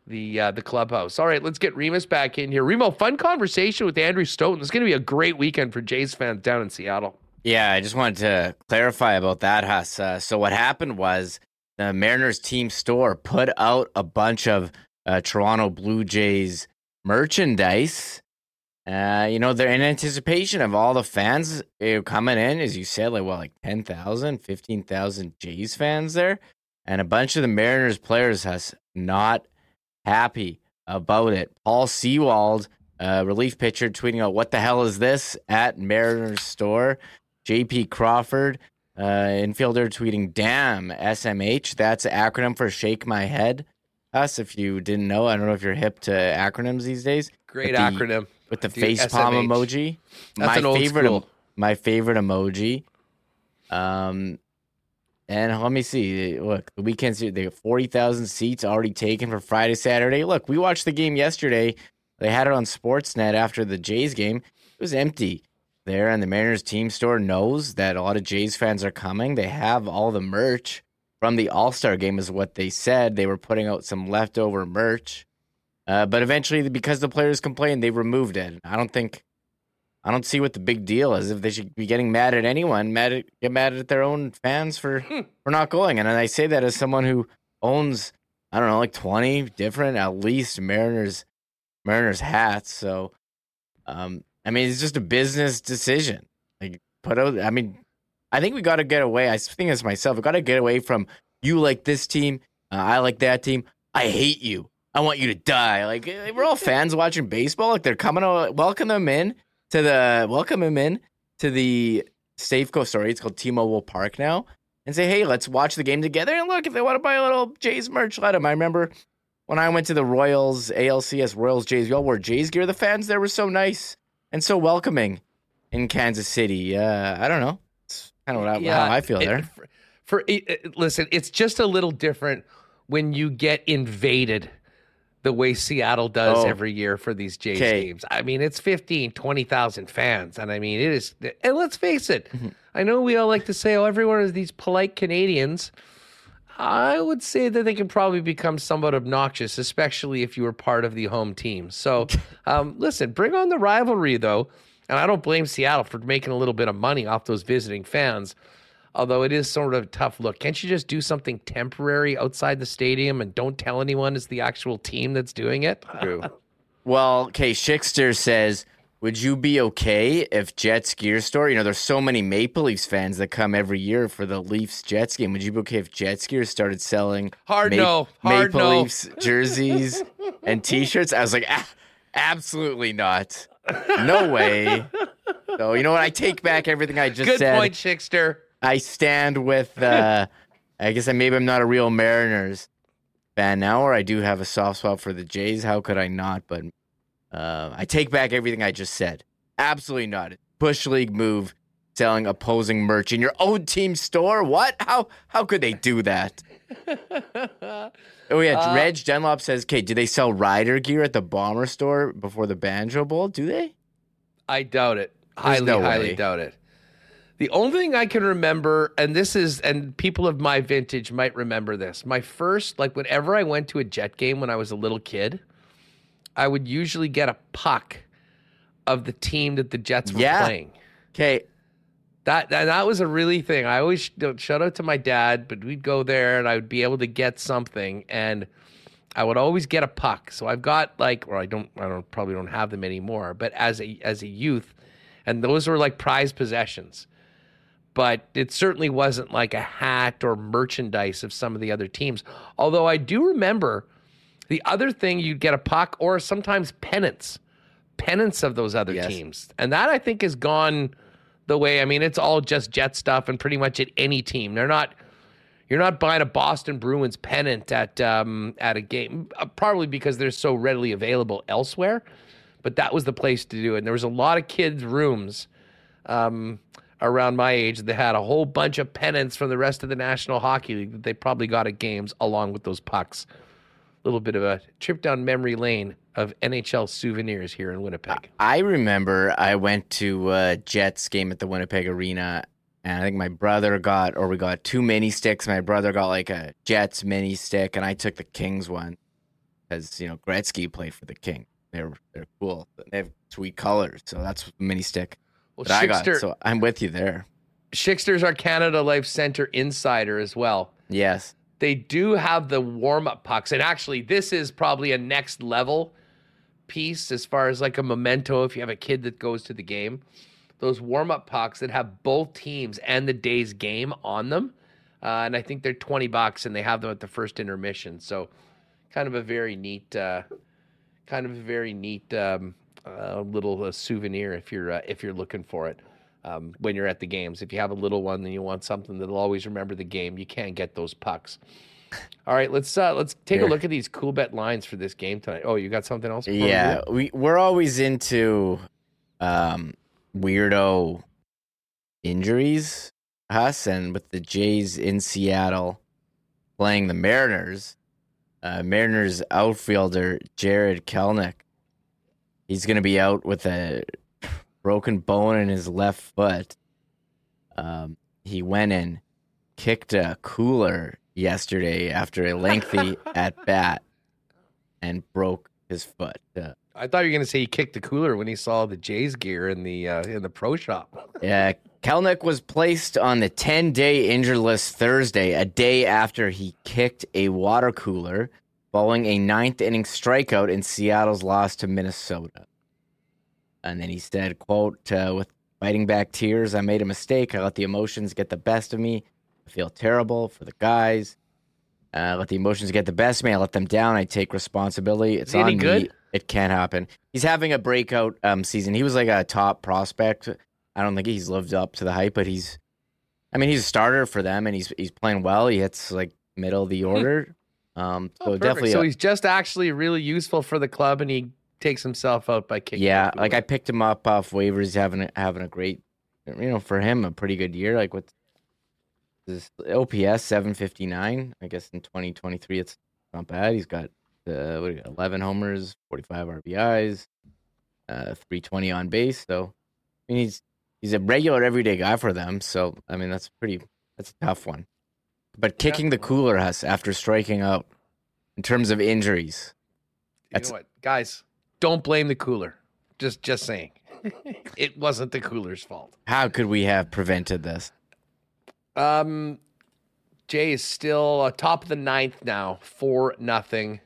the uh, the clubhouse. All right, let's get Remis back in here. Remo, fun conversation with Andrew Stoeten. It's going to be a great weekend for Jays fans down in Seattle. Yeah, I just wanted to clarify about that, Huss. Uh, so what happened was the Mariners team store put out a bunch of uh, Toronto Blue Jays merchandise. Uh, you know, they're in anticipation of all the fans uh, coming in, as you said, like, what, like 10,000, 15,000 Jays fans there. And a bunch of the Mariners players has not happy about it. Paul Sewald, uh, relief pitcher, tweeting out, "What the hell is this?" at Mariners store. J.P. Crawford, uh, infielder, tweeting, "Damn, SMH. That's an acronym for Shake My Head." Us, if you didn't know, I don't know if you're hip to acronyms these days. Great the- acronym. With the Dude, face palm emoji. That's my favorite, school. my favorite emoji. Um, and let me see. Look, the weekends they got forty thousand seats already taken for Friday, Saturday. Look, we watched the game yesterday. They had it on Sportsnet after the Jays game. It was empty there, and the Mariners team store knows that a lot of Jays fans are coming. They have all the merch from the All Star game, is what they said. They were putting out some leftover merch. Uh, but eventually, because the players complained, they removed it. I don't think, I don't see what the big deal is. If they should be getting mad at anyone, mad at, get mad at their own fans for for not going. And I say that as someone who owns, I don't know, like twenty different at least Mariners Mariners hats. So, um, I mean, it's just a business decision. Like put out. I mean, I think we got to get away. I think as myself, we got to get away from you like this team, uh, I like that team. I hate you. I want you to die. Like eh, we're all fans watching baseball. Like they're coming to welcome them in to the welcome them in to the Safeco story. It's called T-Mobile Park now, and say, hey, let's watch the game together. And look, if they want to buy a little Jays merch, let them. I remember when I went to the Royals ALCS Royals Jays. We all wore Jays gear. The fans there were so nice and so welcoming in Kansas City. Uh, I don't know. It's kind of what I, how I feel it- there. For, for it- listen, it's just a little different when you get invaded the way Seattle does Oh. every year for these Jays 'Kay. games. I mean, it's 15, 20,000 fans. And I mean, it is, and let's face it, Mm-hmm. I know we all like to say, oh, everyone is these polite Canadians. I would say that they can probably become somewhat obnoxious, especially if you were part of the home team. So, um, listen, bring on the rivalry, though. And I don't blame Seattle for making a little bit of money off those visiting fans, although it is sort of a tough look. Can't you just do something temporary outside the stadium and don't tell anyone it's the actual team that's doing it? True. Well, okay, Schickster says Would you be okay if Jets gear store? You know, there's so many Maple Leafs fans that come every year for the Leafs Jets game. Would you be okay if Jets gear started selling Hard Ma- no. Hard Maple no. Leafs jerseys and T-shirts? I was like, "Ah, absolutely not. No way. So you know what? I take back everything I just Good said. Good point, Schickster. I stand with. Uh, I guess I maybe I'm not a real Mariners fan now, or I do have a soft spot for the Jays. How could I not? But uh, I take back everything I just said. Absolutely not. Bush League move, selling opposing merch in your own team store. What? How? How could they do that? Oh yeah, Uh, Reg Dunlop says, "Okay, do they sell rider gear at the Bomber store before the Banjo Bowl? Do they?" I doubt it. Highly, no highly doubt it. The only thing I can remember, and this is, and people of my vintage might remember this. My first, like, whenever I went to a Jet game when I was a little kid, I would usually get a puck of the team that the Jets were Yeah. playing. Okay, That, that that was a really thing. I always shout out to my dad, but we'd go there and I would be able to get something, and I would always get a puck. So I've got like, or I don't, I don't probably don't have them anymore. But as a as a youth, and those were like prized possessions. But it certainly wasn't like a hat or merchandise of some of the other teams. Although I do remember the other thing you'd get a puck or sometimes pennants, pennants of those other Yes. teams, and that I think has gone the way. I mean, it's all just Jet stuff, and pretty much at any team, they're not. You're not buying a Boston Bruins pennant at um, at a game, uh, probably because they're so readily available elsewhere. But that was the place to do it. And there was a lot of kids' rooms um, around my age that had a whole bunch of pennants from the rest of the National Hockey League that they probably got at games along with those pucks. A little bit of a trip down memory lane of NHL souvenirs here in Winnipeg. I remember I went to a Jets game at the Winnipeg Arena, and I think my brother got, or we got two mini sticks. My brother got like a Jets mini stick, and I took the Kings one because you know Gretzky played for the King. They're they're cool. They have sweet colors, so that's mini stick Well, that I got. So I'm with you there. Schickster's our Canada Life Center insider as well. Yes. they do have the warm up pucks. And actually, this is probably a next level piece as far as like a memento if you have a kid that goes to the game. Those warm up pucks that have both teams and the day's game on them. Uh, and I think they're 20 bucks and they have them at the first intermission. So, kind of a very neat, uh, kind of a very neat um, uh, little uh, souvenir if you're uh, if you're looking for it um, when you're at the games. If you have a little one and you want something that'll always remember the game, you can't get those pucks. All right, let's uh, let's take a look at these Coolbet lines for this game tonight. Oh, you got something else? Yeah, we we're always into um weirdo injuries, us, and with the Jays in Seattle playing the Mariners, uh, Mariners outfielder Jarred Kelenic, he's going to be out with a broken bone in his left foot. Um, he went and kicked a cooler yesterday after a lengthy at bat and broke his foot. Uh, I thought you were gonna say he kicked the cooler when he saw the Jays gear in the uh, in the pro shop. Yeah, Kelenic was placed on the 10 day injured list Thursday, a day after he kicked a water cooler following a ninth inning strikeout in Seattle's loss to Minnesota. And then he said, quote, uh, with fighting back tears, I made a mistake. I let the emotions get the best of me. I feel terrible for the guys. Uh, let the emotions get the best of me. I let them down. I take responsibility. It's on me. It can't happen. He's having a breakout um, season. He was like a top prospect. I don't think he's lived up to the hype, but he's. I mean, he's a starter for them, and he's he's playing well. He hits like middle of the order. Um, so Oh, definitely, So he's just actually really useful for the club, and he takes himself out by kicking. yeah. Like I picked him up off waivers. Having a, having a great, you know, for him a pretty good year. Like with this OPS seven fifty nine. I guess in twenty twenty three, it's not bad. He's got uh, what eleven homers, forty five RBIs, uh, three twenty on base. So I mean, he's he's a regular everyday guy for them. So I mean, that's pretty. That's a tough one. But kicking the cooler has after striking out in terms of injuries. You know what, guys? Don't blame the cooler. Just just saying, it wasn't the cooler's fault. How could we have prevented this? Um, Jay is still uh, top of the ninth now, four nothing.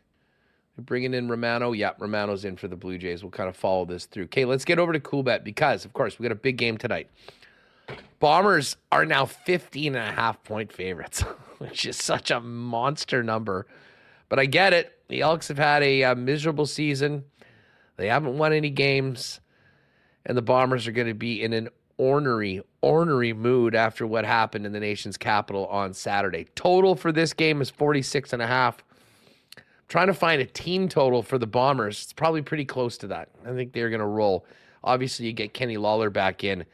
bringing in Romano. Yeah, Romano's in for the Blue Jays. We'll kind of follow this through. Okay, let's get over to Coolbet because, of course, we got a big game tonight. Bombers are now 15 and a half point favorites, which is such a monster number. But I get it. The Elks have had a, a miserable season. They haven't won any games. And the Bombers are going to be in an ornery, ornery mood after what happened in the nation's capital on Saturday. Total for this game is 46 and a half. I'm trying to find a team total for the Bombers. It's probably pretty close to that. I think they're going to roll. Obviously, you get Kenny Lawler back in.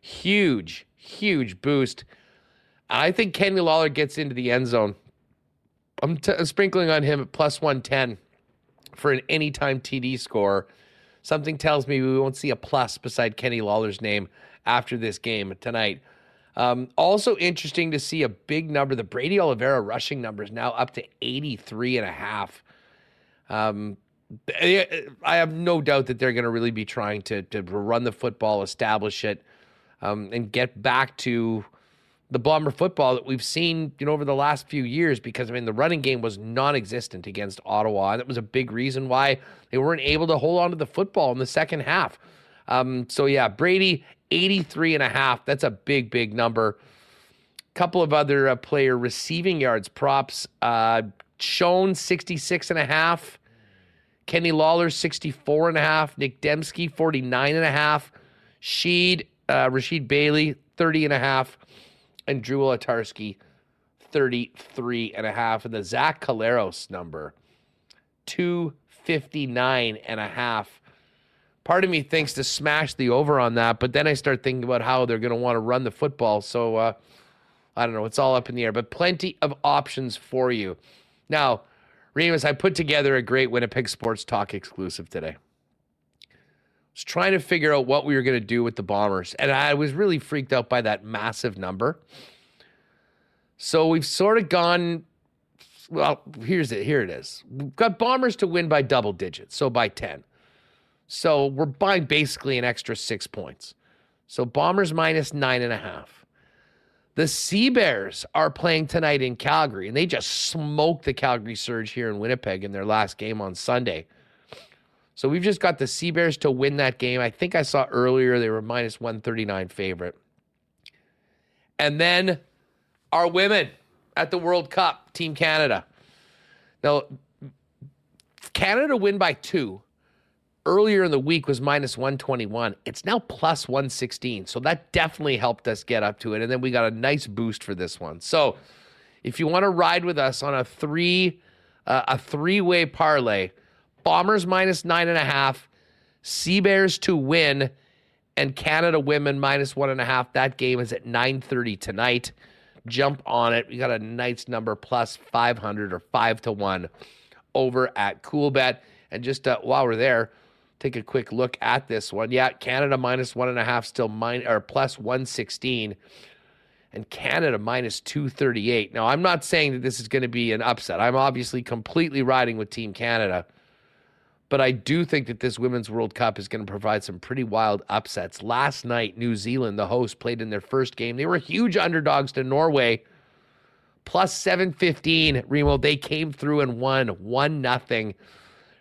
Huge, huge boost. I think Kenny Lawler gets into the end zone. I'm, t- I'm sprinkling on him at plus 110 for an anytime TD score. Something tells me we won't see a plus beside Kenny Lawler's name after this game tonight. Um, also interesting to see a big number. The Brady Oliveira rushing number is now up to 83 and a half. Um, I have no doubt that they're going to really be trying to, to run the football, establish it, um, and get back to the Bomber football that we've seen, you know, over the last few years. Because I mean, the running game was non-existent against Ottawa, and that was a big reason why they weren't able to hold on to the football in the second half. Um, so yeah, Brady 83 and a half. That's a big, big number. Couple of other uh, player receiving yards props. Uh, Schoen 66 and a half. Kenny Lawler 64 and a half. Nick Demski 49 and a half. Sheed, uh, Rasheed Bailey 30 and a half. And Drew Wolitarsky 33 and a half. And the Zach Collaros number 259 and a half part of me thinks to smash the over on that, but then I start thinking about how they're going to want to run the football. So uh, I don't know. It's all up in the air, but plenty of options for you. Now, Remis, I put together a great Winnipeg Sports Talk exclusive today. Was trying to figure out what we were going to do with the Bombers, and I was really freaked out by that massive number. So we've sort of gone. Well, here's it. Here it is. We've got Bombers to win by double digits, so by 10. So we're buying basically an extra six points. So Bombers minus nine and a half. The Sea Bears are playing tonight in Calgary, and they just smoked the Calgary Surge here in Winnipeg in their last game on Sunday. So we've just got the Sea Bears to win that game. I think I saw earlier they were minus 139 favorite. And then our women at the World Cup, Team Canada. Now, Canada win by two earlier in the week was minus 121. It's now plus 116. So that definitely helped us get up to it. And then we got a nice boost for this one. So if you want to ride with us on a three uh, a three way parlay, Bombers minus nine and a half, Sea Bears to win, and Canada women minus one and a half. That game is at 9:30 tonight. Jump on it. We got a nice number plus 500 or five to one over at Coolbet. And just uh, while we're there, take a quick look at this one. Yeah, Canada minus one and a half, still mine or plus 116, and Canada minus 238. Now, I'm not saying that this is going to be an upset. I'm obviously completely riding with Team Canada, but I do think that this Women's World Cup is going to provide some pretty wild upsets. Last night, New Zealand, the host, played in their first game. They were huge underdogs to Norway. Plus 715, Remo. They came through and won 1 nothing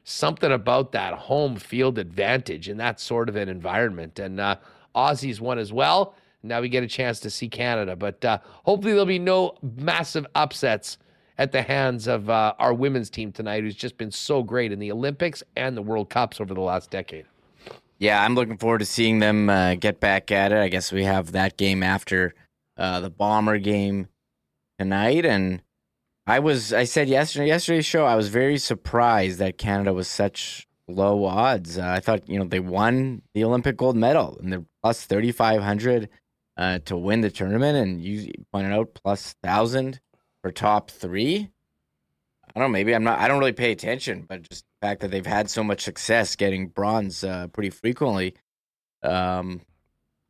something about that home field advantage in that sort of an environment. And uh, Aussies won as well. Now we get a chance to see Canada, but uh, hopefully there'll be no massive upsets at the hands of uh, our women's team tonight, who's just been so great in the Olympics and the World Cups over the last decade. Yeah, I'm looking forward to seeing them uh, get back at it. I guess we have that game after uh, the Bomber game tonight, and I was I said yesterday yesterday's show I was very surprised that Canada was such low odds. Uh, I thought you know they won the Olympic gold medal and they're plus thirty five hundred uh, to win the tournament, and you pointed out plus thousand top three. I don't know. Maybe I'm not. I don't really pay attention, but just the fact that they've had so much success getting bronze uh, pretty frequently, um,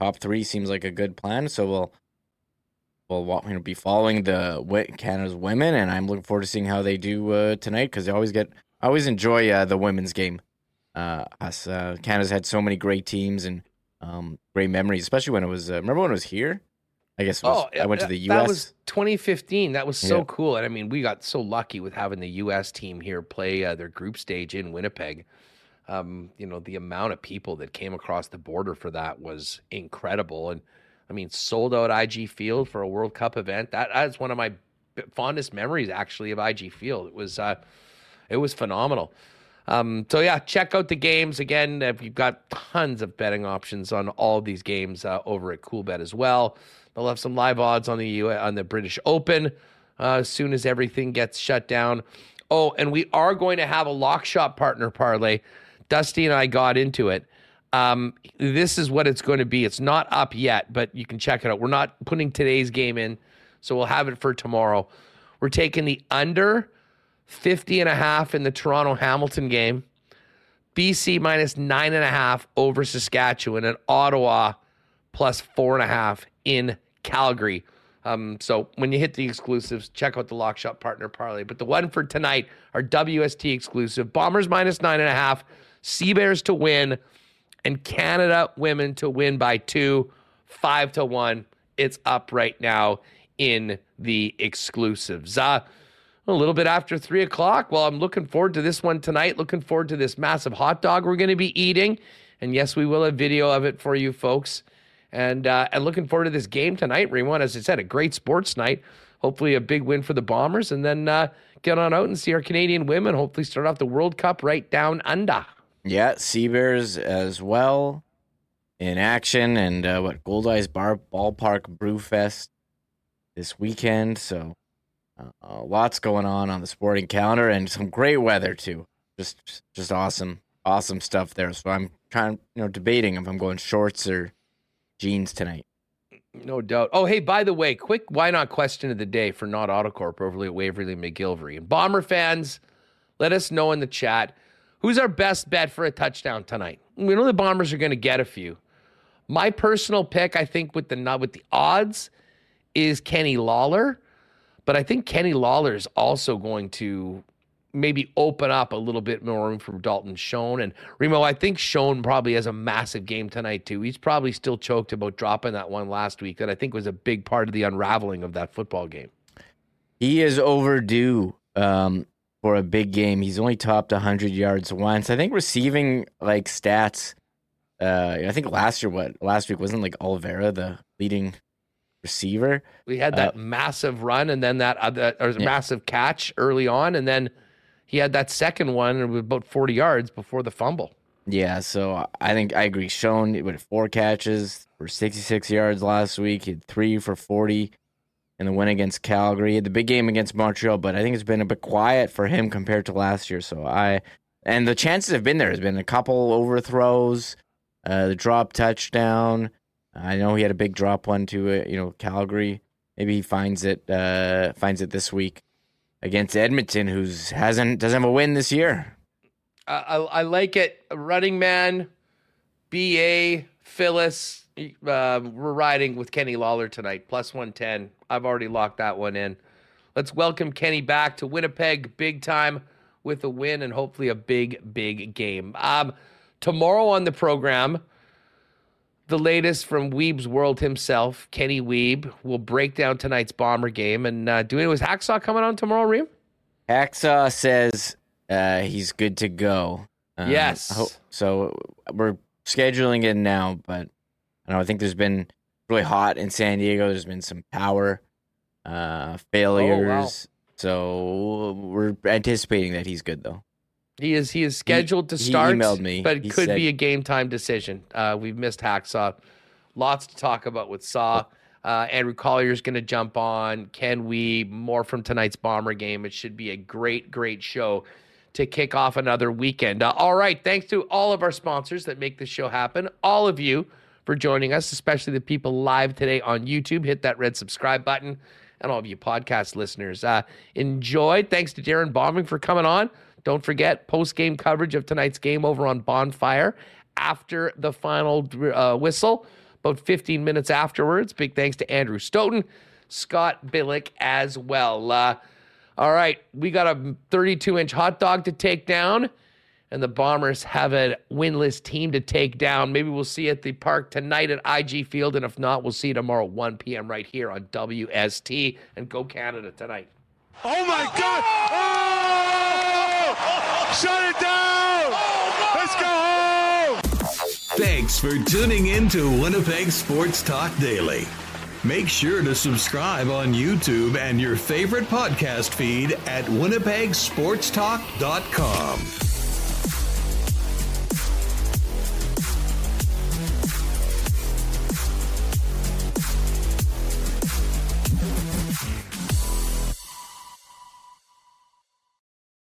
top three seems like a good plan. So we'll we'll be following the Canada's women, and I'm looking forward to seeing how they do uh, tonight because they always get. I always enjoy uh, the women's game. Uh, us Canada's had so many great teams and um, great memories, especially when it was. remember when it was here? I guess was, I went to the U.S. That was 2015. That was so Yeah. cool. And I mean, we got so lucky with having the U.S. team here play uh, their group stage in Winnipeg. Um, you know, the amount of people that came across the border for that was incredible. And I mean, sold out IG Field for a World Cup event. That that's one of my fondest memories, actually, of IG Field. It was uh, it was phenomenal. Um, so yeah, check out the games again. uh, We've got tons of betting options on all of these games uh, over at CoolBet as well. They'll have some live odds on the U- on the British Open uh, as soon as everything gets shut down. Oh, and we are going to have a lock shop partner parlay. Dusty and I got into it. Um, this is what it's going to be. It's not up yet, but you can check it out. We're not putting today's game in, so we'll have it for tomorrow. We're taking the under 50 and a half in the Toronto Hamilton game. BC minus nine and a half over Saskatchewan and Ottawa plus four and a half in Calgary. Um, so when you hit the exclusives, check out the lock shop partner parlay. But the one for tonight, our WST exclusive, Bombers minus nine and a half, Sea Bears to win, and Canada women to win by two, five to one. It's up right now in the exclusives. Uh, a little bit after three o'clock. Well, I'm looking forward to this one tonight. Looking forward to this massive hot dog we're going to be eating. And yes, we will have video of it for you folks. And uh, and looking forward to this game tonight, Remo. And as I said, a great sports night. Hopefully, a big win for the Bombers, and then uh, get on out and see our Canadian women. Hopefully, start off the World Cup right down under. Yeah, Sea Bears as well in action, and uh, what Goldeyes Bar Ballpark Brewfest this weekend. So uh, lots going on on the sporting calendar, and some great weather too. Just just awesome, awesome stuff there. So I'm trying, you know, debating if I'm going shorts or jeans tonight. No doubt. Oh, hey, by the way, quick why not question of the day for Nott Autocorp overly at Waverley McGillivray. And Bomber fans, let us know in the chat who's our best bet for a touchdown tonight. We know the Bombers are going to get a few. My personal pick, I think, with the with the odds, is Kenny Lawler. But I think Kenny Lawler is also going to maybe open up a little bit more room for Dalton Schoen. And Remo, I think Schoen probably has a massive game tonight, too. He's probably still choked about dropping that one last week that I think was a big part of the unraveling of that football game. He is overdue um, for a big game. He's only topped 100 yards once. I think receiving like stats. Uh, I think last year, what last week wasn't like Oliveira the leading receiver. We had that massive run and then that other or Yeah. massive catch early on. And then he had that second one with about 40 yards before the fumble. Yeah, so I think I agree. Schoen with four catches for 66 yards last week. He had three for 40 in the win against Calgary. The big game against Montreal, but I think it's been a bit quiet for him compared to last year. So I, and the chances have been there. There's been a couple overthrows, uh, the drop touchdown. I know he had a big drop one to uh, you know Calgary. Maybe he finds it uh, finds it this week against Edmonton, who's hasn't doesn't have a win this year. I, I, I like it. Running man, BA, Phyllis. Uh, we're riding with Kenny Lawler tonight, plus 110. I've already locked that one in. Let's welcome Kenny back to Winnipeg big time with a win and hopefully a big, big game. Um, tomorrow on the program, the latest from Weeb's world himself, Kenny Wiebe, will break down tonight's Bomber game. And uh, do it was Hacksaw coming on tomorrow, Reem? Hacksaw says uh, he's good to go. Um, Yes. Hope- so we're scheduling it now, but I know I think there's been really hot in San Diego. There's been some power uh, failures. So we're anticipating that he's good though. He is he is scheduled to he start, emailed me. but it He could said- be a game time decision. Uh, we've missed Hacksaw. Lots to talk about with Saw. Uh, Andrew Collier's going to jump on. Can we more from tonight's Bomber game? It should be a great, great show to kick off another weekend. Uh, all right, thanks to all of our sponsors that make this show happen. All of you for joining us, especially the people live today on YouTube. Hit that red subscribe button, and all of you podcast listeners. Uh, enjoy. Thanks to Darrin Bauming for coming on. Don't forget post game coverage of tonight's game over on Bonfire after the final uh, whistle, about 15 minutes afterwards. Big thanks to Andrew Stoeten, Scott Billeck as well. Uh, all right, we got a 32 inch hot dog to take down. and the Bombers have a winless team to take down. Maybe we'll see at the park tonight at IG Field, and if not, we'll see tomorrow 1 p.m. right here on WST. And go Canada tonight. Oh my God! Oh! Shut it down! Oh, Let's go home! Thanks for tuning in to Winnipeg Sports Talk Daily. Make sure to subscribe on YouTube and your favorite podcast feed at winnipegsportstalk.com.